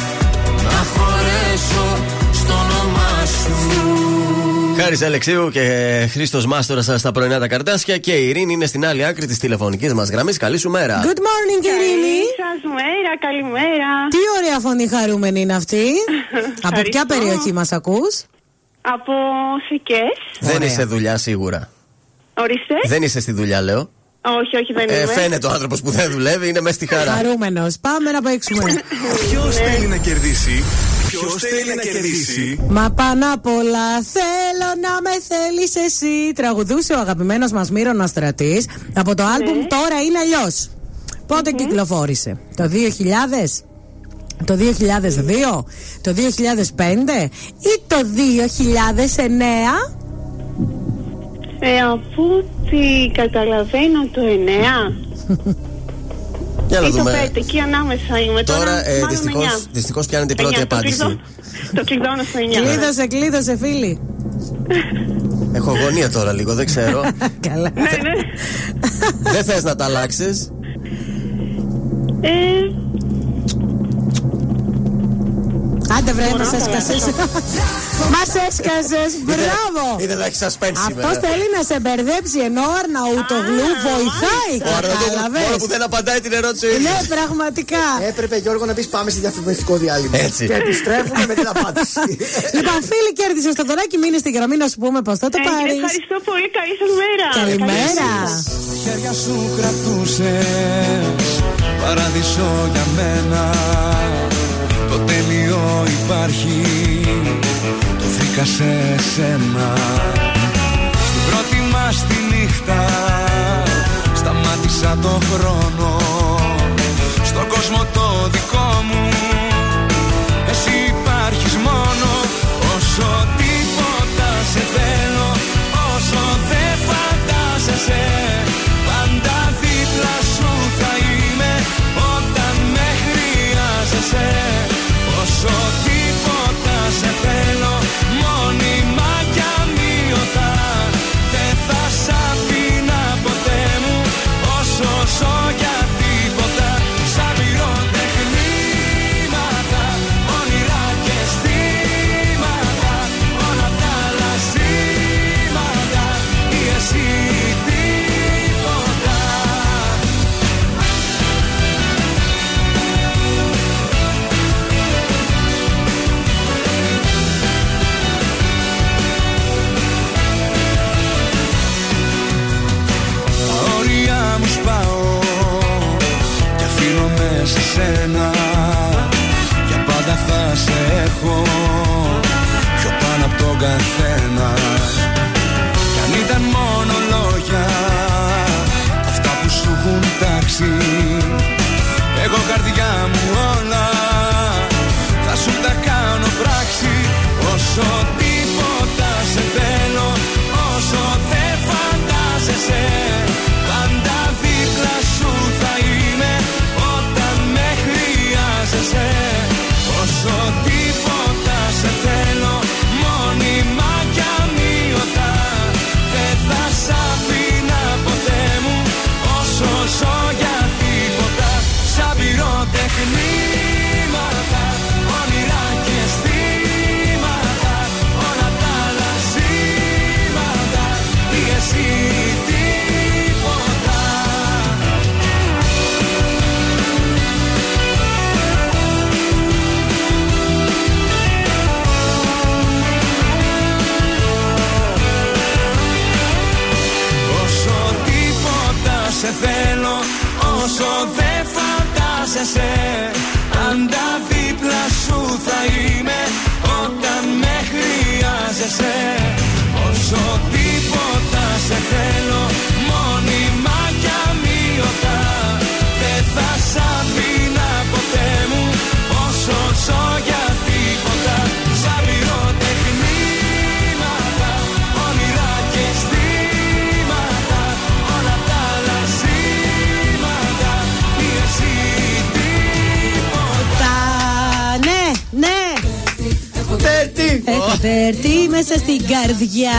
S10: Να χωρέσω στο όνομά σου
S3: Χάρης Αλεξίου και Χρήστος Μάστορας στα πρωινά τα καρτάσια και η Ειρήνη είναι στην άλλη άκρη της τηλεφωνικής μας γραμμής. Καλή σου μέρα.
S4: Good morning, Ειρήνη.
S8: Σας μέρα, καλημέρα.
S4: Τι ωραία φωνή χαρούμενη είναι αυτή. (laughs) Από ποια περιοχή μας ακούς,
S8: Από Σικές.
S3: Δεν είσαι δουλειά σίγουρα.
S8: Ορίστε.
S3: Δεν είσαι στη δουλειά, λέω.
S8: Όχι, όχι, δεν
S3: Ε,
S8: είμαι.
S3: φαίνεται ο άνθρωπος που δεν δουλεύει, είναι μες στη χαρά.
S4: Χαρούμενος. Πάμε να παίξουμε.
S2: Ποιος θέλει να κερδίσει; Ποιος θέλει να κερδίσει;
S4: Μα πάνω απ' όλα θέλω να με θέλεις εσύ. Τραγουδούσε ο αγαπημένος μας Μύρονα Στρατή από το άλμπουμ Τώρα είναι αλλιώς. Πότε κυκλοφόρησε, Το 2000, το 2002, το 2005 ή το 2009.
S8: Ε, από ό,τι καταλαβαίνω το 9. (laughs)
S3: Για να
S8: ή το
S3: δούμε.
S8: 5, εκεί ανάμεσα είμαι.
S3: Τώρα ε,
S8: μάλλον
S3: δυστυχώς,
S8: 9.
S3: δυστυχώς πιάνεται η πρώτη
S8: 9, το
S3: απάντηση.
S8: κλειδώ- Το κλειδώνω στο 9.
S4: Κλείδωσε, κλείδωσε, φίλοι. (laughs)
S3: Έχω αγωνία τώρα λίγο, δεν ξέρω. (laughs)
S4: Καλά.
S8: Ναι, ναι.
S3: δεν θες να τα αλλάξεις;
S8: Ε,
S4: Άντε βρε,
S8: Μπορώ
S4: μας
S8: να
S4: έσκασες. Μας έσκασες, μπράβο.
S3: Είδε να έχεις suspense
S4: Αυτός
S3: σήμερα.
S4: θέλει να σε μπερδέψει ενώ ο Αρναούτογλου βοηθάει.
S3: Ο Αρναούτογλου,
S4: Κατάλαβες;
S3: μόνο που δεν απαντάει την ερώτηση ο
S4: Ναι,
S3: ίδιος.
S4: πραγματικά.
S5: Έπρεπε Γιώργο να πεις πάμε σε διαφημιστικό διάλειμμα.
S3: Έτσι.
S5: Και επιστρέφουμε με την απάντηση. (laughs)
S4: Λοιπόν, φίλοι, κέρδισε το δωράκι. Μείνε στη γραμμή να σου πούμε πώς θα το
S8: ε,
S4: πάρεις.
S8: Ευχαριστώ πολύ, καλή σας μέρα.
S4: Καλημέρα.
S9: χέρια σου κρατούσες Παράδεισο για μένα Το τέλειο υπάρχει. Το βρήκα σε σένα. Στην πρώτη μας τη νύχτα Σταμάτησα το χρόνο. Στον κόσμο το δικό μου Εσύ υπάρχεις μόνο. Όσο τίποτα σε θέλω Όσο δεν φαντάζεσαι Όσο έχω. Πιο πάνω από τον καθένα Όσο δεν φαντάζεσαι Πάντα δίπλα σου θα είμαι όταν με χρειάζεσαι Όσο τίποτα σε θέλω
S5: Τέρτη!
S4: Έχω τέρτη μέσα στην καρδιά.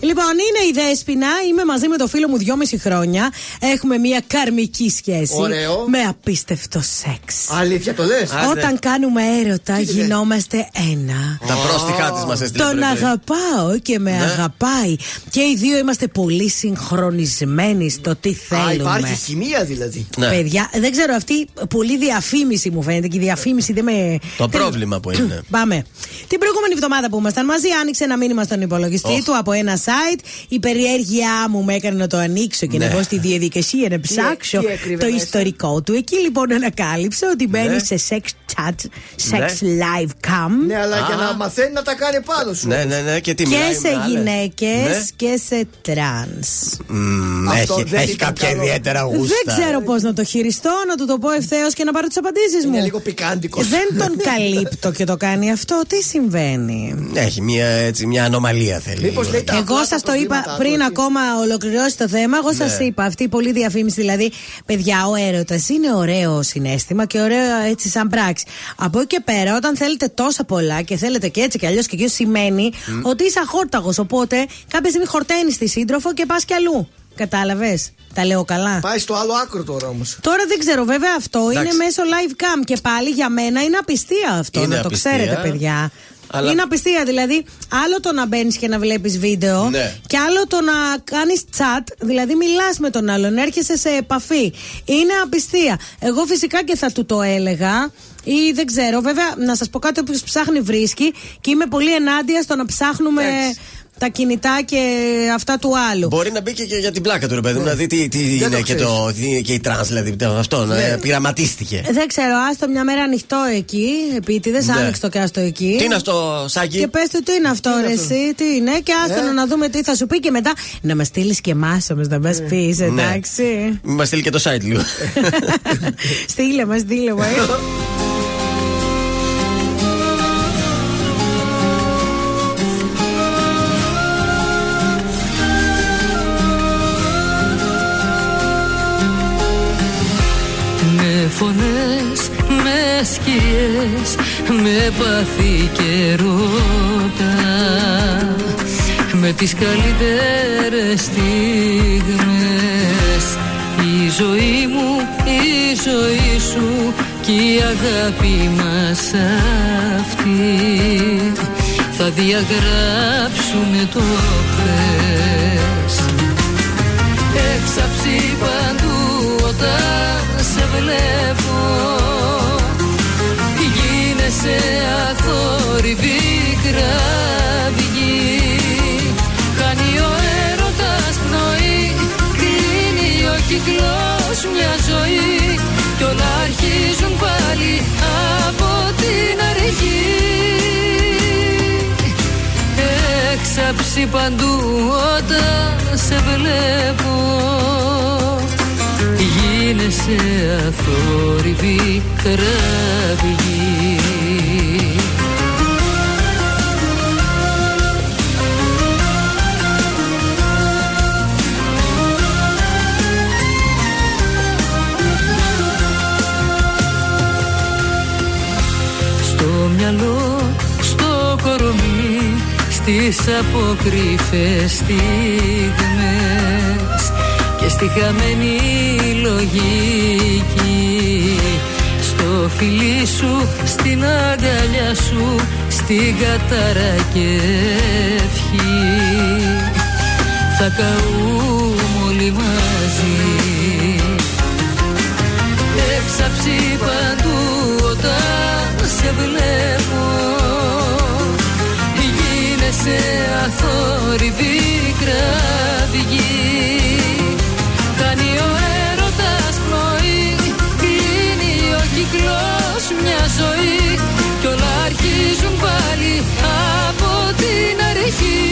S4: Λοιπόν, είναι η Δέσποινα. Είμαι μαζί με το φίλο μου δυόμιση χρόνια. Έχουμε μια καρμική σχέση.
S5: Ωραίο.
S4: Με απίστευτο σεξ.
S5: Αλήθεια το λες;
S4: Όταν κάνουμε έρωτα, γινόμαστε ένα.
S3: Τα πρόστιχά της μας έστειλε.
S4: Τον
S3: πριν.
S4: αγαπάω και με
S3: Ναι.
S4: αγαπάει. Και οι δύο είμαστε πολύ συγχρονισμένοι στο τι
S5: Α,
S4: θέλουμε.
S5: υπάρχει χημεία δηλαδή.
S3: Ναι.
S4: Παιδιά, δεν ξέρω, αυτή πολύ διαφήμιση μου φαίνεται και η διαφήμιση δεν με.
S3: Το
S4: δεν-
S3: πρόβλημα που είναι.
S4: Πάμε. Την προηγούμενη εβδομάδα που ήμασταν μαζί, άνοιξε ένα μήνυμα στον υπολογιστή
S3: Οχ.
S4: του από ένα site. Η περιέργειά μου με έκανε να το ανοίξω και
S3: Ναι.
S4: να μπω στη διαδικασία να ψάξω
S5: τι έκρυβε
S4: το
S5: μέσα;
S4: ιστορικό του. Εκεί λοιπόν ανακάλυψα ότι μπαίνει
S3: Ναι.
S4: σε sex chat, sex live cam.
S5: Ναι, αλλά για
S3: Α.
S5: να μαθαίνει να τα κάνει πάνω σου.
S3: Ναι, ναι, ναι, και τι
S4: Και
S3: μιλάει
S4: σε
S3: με άλλες.
S4: γυναίκες
S3: Ναι.
S4: και σε τρανς.
S3: Μμμ,
S5: Αυτό
S3: Έχει,
S5: δεν
S3: έχει
S5: ήταν
S3: κάποια
S5: καλό.
S3: ιδιαίτερα γούστα.
S4: Δεν ξέρω πώς να το χειριστώ, να του το πω ευθέως και να πάρω τις απαντήσεις μου.
S5: Είναι λίγο πικάντικος.
S4: Δεν τον καλύπτω και το κάνει αυτό. Τι συμβαίνει;
S3: Έχει μια, έτσι, μια ανομαλία θέλει.
S5: Μήπως λέει τα
S4: Εγώ
S5: απλά
S4: σας
S5: τα
S4: το είπα
S5: προβλήματά
S4: πριν
S5: του,
S4: ακόμα ολοκληρώσει το θέμα. Εγώ
S3: Ναι.
S4: σα είπα αυτή η πολλή διαφήμιση. Δηλαδή, παιδιά, ο έρωτας είναι ωραίο συνέστημα και ωραίο έτσι σαν πράξη. Από εκεί και πέρα, όταν θέλετε τόσα πολλά και θέλετε και έτσι και αλλιώς και εκεί σημαίνει ότι είσαι αχόρταγος. Οπότε κάποια στιγμή χορταίνεις τη σύντροφο και πας κι αλλού. Κατάλαβες; Τα λέω καλά;
S5: Πάει στο άλλο άκρο τώρα όμως.
S4: Τώρα δεν ξέρω, βέβαια αυτό
S3: Εντάξει.
S4: είναι μέσω live cam και πάλι για μένα είναι απιστία αυτό.
S3: Είναι
S4: να το
S3: απιστία,
S4: ξέρετε, παιδιά.
S3: Αλλά-
S4: Είναι απιστία, δηλαδή άλλο το να μπαίνεις και να βλέπεις βίντεο
S3: Ναι.
S4: και άλλο το να κάνεις chat, δηλαδή μιλάς με τον άλλον, έρχεσαι σε επαφή. Είναι απιστία. Εγώ φυσικά και θα του το έλεγα. Ή δεν ξέρω, βέβαια, να σας πω κάτι: Όποιος ψάχνει βρίσκει και είμαι πολύ ενάντια στο να ψάχνουμε
S5: Εντάξει.
S4: Τα κινητά και αυτά του άλλου.
S3: Μπορεί να μπει και για την πλάκα του, ρε παιδί μου, να δει τι, τι
S5: Δεν
S3: είναι
S5: το
S3: και,
S5: ξέρεις.
S3: το, τι είναι και η τρανς, δηλαδή. Αυτό, να
S5: Ναι.
S3: πειραματίστηκε.
S4: Δεν ξέρω, άστο μια μέρα ανοιχτό εκεί, επίτηδες,
S3: Ναι.
S4: άνοιξε το και άστο εκεί.
S3: Τι είναι αυτό, Σάκη;
S4: Και πες του τι είναι αυτό,
S5: είναι
S4: ρε,
S5: αυτό;
S4: εσύ, τι είναι, και άστο
S5: Ε.
S4: να δούμε τι θα σου πει και μετά να μας στείλεις και εμάς όμως, να μας πεις,
S3: Ναι.
S4: εντάξει.
S3: Μην μας στείλει και το site λίγο. (laughs)
S4: στείλε μας, στείλε
S12: μας. (laughs) φωνές, με σκιές, με πάθη και ρώτα Με τις καλύτερες στιγμές. Η ζωή μου, η ζωή σου και η αγάπη μας αυτή. Θα διαγράψουνε το χθες. Έξαψη παντού όταν σε βλέπω. Γίνεσαι αθόρυβη κραυγή Χάνει ο έρωτας πνοή Κλείνει ο κύκλος μια ζωή. Κι όλα αρχίζουν πάλι από την αρχή. Έξαψη παντού όταν σε βλέπω Γίνεσαι αθόρυβη κραυγή. Στο μυαλό, στο κορμί Στις αποκρύφες στιγμές. Και στη χαμένη λογική. Στο φιλί σου, στην αγκαλιά σου Στην κατάρα και ευχή. Θα καούμε όλοι μαζί. Έξαψη παντού όταν σε βλέπω. Γίνεσαι αθόρυβη κραυγή μια ζωή Κι όλα από την αρχή.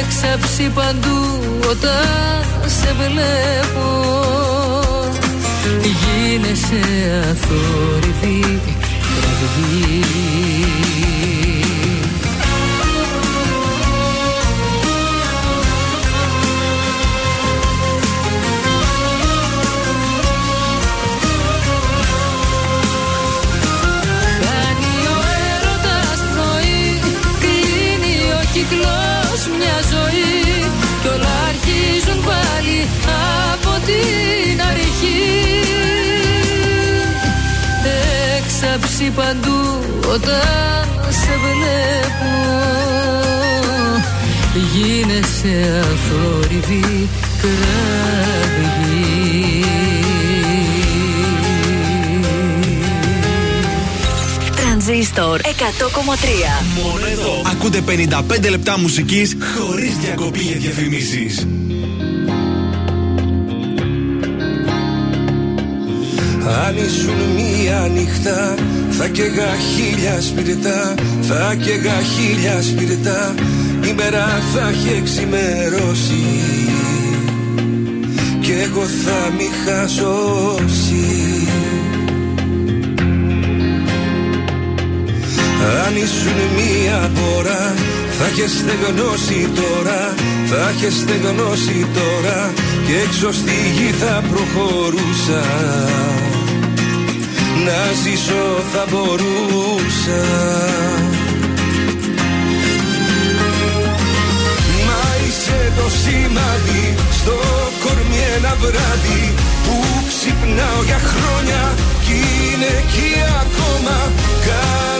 S12: Έξαψη παντού όταν σε βλέπω. Γίνεσαι αθόρυβη κραυγή κύκλος μια ζωή Κι όλα αρχίζουν πάλι από την αρχή. Έξαψη παντού όταν σε βλέπω. Γίνεσαι αθόρυβη
S11: Τρανζίστορ 100,3.
S2: Μόνο εδώ. Ακούτε 55 λεπτά μουσικής χωρίς διακοπή για διαφημίσεις.
S9: Αν ήσουν μία νύχτα θα καίγα χίλια σπιρτά Θα καίγα χίλια σπιρτά Η μέρα θα έχει εξημερώσει Κι εγώ θα μη χασώσει Αν ήσουν μία πορά θα είχες στεγνώσει τώρα Θα είχες στεγνώσει τώρα Και έξω στη γη θα προχωρούσα. Να ζήσω θα μπορούσα. Μα είσαι το σημάδι στο κορμί ένα βράδυ Που ξυπνάω για χρόνια κι είναι εκεί ακόμα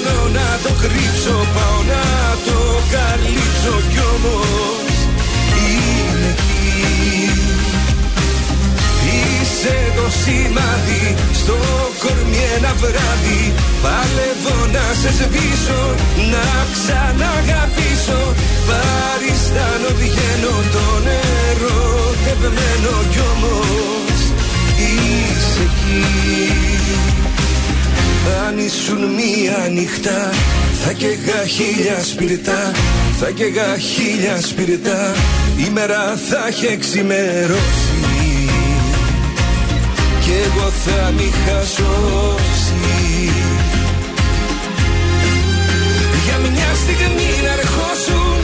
S9: Κάνω να το κρύψω, πάω να το καλύψω κι όμως είναι εκεί. Είσαι το σημάδι στο κορμί ένα βράδυ. Παλεύω να σε σβήσω, να ξαναγαπήσω. Παριστάνω βγαίνω το νερό τευμένο κι όμως είσαι εκεί αν ήσουν μία νύχτα θα καίγα χίλια σπιρτά Θα καίγα χίλια σπιρτά. Η μέρα θα έχει εξημερώσει Κι εγώ θα μη χασώσει. Για μια στιγμή να ερχόσουν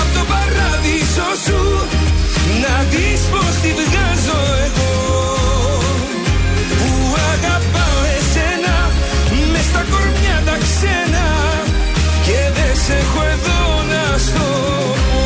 S9: Απ' το παράδεισο σου Να δεις πως τη βγάζω εγώ κορμιά τα ξένα Και δεν σε έχω εδώ να στο πω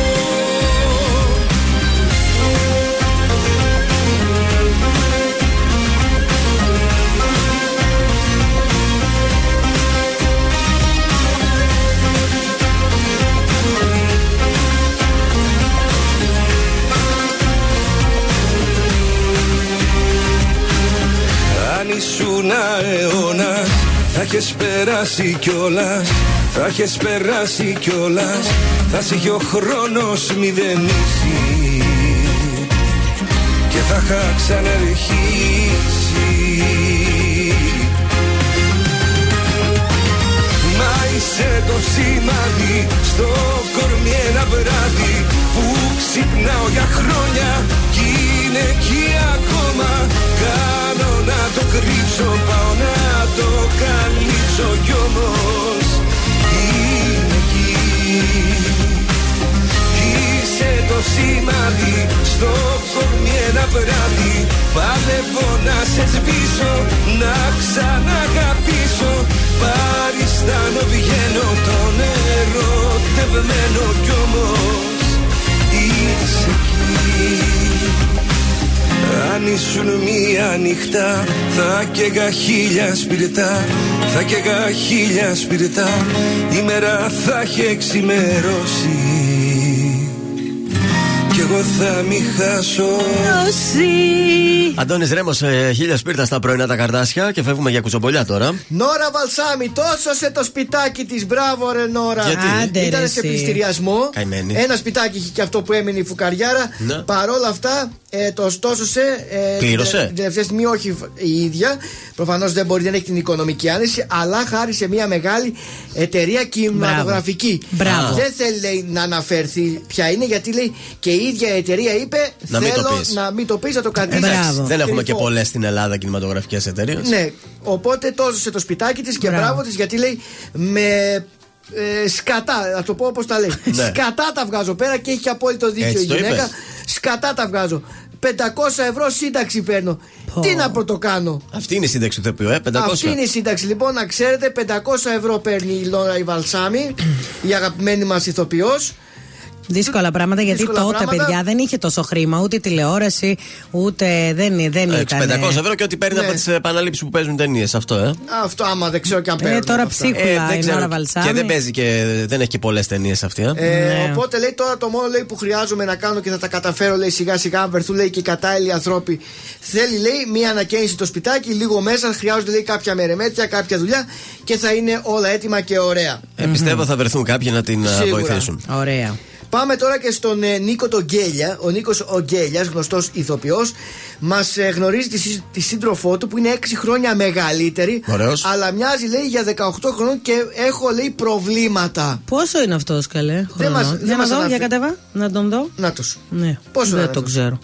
S9: Αν ήσουν αιώνα θα έχεις περάσει κιόλας. Θα έχεις περάσει κιόλας. Θα σε είχε ο χρόνος μηδενίσει Και θα είχα ξαναρχίσει Μα είσαι το σημάδι στο κορμί ένα βράδυ Που ξυπνάω για χρόνια κι είναι εκεί ακόμα. Κάνω να το κρύψω, πάω να το καλύψω κι όμως είναι εκεί. Είσαι το σημάδι στο κορμί ένα βράδυ. Παλεύω να σε σβήσω, να ξαναγαπήσω. Παριστάνω βγαίνω το νερό τευμένο κι όμως είσαι εκεί. Αν ήσουν μία νύχτα θα καίγα χίλια σπιρτά Θα καίγα χίλια σπιρτά. Η μέρα θα έχει εξημερώσει Κι εγώ θα μη χάσω
S3: Αντώνης Ρέμος, ε, χίλια σπίρτα στα πρωινά τα καρδάσια και φεύγουμε για κουτσομπολιά τώρα.
S5: Νόρα Βαλσάμι, τόσο σε το σπιτάκι της. Μπράβο, ρε Νόρα.
S3: Γιατί; Άντε, ρε,
S5: Ήταν σε
S3: εσύ.
S5: πληστηριασμό.
S3: Καημένη.
S5: Ένα σπιτάκι είχε και αυτό που έμεινε η φουκαριάρα.
S3: Ναι.
S5: Παρόλα αυτά, ε, το στόσωσε. Ε,
S3: Πλήρωσε.
S5: Την, την τελευταία στιγμή όχι η ίδια. Προφανώς δεν μπορεί, δεν έχει την οικονομική άνεση. Αλλά χάρη σε μια μεγάλη εταιρεία κινηματογραφική.
S4: Μπράβο.
S5: Δεν θέλει λέει, να αναφερθεί ποια είναι, γιατί λέει και η ίδια η εταιρεία είπε:
S3: Να μην το
S5: Θέλω
S3: πεις.
S5: να μην το πεις, να το κρατήσεις.
S3: Δεν έχουμε και πολλές στην Ελλάδα κινηματογραφικές εταιρείες.
S5: Ναι, οπότε το έδωσε το σπιτάκι της και
S3: Μπράβο.
S5: μπράβο της γιατί λέει με ε, σκατά, να το πω όπως τα λέει.
S3: Ναι.
S5: Σκατά τα βγάζω πέρα και έχει και απόλυτο δίκιο
S3: Έτσι
S5: η
S3: το
S5: γυναίκα.
S3: είπες.
S5: Σκατά τα βγάζω. 500 ευρώ σύνταξη παίρνω. Τι να πρωτοκάνω.
S3: Αυτή είναι η σύνταξη του ηθοποιού, ε, 500.
S5: Αυτή είναι η σύνταξη. Λοιπόν, να ξέρετε, 500 ευρώ παίρνει η Λόρα η Βαλσάμι, η αγαπημένη μας ηθοποιός.
S4: Δύσκολα πράγματα γιατί
S5: Δύσκολα
S4: τότε,
S5: πράγματα.
S4: παιδιά, δεν είχε τόσο χρήμα, ούτε τηλεόραση, ούτε δεν, δεν
S3: Ε,
S4: ήταν.
S3: 500 ευρώ και ό,τι παίρνει
S5: Ναι.
S3: από τι επαναλήψεις που παίζουν ταινίες. Αυτό, ε.
S5: Αυτό άμα δεν ξέρω και αν παίρνει.
S4: τώρα ψίχουλα
S3: Ε, δεν
S4: η
S3: ξέρω.
S4: Νόρα Βαλσάμι.
S3: Και δεν παίζει και δεν έχει και πολλές ταινίες αυτή. Ε.
S5: Ε,
S4: Ναι.
S5: Οπότε λέει τώρα το μόνο λέει, που χρειάζομαι να κάνω και θα τα καταφέρω λέει σιγά σιγά αν βρεθούν λέει και οι κατάλληλοι άνθρωποι. Θέλει λέει μία ανακαίνιση το σπιτάκι, λίγο μέσα χρειάζονται λέει κάποια μερεμέτια, κάποια δουλειά και θα είναι όλα έτοιμα και ωραία.
S3: Ε, πιστεύω θα βρεθούν κάποιοι να την ε,
S5: Σίγουρα.
S3: βοηθήσουν.
S4: Ωραία.
S5: Πάμε τώρα και στον ε, Νίκο τον Γκέλια. Ο Νίκος ο Γκέλιας, γνωστός ηθοποιός, μας γνωρίζει τη, σύ- τη σύντροφό του που είναι 6 χρόνια μεγαλύτερη.
S3: Ωραίος.
S5: Αλλά μοιάζει λέει για 18 χρόνων και έχω λέει προβλήματα.
S4: Πόσο είναι αυτός, καλέ,
S5: Δεν μας-
S4: χρονών;
S5: δεν
S4: Για να
S5: μας
S4: δω, για
S5: αναφέρει.
S4: κατέβα, να τον δω.
S5: Να τους.
S4: Ναι.
S5: Πόσο
S4: δεν
S5: είναι
S4: το
S5: αυτός;
S4: ξέρω.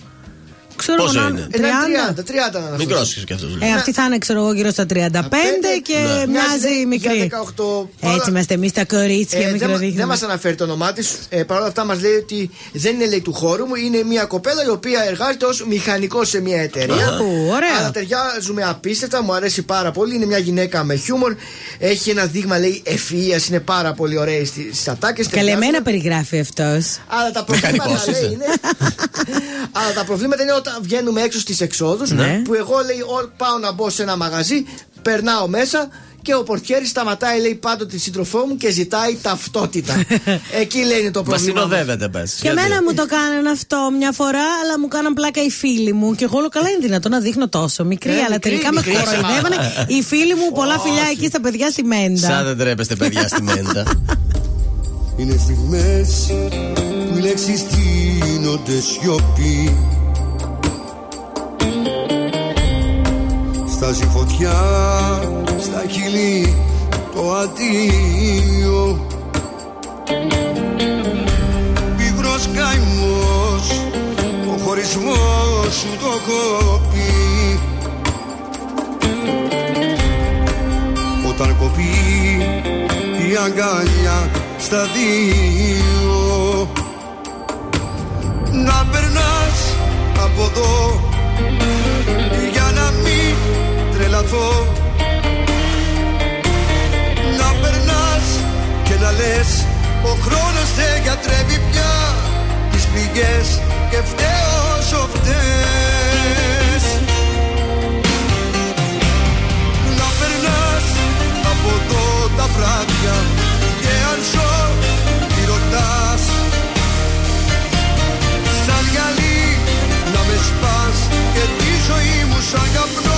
S4: Ξέρω
S3: Πόσο
S4: να-
S3: είναι;
S4: 30.
S5: Ένα 30, 30 να
S3: Μικρός και αυτός.
S4: Ε, αυτή θα είναι, ξέρω εγώ, γύρω στα 35 και
S5: Ναι.
S4: μοιάζει
S5: λέει,
S4: μικρή.
S5: Για 18.
S4: Έτσι είμαστε εμείς τα κορίτσια,
S5: Ε, δεν, μα-
S4: μικροδείχνουμε.
S5: δεν μας αναφέρει το όνομά της. Ε, Παρ' όλα αυτά μας λέει ότι δεν είναι λέει, του χώρου μου. Είναι μια κοπέλα η οποία εργάζεται ως μηχανικός σε μια εταιρεία.
S4: Α, ωραία.
S5: Αλλά ταιριάζουμε απίστευτα. Μου αρέσει πάρα πολύ. Είναι μια γυναίκα με χιούμορ. Έχει ένα δείγμα λέει ευφυία. Είναι πάρα πολύ ωραία στις ατάκες.
S4: Καλεμένα περιγράφει αυτός.
S5: Αλλά τα προβλήματα
S3: Μηχανικός
S5: λέει
S3: είσαι.
S5: είναι. (laughs) Αλλά τα προβλήματα είναι όταν βγαίνουμε έξω στις εξόδους.
S4: Ναι.
S5: Που εγώ λέει ό, πάω να μπω σε ένα μαγαζί, περνάω μέσα και ο πορτιέρης σταματάει λέει πάντοτε τη σύντροφό μου και ζητάει ταυτότητα. (laughs) Εκεί λέει είναι το
S3: Μα
S5: πρόβλημα. μας.
S3: συνοδεύεται, πες.
S4: Και εμένα μου το κάνανε αυτό μια φορά, αλλά μου κάναν πλάκα οι φίλοι μου. Και εγώ όλο καλά είναι δυνατόν να δείχνω τόσο μικρή,
S5: Ε,
S4: αλλά
S5: μικρή,
S4: τελικά
S5: μικρή,
S4: με κοροϊδεύανε. οι φίλοι μου, πολλά φιλιά εκεί στα παιδιά στη Μέντα.
S3: Σαν δεν τρέπεστε, παιδιά, στη μέντα.
S10: Είναι στιγμές που οι λέξεις τίνονται σιωπή Στάζει φωτιά στα χείλη το αντίο. Πίγρος καημός ο χωρισμός σου το κόπει Όταν κοπεί η αγκαλιά στα δύο. Να περνάς από εδώ για να μην τρελαθώ Να περνάς και να λες ο χρόνος δεν γιατρεύει πια. Τις πληγές και φταίω όσο φταίς. Να περνάς από εδώ τα βράδια και αν ζω τι ρωτάς. Σαν γυαλί να με σπάς και τη ζωή μου σαν καπνό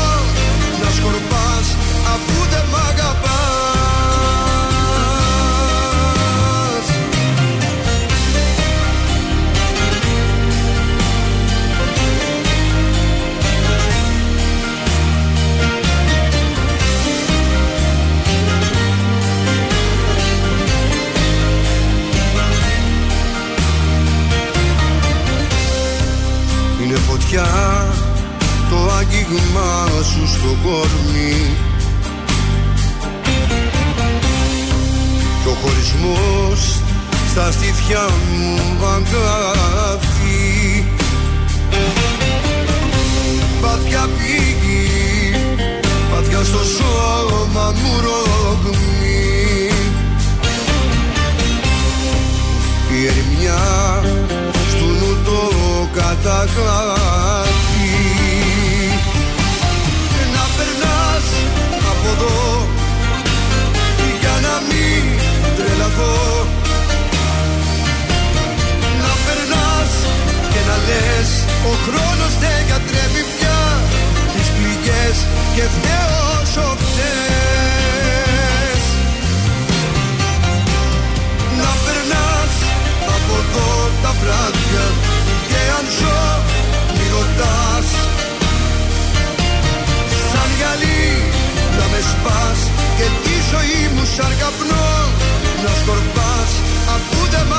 S10: να σκορπάς αφού δεν μ' αγαπάς. Είναι φωτιά το άγγιγμα σου στο κορμί. Και ο χωρισμός στα στήθια μου αγκάθει Πάθια πήγη, πάθια στο σώμα μου ρογμή Η ερημιά στου νου το καταγράφει έχω. Να περνάς και να λες Ο χρόνος δεν κατρέπει πια. Τις πληγές και φταίω όσο φταίς Να περνάς από εδώ τα βράδια Και αν ζω μη
S9: ρωτάς. Σαν γυαλί να με σπάς και τη ζωή μου σαν καπνό να σκορπάς αφού
S15: δεν μ'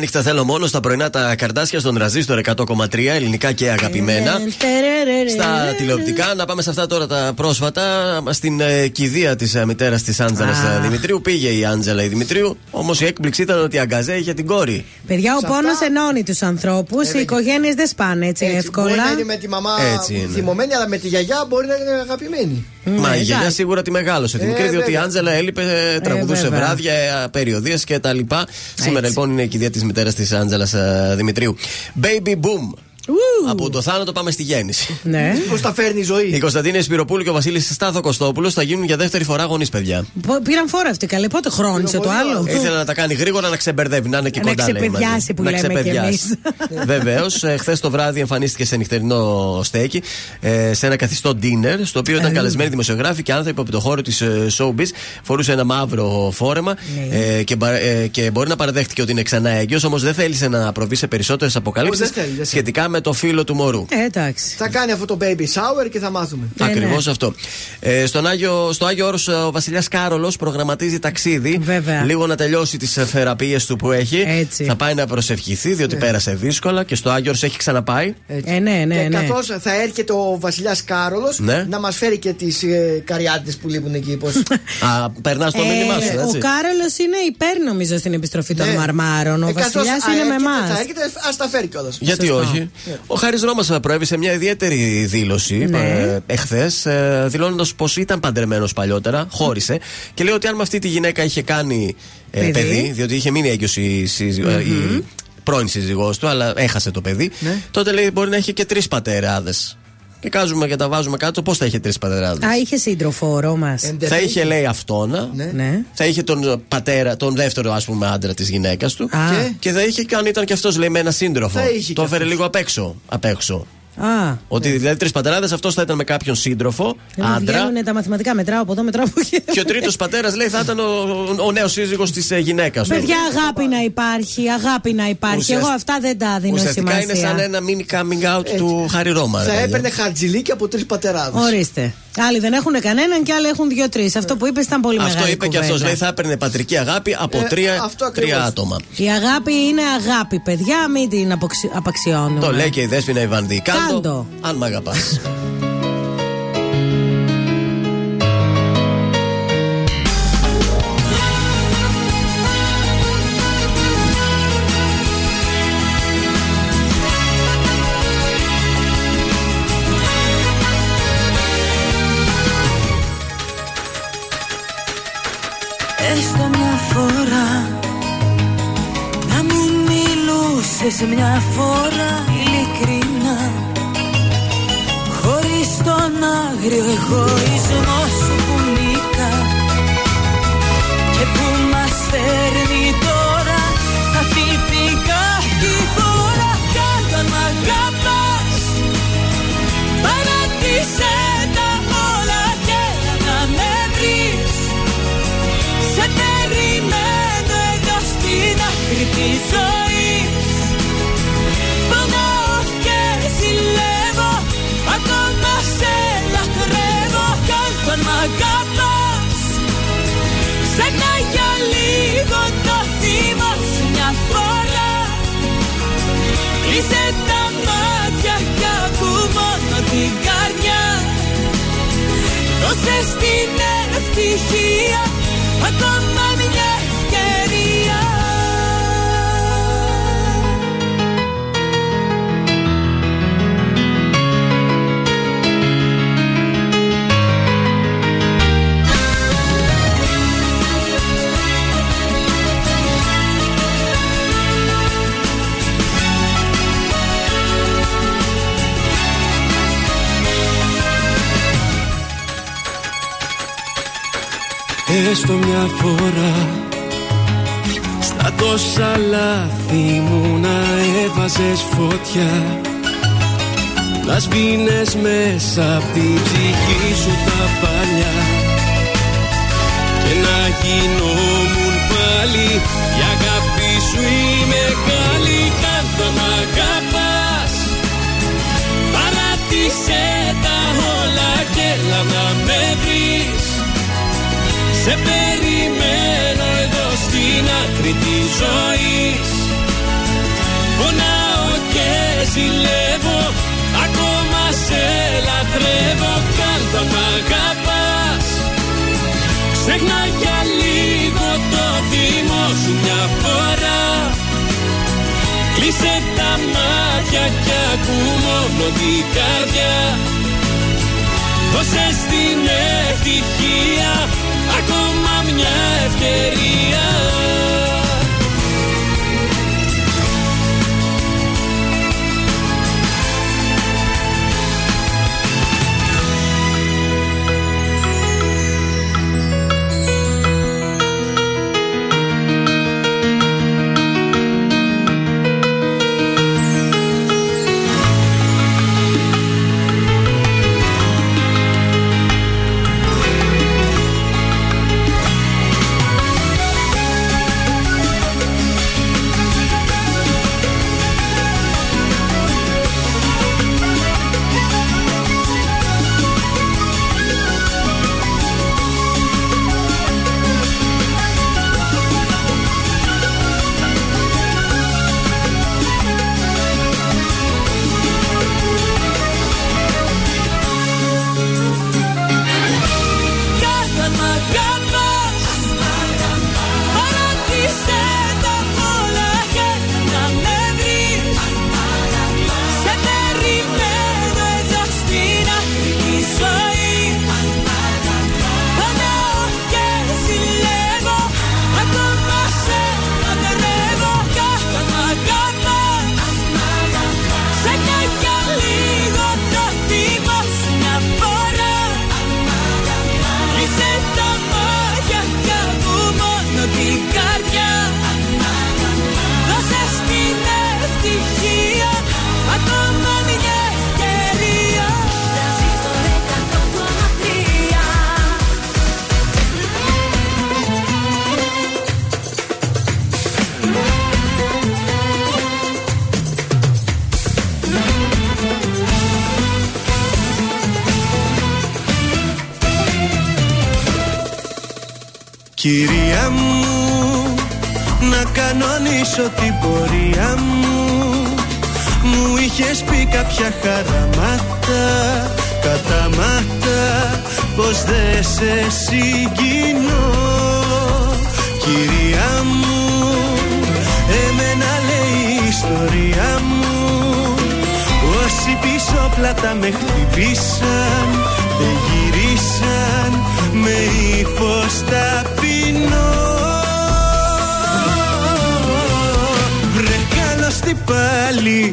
S3: Νικηφόρο, μια νύχτα θέλω μόνο στα πρωινά τα καρτάσια στον Ραζίστορ 100,3 ελληνικά και αγαπημένα. Στα τηλεοπτικά, να πάμε σε αυτά τώρα τα πρόσφατα. Στην ε, κηδεία της ε, μητέρας της Άντζελας
S4: Α.
S3: Δημητρίου πήγε η Άντζελα η Δημητρίου. Όμως η έκπληξη ήταν ότι η Αγκαζέ είχε την κόρη.
S4: Παιδιά, ο
S5: Σε
S4: πόνος
S5: αυτά-
S4: ενώνει τους ανθρώπους. Οι οικογένειες δεν σπάνε έτσι,
S5: Έτσι,
S4: εύκολα.
S5: Μπορεί να είναι με τη μαμά
S3: Έτσι είναι.
S5: θυμωμένη, αλλά με τη γιαγιά μπορεί να είναι αγαπημένη.
S4: Ναι,
S3: Μα η γιαγιά σίγουρα τη μεγάλωσε τη
S5: Ε,
S3: μικρή, διότι η
S5: βέβαια.
S3: Άντζελα έλειπε, ε, τραγουδούσε
S4: βέβαια.
S3: βράδια, ε, περιοδίες κτλ. Σήμερα λοιπόν είναι η κηδεία της μητέρας της Άντζελας Δημητρίου. Baby boom. Από το θάνατο πάμε στη γέννηση.
S4: Ναι.
S5: Πώς τα φέρνει η ζωή;
S3: Η Κωνσταντίνη Σπυροπούλου και ο Βασίλης Στάθο Κωστόπουλο θα γίνουν για δεύτερη φορά γονεί, παιδιά.
S4: Πο- Πήραν φόρα αυτή καλέ. Πότε χρόνισε το άλλο;
S3: Ήθελε να τα κάνει γρήγορα να ξεμπερδεύει, να είναι και
S4: Να
S3: κοντά λέει, μαζί.
S4: ξεπεδιάσει που
S3: να
S4: λέμε κι
S3: ξεπεδιάσει. (laughs) Βεβαίως, χθες το βράδυ εμφανίστηκε σε νυχτερινό στέκι ε, σε ένα καθιστό dinner, στο οποίο ήταν καλεσμένοι δημοσιογράφοι και άνθρωποι από το χώρο της showbiz. Φορούσε ένα μαύρο φόρεμα
S4: Ναι.
S3: ε, και, μπα- ε, και μπορεί να παραδέχτηκε ότι είναι ξανά έγκυος, όμως δεν θέλησε να προβεί σε περισσότερες
S5: Όχι,
S3: αποκαλύψεις
S5: δεν θέλει, δεν θέλει.
S3: σχετικά με με το φίλο του μωρού.
S4: Ε, εντάξει.
S5: Θα κάνει αυτό το baby shower και θα μάθουμε.
S3: Ακριβώς αυτό. Ε, στον Άγιο, στο Άγιο Όρος ο Βασιλιάς Κάρολος προγραμματίζει ταξίδι.
S4: Βέβαια.
S3: Λίγο να τελειώσει τις θεραπείες του που έχει.
S4: Έτσι.
S3: Θα πάει να προσευχηθεί, διότι πέρασε δύσκολα και στο Άγιο Όρος έχει ξαναπάει.
S4: Ε, ναι, ναι,
S5: και
S4: ναι.
S5: καθώς θα έρχεται ο Βασιλιάς Κάρολος
S3: Ναι.
S5: να μας φέρει και τις ε, καριάτε που λείπουν εκεί. Πώς... (laughs)
S3: Α, περνάς το
S4: Ε,
S3: μήνυμά σου,
S4: ο
S3: έτσι.
S4: Κάρολος είναι υπέρ, νομίζω, στην επιστροφή των
S5: Ναι.
S4: μαρμάρων. Ο
S5: Ε, καθώς,
S4: Βασιλιάς
S5: α,
S4: είναι με
S5: έρχεται-
S4: εμάς.
S5: Θα έρχεται, ας τα φέρει κιόλας.
S3: Γιατί
S4: Σωστό.
S3: όχι. Ο Χάρη Ρώμα προέβη σε μια ιδιαίτερη δήλωση
S4: Ναι.
S3: ε, εχθές, ε, δηλώνοντας πως ήταν παντρεμένος παλιότερα, χώρισε και λέει ότι αν με αυτή τη γυναίκα είχε κάνει ε,
S4: Παιδί.
S3: παιδί. διότι είχε μείνει έγκυος η, σύζυ- ε, η πρώην σύζυγός του, αλλά έχασε το παιδί,
S5: Ναι.
S3: τότε λέει μπορεί να έχει και τρεις πατεράδες. Και κάζουμε και τα βάζουμε κάτω, πώς θα είχε τρεις πατεράδες;
S4: Α, είχε σύντροφο ο Ρώμα.
S3: Θα είχε λέει αυτόνα,
S4: Ναι.
S3: θα είχε τον πατέρα, τον δεύτερο ας πούμε άντρα της γυναίκας του.
S4: Α.
S3: Και, και θα είχε κάνει, ήταν και αυτός λέει με ένα σύντροφο.
S5: Θα είχε
S3: Το
S5: κι
S3: έφερε
S5: αυτός.
S3: λίγο απ' έξω. Απ έξω.
S4: Α.
S3: Ότι δηλαδή τρεις πατεράδες, αυτός θα ήταν με κάποιον σύντροφο,
S4: Δεν μου
S3: άντρα.
S4: βγαίνουν τα μαθηματικά, μετράω από εδώ, μετράω από εκεί.
S3: Και ο τρίτος πατέρας λέει θα ήταν ο, ο, ο νέος σύζυγος της γυναίκας του.
S4: Παιδιά, αγάπη να υπάρχει, αγάπη να υπάρχει.
S3: Ουσιαστικά-
S4: Εγώ αυτά δεν τα δίνω
S3: Ουσιαστικά
S4: σημασία.
S3: είναι σαν ένα mini coming out του Χάρη Ρώμα. ρε
S5: Θα
S3: παιδιά.
S5: έπαιρνε χαρτζιλίκι από τρεις πατεράδες.
S4: Ορίστε. Άλλοι δεν έχουν κανέναν και άλλοι έχουν δύο-τρεις. Αυτό που είπες ήταν πολύ μεγάλο.
S3: Αυτό είπε και αυτός. Λέει θα έπαιρνε πατρική αγάπη από
S5: Ε,
S3: τρία,
S5: αυτό ακριβώς.
S3: τρία άτομα.
S4: Η αγάπη είναι αγάπη, παιδιά, μην την αποξι... απαξιώνουμε.
S3: Το λέει και η Δέσποινα Ιβανδί. Κάντο,
S4: Κάντο.
S3: αν μ' αγαπάς. (laughs)
S19: Έστω μια φορά. Να μου μιλούσες μια φορά ειλικρινά. Χωρίς τον άγριο εγωισμό σου που νίκα Και που μας φέρνει στην ευτυχία ακόμα
S7: Έστω μια φορά. Στα τόσα λάθη μου να έβαζες φωτιά. Να σβήνες μέσα απ' την ψυχή σου τα παλιά. Και να γινόμουν πάλι Η αγάπη σου η σε περιμένω εδώ στην άκρη της ζωής. Πονάω και ζηλεύω Ακόμα σε λατρεύω Κάλτα μ' αγαπάς. Ξέχνα για λίγο το θυμό σου μια φορά. Κλείσε τα μάτια κι ακού μόνο την καρδιά. Δώσε στην ευτυχία ακόμα μια ευκαιρία
S10: είχες πει κάποια χαραμάτα Καταμάτα πως δεν σε συγκινώ. Κυρία μου εμένα λέει η ιστορία μου. Όσοι πίσω πλάτα με χτυπήσαν Δεν γυρίσαν με ύφος ταπεινό Βρε καλώς τι πάλι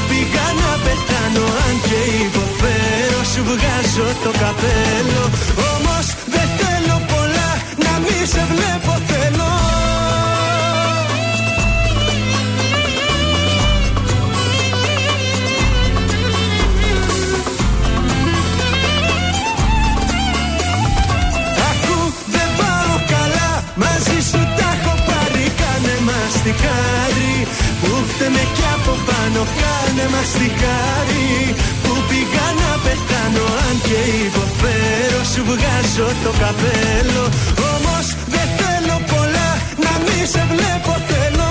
S10: πήγα να πεθάνω Αν και υποφέρω σου βγάζω το καπέλο. Όμως δεν θέλω πολλά να μη σε βλέπω θέλω. Ακού δεν πάω καλά μαζί σου τα έχω πάρει Κάνε μας τη χάρη που φταίμε κι από πάνω Κάνε μας τη χάρη που πήγα να πεθάνω Αν και υποφέρω σου βγάζω το καπέλο Όμως δεν θέλω πολλά να μη σε βλέπω θέλω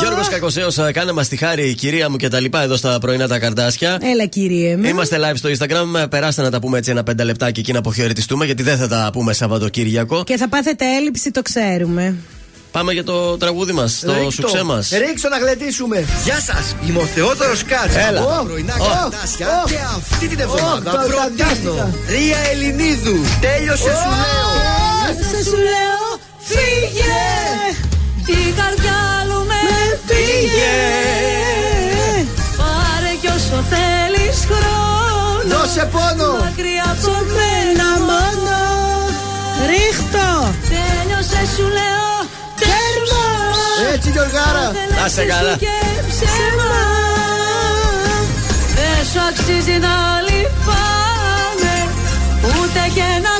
S3: Γιώργος Κακοσέος, κάνε μας τη χάρη, κυρία μου και τα λοιπά εδώ στα πρωινά τα καρτάσια.
S4: Έλα, κύριε μου.
S3: Είμαστε live στο Instagram. Περάστε να τα πούμε έτσι ένα πέντε λεπτάκι εκεί να αποχαιρετιστούμε, γιατί δεν θα τα πούμε Σαββατοκύριακο.
S4: Και θα πάθετε έλλειψη, το ξέρουμε.
S3: Πάμε για το τραγούδι μας, το
S5: Ρίκτο.
S3: σουξέ μας.
S5: Ρίξω να γλεντήσουμε.
S25: Γεια σας, είμαι ο Θεόδωρος Κάτσα.
S3: Έλα.
S25: Από τα πρωινά
S5: Ω,
S25: καρτάσια
S5: ω,
S25: και αυτή την εβδομάδα
S5: ω,
S25: προτείνω
S5: καρτάσια.
S25: Ρία Ελληνίδου. Τέλειωσε σου λέω.
S19: Σε σου λέω φύγε Η καρδιά μου με πήγε Πάρε κι όσο θέλεις χρόνο
S5: Δώσε πόνο.
S19: Μακριά από μένα μόνο
S4: Ρίχτω!
S19: Τέλειωσε σου λέω τέρμα
S5: Έτσι, Γιωργάρα.
S3: Να σε καλά.
S19: και ψέμα Δεν σου αξίζει να λυπάμαι Ούτε και να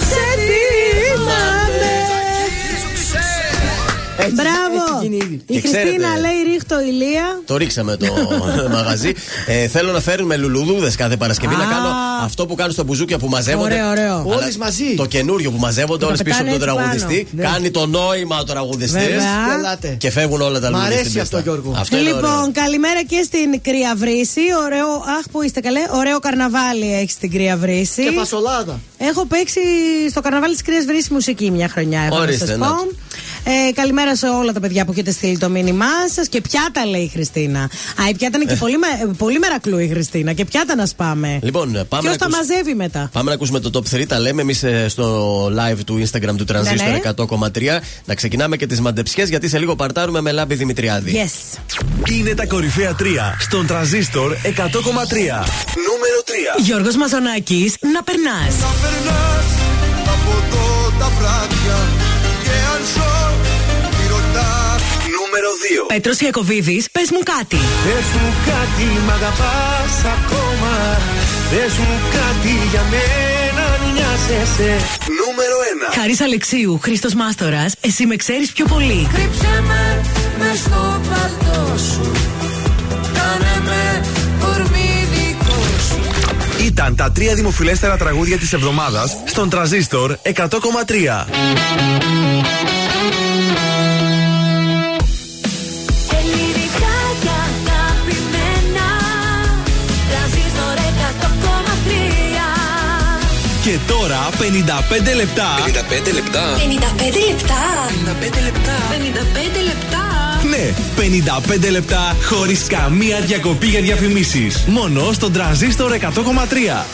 S5: Έτσι,
S4: Μπράβο!
S5: έτσι γίνει ήδη.
S4: Η
S3: Και
S4: Χριστίνα
S3: ξέρετε-
S4: λέει ρίχτω ηλία.
S3: Το ρίξαμε το (laughs) μαγαζί. Ε, θέλω να φέρουμε λουλουδούδες κάθε Παρασκευή.
S4: Α.
S3: Να κάνω αυτό που κάνουν στα μπουζούκια που μαζεύονται.
S4: Ωραίο, ωραίο.
S3: Αλλά
S5: Όλες μαζί.
S3: Το καινούριο που μαζεύονται
S4: τα
S3: όλες πίσω από τον
S4: πετάνε έτσι
S3: τραγουδιστή.
S4: πάνω. Ναι.
S3: Κάνει το νόημα ο τραγουδιστής.
S4: Βέβαια.
S5: Ελάτε.
S3: Και φεύγουν όλα τα
S5: Μ'
S3: λουλούδια.
S5: αρέσει
S3: στην
S5: αυτό,
S3: πίστα.
S5: Γιώργο.
S3: Αυτό είναι
S4: λοιπόν,
S3: ωραίο.
S4: καλημέρα και στην Κρύα Βρύση. Ωραίο, αχ, που είστε καλέ. Ωραίο καρναβάλι έχει στην Κρύα Βρύση.
S5: Και φασολάδα.
S4: Έχω παίξει στο καρναβάλι της Κρύας Βρύσης μουσική μια χρονιά, έχω
S3: Ορίστε,
S4: να σας
S3: να
S4: πω.
S3: Το.
S4: Ε, καλημέρα σε όλα τα παιδιά που έχετε στείλει το μήνυμά σας. Και πιάτα λέει η Χριστίνα. Α, η πιάτα είναι και πολύ, με, πολύ μερακλού η Χριστίνα. Και πιάτα να σπάμε.
S3: Λοιπόν, πάμε
S4: Ποιος
S3: να
S4: τα
S3: ακούσουμε-
S4: μαζεύει μετά;
S3: Πάμε να ακούσουμε το top 3. Τα λέμε εμείς στο live του Instagram του Transistor
S4: Ναι, ναι.
S3: 100,3. Να ξεκινάμε και τις μαντεψιές γιατί σε λίγο παρτάρουμε με λάμπη Δημητριάδη.
S4: Yes.
S2: Είναι τα κορυφαία 3 στον Τραζίστορ 100,3. Νούμερο 3.
S4: Γιώργος Μαζονάκης, να περνάς.
S9: Να περνάς από εδώ τα βράδια Και αν ζω μη ρωτάς
S2: Νούμερο 2.
S4: Πέτρος Ιακωβίδης, πες μου κάτι.
S10: Πες μου κάτι, μ' αγαπάς ακόμα Πες μου κάτι για μένα, αν νοιάζεσαι
S2: Νούμερο 1.
S4: Χαρίς Αλεξίου, Χρήστος Μάστορας, εσύ με ξέρεις πιο πολύ.
S12: Κρύψε με μες στο παλτό σου Κάνε με κορμί δικό σου
S2: Ήταν τα τρία δημοφιλέστερα τραγούδια της εβδομάδας στον Τραζίστορ 100,3.
S13: Και
S2: τώρα 55 λεπτά.
S23: 55 λεπτά.
S13: 55 λεπτά
S23: 55 λεπτά.
S13: 55 λεπτά
S2: Ναι, 55 λεπτά χωρίς καμία διακοπή για διαφημίσεις. Μόνο στον Τραζίστορ 100,3.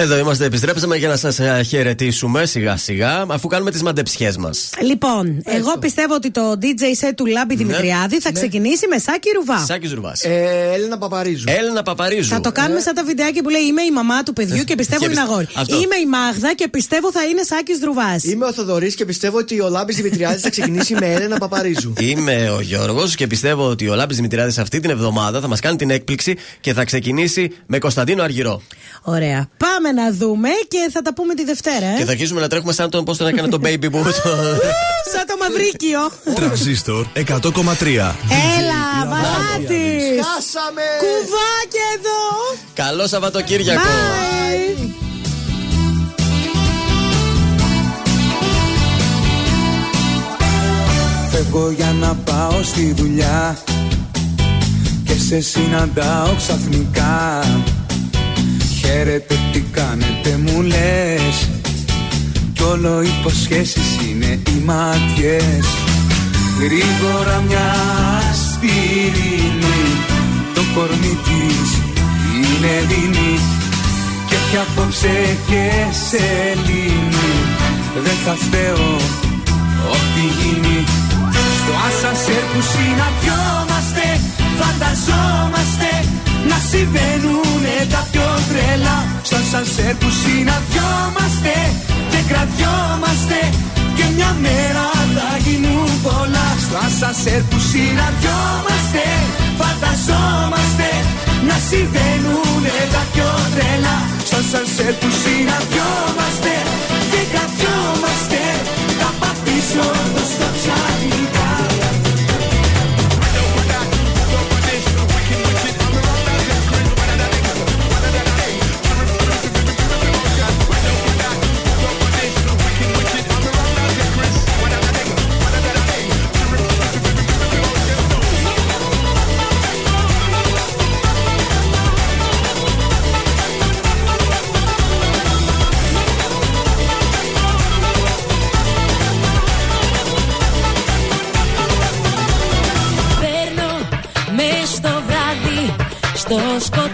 S3: Εδώ είμαστε, επιστρέψαμε για να σας χαιρετήσουμε σιγά σιγά, αφού κάνουμε τις μαντεψιές μας.
S4: Λοιπόν, εγώ πιστεύω ότι το DJ set του Λάμπη Δημητριάδη θα ξεκινήσει με Σάκη Ρουβά.
S3: Σάκη Ρουβάς.
S5: Ε, Έλενα Παπαρίζου.
S3: Έλληνα Παπαρίζου.
S4: Θα το κάνουμε σαν τα βιντεάκια που λέει Είμαι η μαμά του παιδιού και πιστεύω
S3: Και
S4: είναι
S3: πιστε-
S4: αγόρι.
S3: αυτό.
S4: Είμαι η Μάγδα και πιστεύω θα είναι Σάκης Ρουβάς.
S5: Είμαι ο Θοδωρής και πιστεύω ότι ο Λάμπης Δημητριάδης θα ξεκινήσει με Έλενα Παπαρίζου.
S3: Είμαι ο Γιώργος και πιστεύω ότι ο Λάμπης Δημητριάδης αυτή την εβδομάδα θα μας κάνει την έκπληξη και θα ξεκινήσει με Κωνσταντίνο Αργυρό.
S4: Ωραία. Πάμε να δούμε και θα τα πούμε τη Δευτέρα. Ε.
S3: Και θα αρχίσουμε να τρέχουμε σαν τον πώς τον έκανε τον baby boom. (laughs)
S4: Σαν το μαυρίκιο.
S2: Τραζίστορ 100,3.
S4: Έλα, βαλάτη.
S5: Χάσαμε!
S4: Κουβάκι εδώ.
S3: Καλό Σαββατοκύριακο.
S4: Bye.
S15: Φεύγω για να πάω στη δουλειά Και σε συναντάω ξαφνικά Χαίρετε τι κάνετε μου λες. Κι όλο υποσχέσεις είναι οι μάτιες. Γρήγορα μια σπυρίνη Το κορμί της είναι δίνη Και έχει απόψε και σελήνη Δεν θα φταίω ό,τι γίνει. Στο ασανσέρ που συναντιόμαστε Φανταζόμαστε να συμβαίνουνε τα πιο τρελά. Στο ασανσέρ που συναντιόμαστε Και κρατιόμαστε. Και μια μέρα θα γίνουν πολλά. Στο ασανσέρ που συναντιόμαστε Φανταζόμαστε. Να συμβαίνουνε τα πιο τρελά. Στο ασανσέρ που συναντιόμαστε Και κρατιόμαστε. Τα πατήσω το στο
S13: the sky.